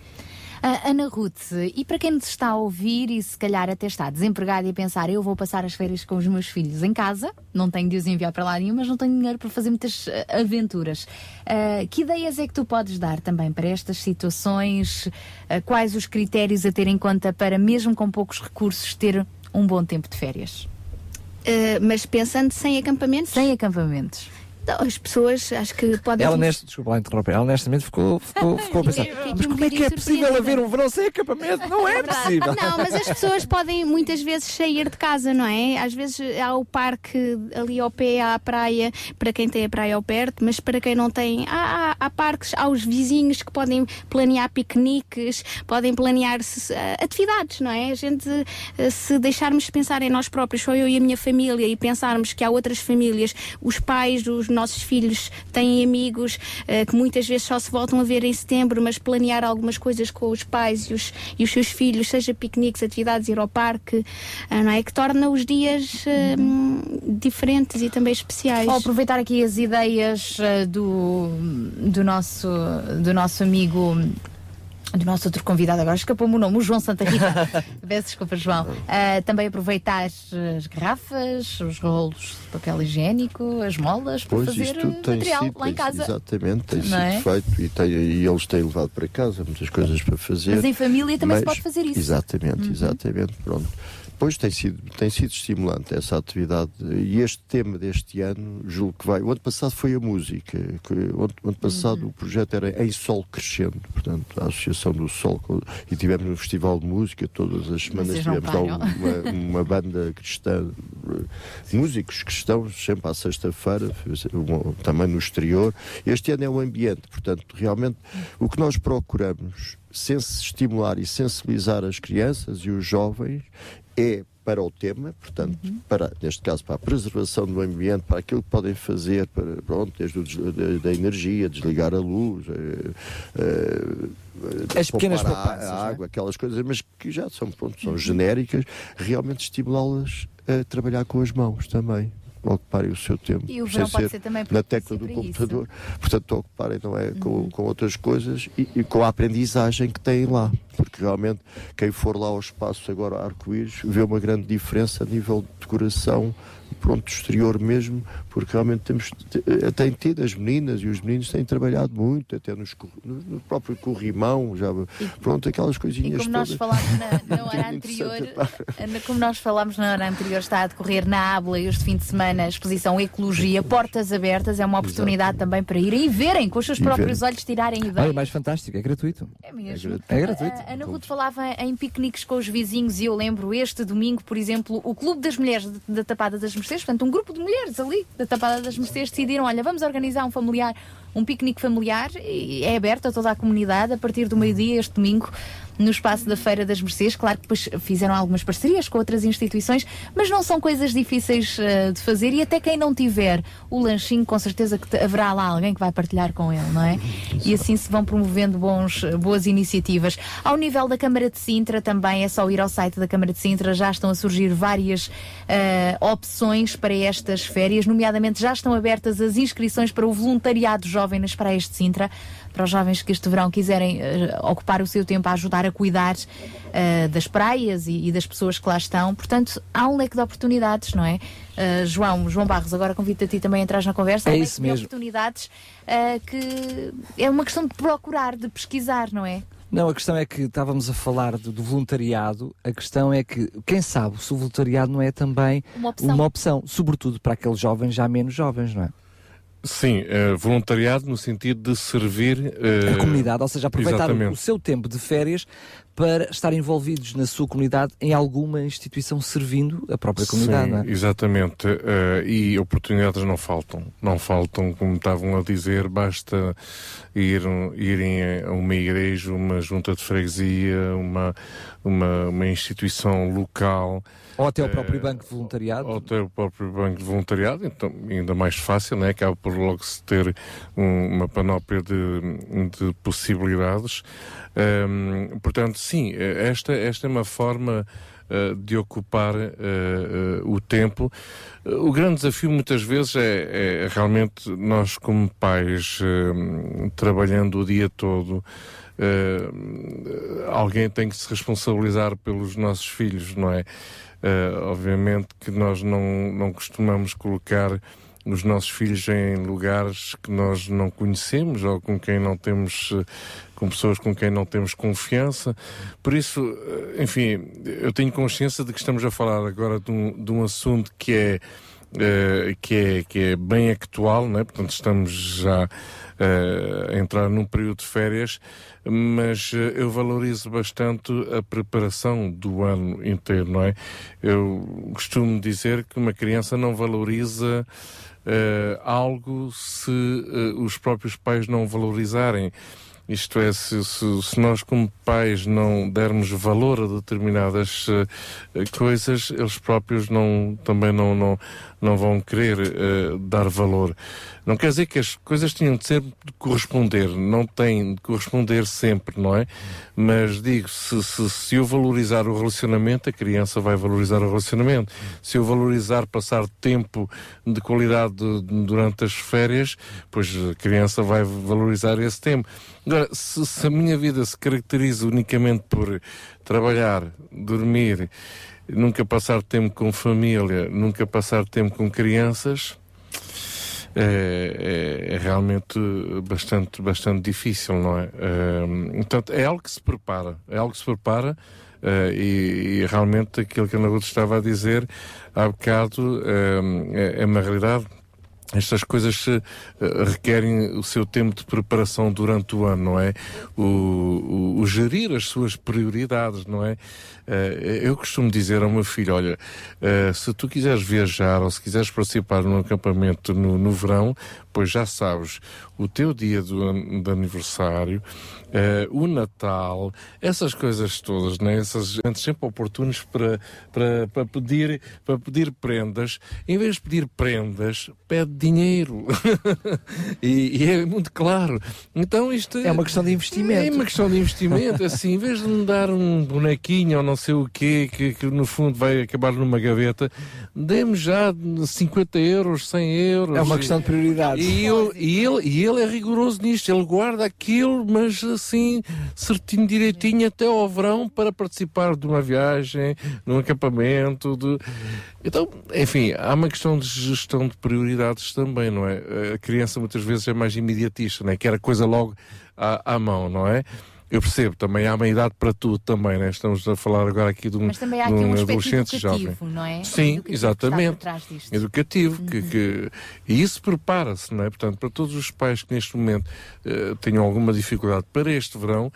Uh, Ana Ruth, e para quem nos está a ouvir e se calhar até está desempregado e a pensar, eu vou passar as férias com os meus filhos em casa, não tenho de os enviar para lá nenhum, mas não tenho dinheiro para fazer muitas uh, aventuras. Uh, que ideias é que tu podes dar também para estas situações? quais os critérios a ter em conta para, mesmo com poucos recursos, ter um bom tempo de férias? mas pensando sem acampamentos? Sem acampamentos. Então, as pessoas acho que podem. Ela, honest... Desculpa lá interromper, ela honestamente ficou, ficou, *laughs* ficou a pensar: mas como é que é possível haver um verão sem acampamento? Não é, é possível. Não, mas as pessoas podem muitas vezes sair de casa, não é? Às vezes há o parque ali ao pé, há a praia, para quem tem a praia ao perto, mas para quem não tem, há, há, há parques, há os vizinhos que podem planear piqueniques, podem planear uh, atividades, não é? A gente, uh, se deixarmos de pensar em nós próprios, só eu e a minha família, e pensarmos que há outras famílias, os pais, os nossos filhos têm amigos uh, que muitas vezes só se voltam a ver em setembro, mas planear algumas coisas com os pais e os, e os seus filhos, seja piqueniques, atividades, ir ao parque, uh, não é? Que torna os dias uh, diferentes e também especiais. Vou aproveitar aqui as ideias do, do, nosso, do nosso amigo do nosso outro convidado agora, escapou-me o nome, o João Santa Rita. *laughs* Peço desculpa, João. Ah, também aproveitar as garrafas, os rolos de papel higiênico, as molas, para Pois fazer isto tem material sido, lá em casa. exatamente, tem Não sido é? feito e, tem- e eles têm levado para casa muitas coisas para fazer. Mas em família também se Mas- pode fazer isso. Exatamente, Uhum. exatamente, pronto. Pois tem sido, tem sido estimulante essa atividade e este tema deste ano, julgo que vai. O ano passado foi a música. Que, o, ano, o ano passado Uhum. o projeto era em Sol Crescendo, portanto, a Associação do Sol. E tivemos um festival de música, todas as semanas Vocês tivemos lá uma, uma banda cristã, músicos cristãos, sempre à sexta-feira, também no exterior. Este ano é um ambiente, portanto, realmente o que nós procuramos sens- estimular e sensibilizar as crianças e os jovens é para o tema, portanto, para, neste caso, para a preservação do ambiente, para aquilo que podem fazer, para, pronto, desde o da, da energia, desligar a luz, eh, eh, As pequenas a- a é? água, aquelas coisas, mas que já são, pronto, são genéricas, realmente estimulá-las a trabalhar com as mãos também. Ocuparem o seu tempo. E o verão pode ser também na tecla do computador. Portanto, ocuparem não é, com, com outras coisas e, e com a aprendizagem que têm lá. Porque realmente, quem for lá ao espaço agora arco-íris, vê uma grande diferença a nível de decoração, pronto, exterior mesmo, porque realmente temos, te- eh, têm tido as meninas e os meninos têm trabalhado muito, até nos, no, no próprio corrimão, já, pronto, aquelas E coisinhas como nós todas. falámos na, *laughs* na hora anterior, como nós falámos na hora anterior, está a decorrer na Abla este fim de semana a exposição Ecologia, Portas Abertas, é uma oportunidade também para irem e verem com os seus E próprios verem. olhos, tirarem ideias. mais fantástico, é gratuito. É mesmo. É gratuito. Ana Ruth falava em piqueniques com os vizinhos e eu lembro este domingo, por exemplo, o Clube das Mulheres da Tapada das Mercês, portanto, um grupo de mulheres ali da Tapada das Mercês decidiram: olha, vamos organizar um familiar, um piquenique familiar e é aberto a toda a comunidade a partir do meio-dia este domingo. No espaço da Feira das Mercês, claro que depois fizeram algumas parcerias com outras instituições, mas não são coisas difíceis eh, de fazer e até quem não tiver o lanchinho, com certeza que haverá lá alguém que vai partilhar com ele, não é? E assim se vão promovendo bons, boas iniciativas. Ao nível da Câmara de Sintra também é só ir ao site da Câmara de Sintra, já estão a surgir várias eh, opções para estas férias, nomeadamente já estão abertas as inscrições para o voluntariado jovem nas praias de Sintra, para os jovens que este verão quiserem eh, ocupar o seu tempo a ajudar a cuidar eh, das praias e, e das pessoas que lá estão. Portanto, há um leque de oportunidades, não é? Eh, João, João Barros, agora convido a ti também a entrar na conversa. É há um isso leque de mesmo. oportunidades eh, que é uma questão de procurar, de pesquisar, não é? Não, a questão é que estávamos a falar do, do voluntariado. A questão é que, quem sabe, se o voluntariado não é também Uma opção. opção, sobretudo para aqueles jovens já menos jovens, não é? Sim, eh, voluntariado no sentido de servir eh, A comunidade, ou seja, aproveitar o, exatamente. o seu tempo de férias para estar envolvidos na sua comunidade em alguma instituição servindo a própria comunidade, Sim, é? exatamente. eh, e oportunidades não faltam. Não faltam, como estavam a dizer, basta ir, irem a uma igreja, uma junta de freguesia, uma, uma, uma instituição local. Ou até o eh, próprio banco de voluntariado. Ou até o próprio banco de voluntariado, então ainda mais fácil, né? acaba por logo se ter um- uma panóplia de, de possibilidades. Ahm, portanto, sim, eh, esta, esta é uma forma eh, de ocupar eh, eh, o tempo. O grande desafio muitas vezes é, é realmente nós como pais trabalhando o dia todo alguém tem que se responsabilizar pelos nossos filhos, não é? Eh, obviamente que nós não, não costumamos colocar os nossos filhos em lugares que nós não conhecemos ou com quem não temos, eh, com pessoas com quem não temos confiança. Por isso, eh, enfim, eu tenho consciência de que estamos a falar agora de um, de um assunto que é, eh, que é, que é bem atual, não é? portanto estamos já a entrar num período de férias, mas eh, eu valorizo bastante a preparação do ano inteiro, não é? Eu costumo dizer que uma criança não valoriza eh, algo se os próprios pais não valorizarem. Isto é, se, se- se nós como pais não dermos valor a determinadas eh, coisas, eles próprios não, também não, não, não vão querer eh, dar valor. Não quer dizer que as coisas tinham de ser de corresponder, não têm de corresponder sempre, não é? Mas digo, se, se, se eu valorizar o relacionamento, a criança vai valorizar o relacionamento. Se eu valorizar passar tempo de qualidade de- durante as férias, pois a criança vai valorizar esse tempo. Agora, se, se a minha vida se caracteriza unicamente por trabalhar, dormir, nunca passar tempo com família, nunca passar tempo com crianças, é, é- é realmente bastante, bastante difícil, não é? Então, é algo que se prepara, é algo que se prepara. eh, e, e realmente aquilo que a Ana estava a dizer há bocado é, é uma realidade. Estas coisas eh, requerem o seu tempo de preparação durante o ano, não é? O, o- o gerir as suas prioridades, não é? Eh, eu costumo dizer ao meu filho: olha, eh, se tu quiseres viajar ou se quiseres participar num acampamento no, no verão, pois já sabes, o teu dia do, de aniversário, eh, o Natal, essas coisas todas, né? Essas momentos sempre oportunos para, para, para, pedir, para pedir prendas. Em vez de pedir prendas, pede dinheiro. *laughs* e, e é muito claro. Então isto É uma questão de investimento. É uma questão de investimento. Assim, em vez de me dar um bonequinho ou não sei o quê, que, que no fundo vai acabar numa gaveta, dê-me já 50 euros, 100 euros. É uma questão de prioridades. E, eu- e ele, e ele é rigoroso nisto, ele guarda aquilo, mas assim, certinho, direitinho, até ao verão para participar de uma viagem, num acampamento. De... Então, enfim, há uma questão de gestão de prioridades também, não é? A criança muitas vezes é mais imediatista, não é? Quer a coisa logo à, à mão, não é? Eu percebo, também há uma idade para tudo também, né? Estamos a falar agora aqui de um, Mas também há aqui um um adolescente jovem. educativo, não é? Sim, Educativo exatamente. Educativo, que, que- e isso prepara-se, não é? Portanto, para todos os pais que neste momento eh, tenham alguma dificuldade para este verão,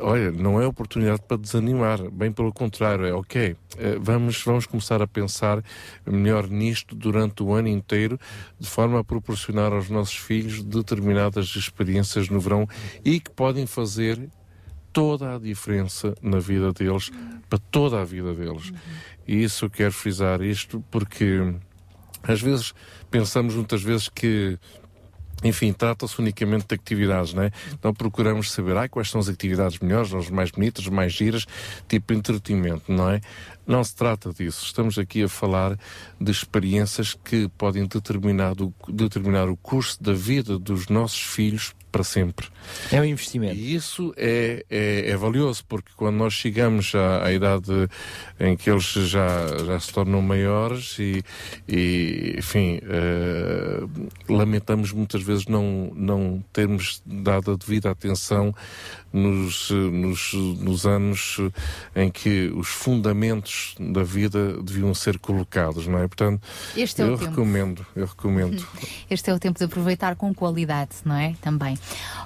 olha, não é oportunidade para desanimar, bem pelo contrário, é ok, eh, vamos, vamos começar a pensar melhor nisto durante o ano inteiro, de forma a proporcionar aos nossos filhos determinadas experiências no verão e que podem fazer toda a diferença na vida deles, para toda a vida deles. E isso eu quero frisar isto porque às vezes pensamos muitas vezes que enfim, trata-se unicamente de atividades, não é? Então procuramos saber ah, quais são as atividades melhores, as mais bonitas, as mais giras, tipo entretenimento, não é? Não se trata disso. Estamos aqui a falar de experiências que podem determinar, determinar o curso da vida dos nossos filhos para sempre. É um investimento. E isso é, é, é valioso, porque quando nós chegamos à, à idade em que eles já, já se tornam maiores e, e enfim, eh, lamentamos muitas vezes não, não termos dado a devida atenção nos, nos, nos anos em que os fundamentos da vida deviam ser colocados, não é? Portanto, Este é eu tempo. recomendo, eu recomendo. *laughs* Este é o tempo de aproveitar com qualidade, não é? Também.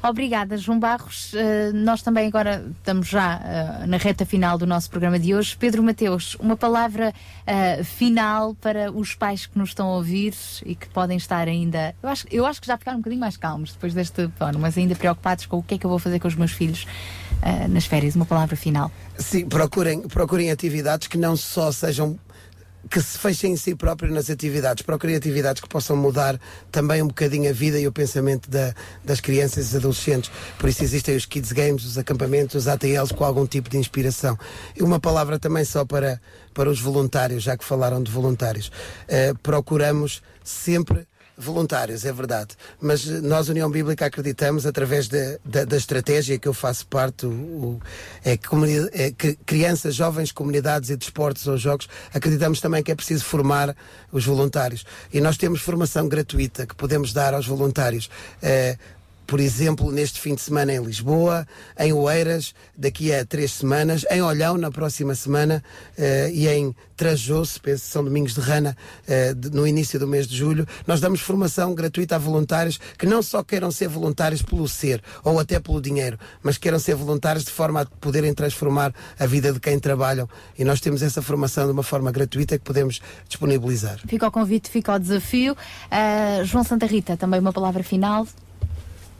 Obrigada, João Barros. Uh, nós também agora estamos já uh, na reta final do nosso programa de hoje. Pedro Mateus, uma palavra uh, final para os pais que nos estão a ouvir e que podem estar ainda. Eu acho, eu acho que já ficaram um bocadinho mais calmos depois deste plano, mas ainda preocupados com o que é que eu vou fazer com os meus filhos uh, nas férias. Uma palavra final. Sim, procurem, procurem atividades que não só sejam que se fechem em si próprio nas atividades. Procurem atividades que possam mudar também um bocadinho a vida e o pensamento da- das crianças e adolescentes. Por isso existem os Kids Games, os acampamentos, os ATLs com algum tipo de inspiração. E uma palavra também só para, para os voluntários, já que falaram de voluntários. Eh, procuramos sempre voluntários, é verdade. Mas eh, nós, União Bíblica, acreditamos, através da, da, estratégia que eu faço parte, o, o- é, é crianças, jovens, comunidades e desportos ou jogos, acreditamos também que é preciso formar os voluntários. E nós temos formação gratuita que podemos dar aos voluntários. Eh, por exemplo, neste fim de semana em Lisboa, em Oeiras, daqui a três semanas, em Olhão, na próxima semana, eh, e em Trajoso, penso são Domingos de Rana, eh, de- no início do mês de julho. Nós damos formação gratuita a voluntários que não só queiram ser voluntários pelo ser ou até pelo dinheiro, mas queiram ser voluntários de forma a poderem transformar a vida de quem trabalham. E nós temos essa formação de uma forma gratuita que podemos disponibilizar. Fica o convite, fica o desafio. Uh, João Santa Rita, também uma palavra final.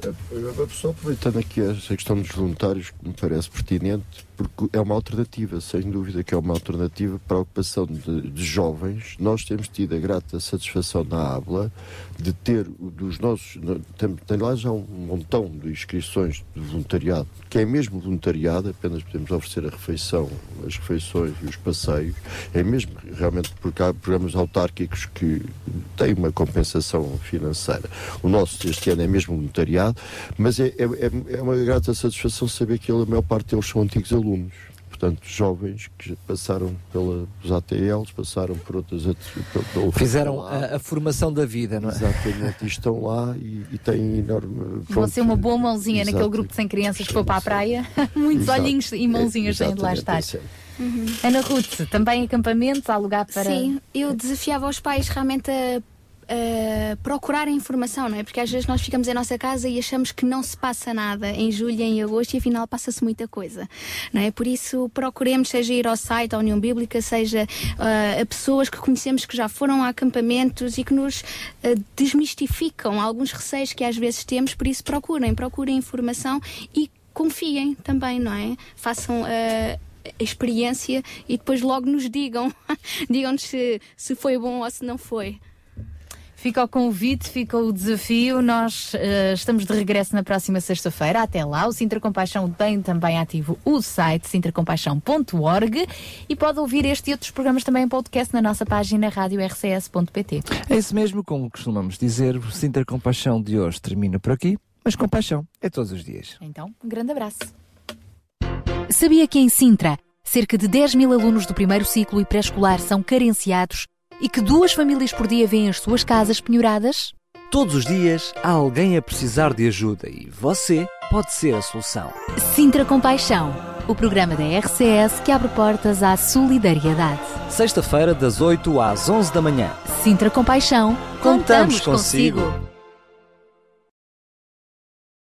A pessoa aproveitando aqui essa questão dos voluntários, que me parece pertinente, porque é uma alternativa, sem dúvida que é uma alternativa para a ocupação de, de jovens. Nós temos tido a grata satisfação na ABLA de ter dos nossos. Tem, tem lá já um montão de inscrições de voluntariado, que é mesmo voluntariado, apenas podemos oferecer a refeição, as refeições e os passeios. É mesmo realmente porque há programas autárquicos que têm uma compensação financeira. O nosso este ano é mesmo voluntariado, mas é, é, é uma grata satisfação saber que a maior parte deles são antigos alunos. Portanto, jovens que passaram pelos ATLs, passaram por outras. pelo- Fizeram a, a formação da vida, não é? Exatamente, e estão lá e, e têm enorme. Vão pronto, ser uma boa mãozinha naquele grupo de 100 crianças que for para a praia. *laughs* Muitos Exato. olhinhos e mãozinhas têm de lá estar. É Uhum. Ana Ruth, também acampamentos, há lugar para. Sim, eu desafiava os pais realmente a, a procurarem informação, não é? Porque às vezes nós ficamos em nossa casa e achamos que não se passa nada em julho em agosto e afinal passa-se muita coisa, não é? Por isso procuremos, seja ir ao site, à União Bíblica, seja ah, a pessoas que conhecemos que já foram a acampamentos e que nos ah, desmistificam alguns receios que às vezes temos, por isso procurem, procurem informação e confiem também, não é? Façam a a experiência e depois logo nos digam, *laughs* digam-nos se, se foi bom ou se não foi. Fica o convite, fica o desafio. Nós eh, estamos de regresso na próxima sexta-feira. Até lá, o Sintra Compaixão tem também ativo o site sintracompaixão.org e pode ouvir este e outros programas também em podcast na nossa página radiorcs.pt. É isso mesmo, como costumamos dizer, o Sinter Compaixão de hoje termina por aqui, mas compaixão é todos os dias. Então, um grande abraço. Sabia que em Sintra, cerca de 10 mil alunos do primeiro ciclo e pré-escolar são carenciados e que duas famílias por dia vêm as suas casas penhoradas? Todos os dias há alguém a precisar de ajuda e você pode ser a solução. Sintra Compaixão, o programa da RCS que abre portas à solidariedade. Sexta-feira, das 8 às 11 da manhã. Sintra Compaixão, Contamos contamos consigo. consigo.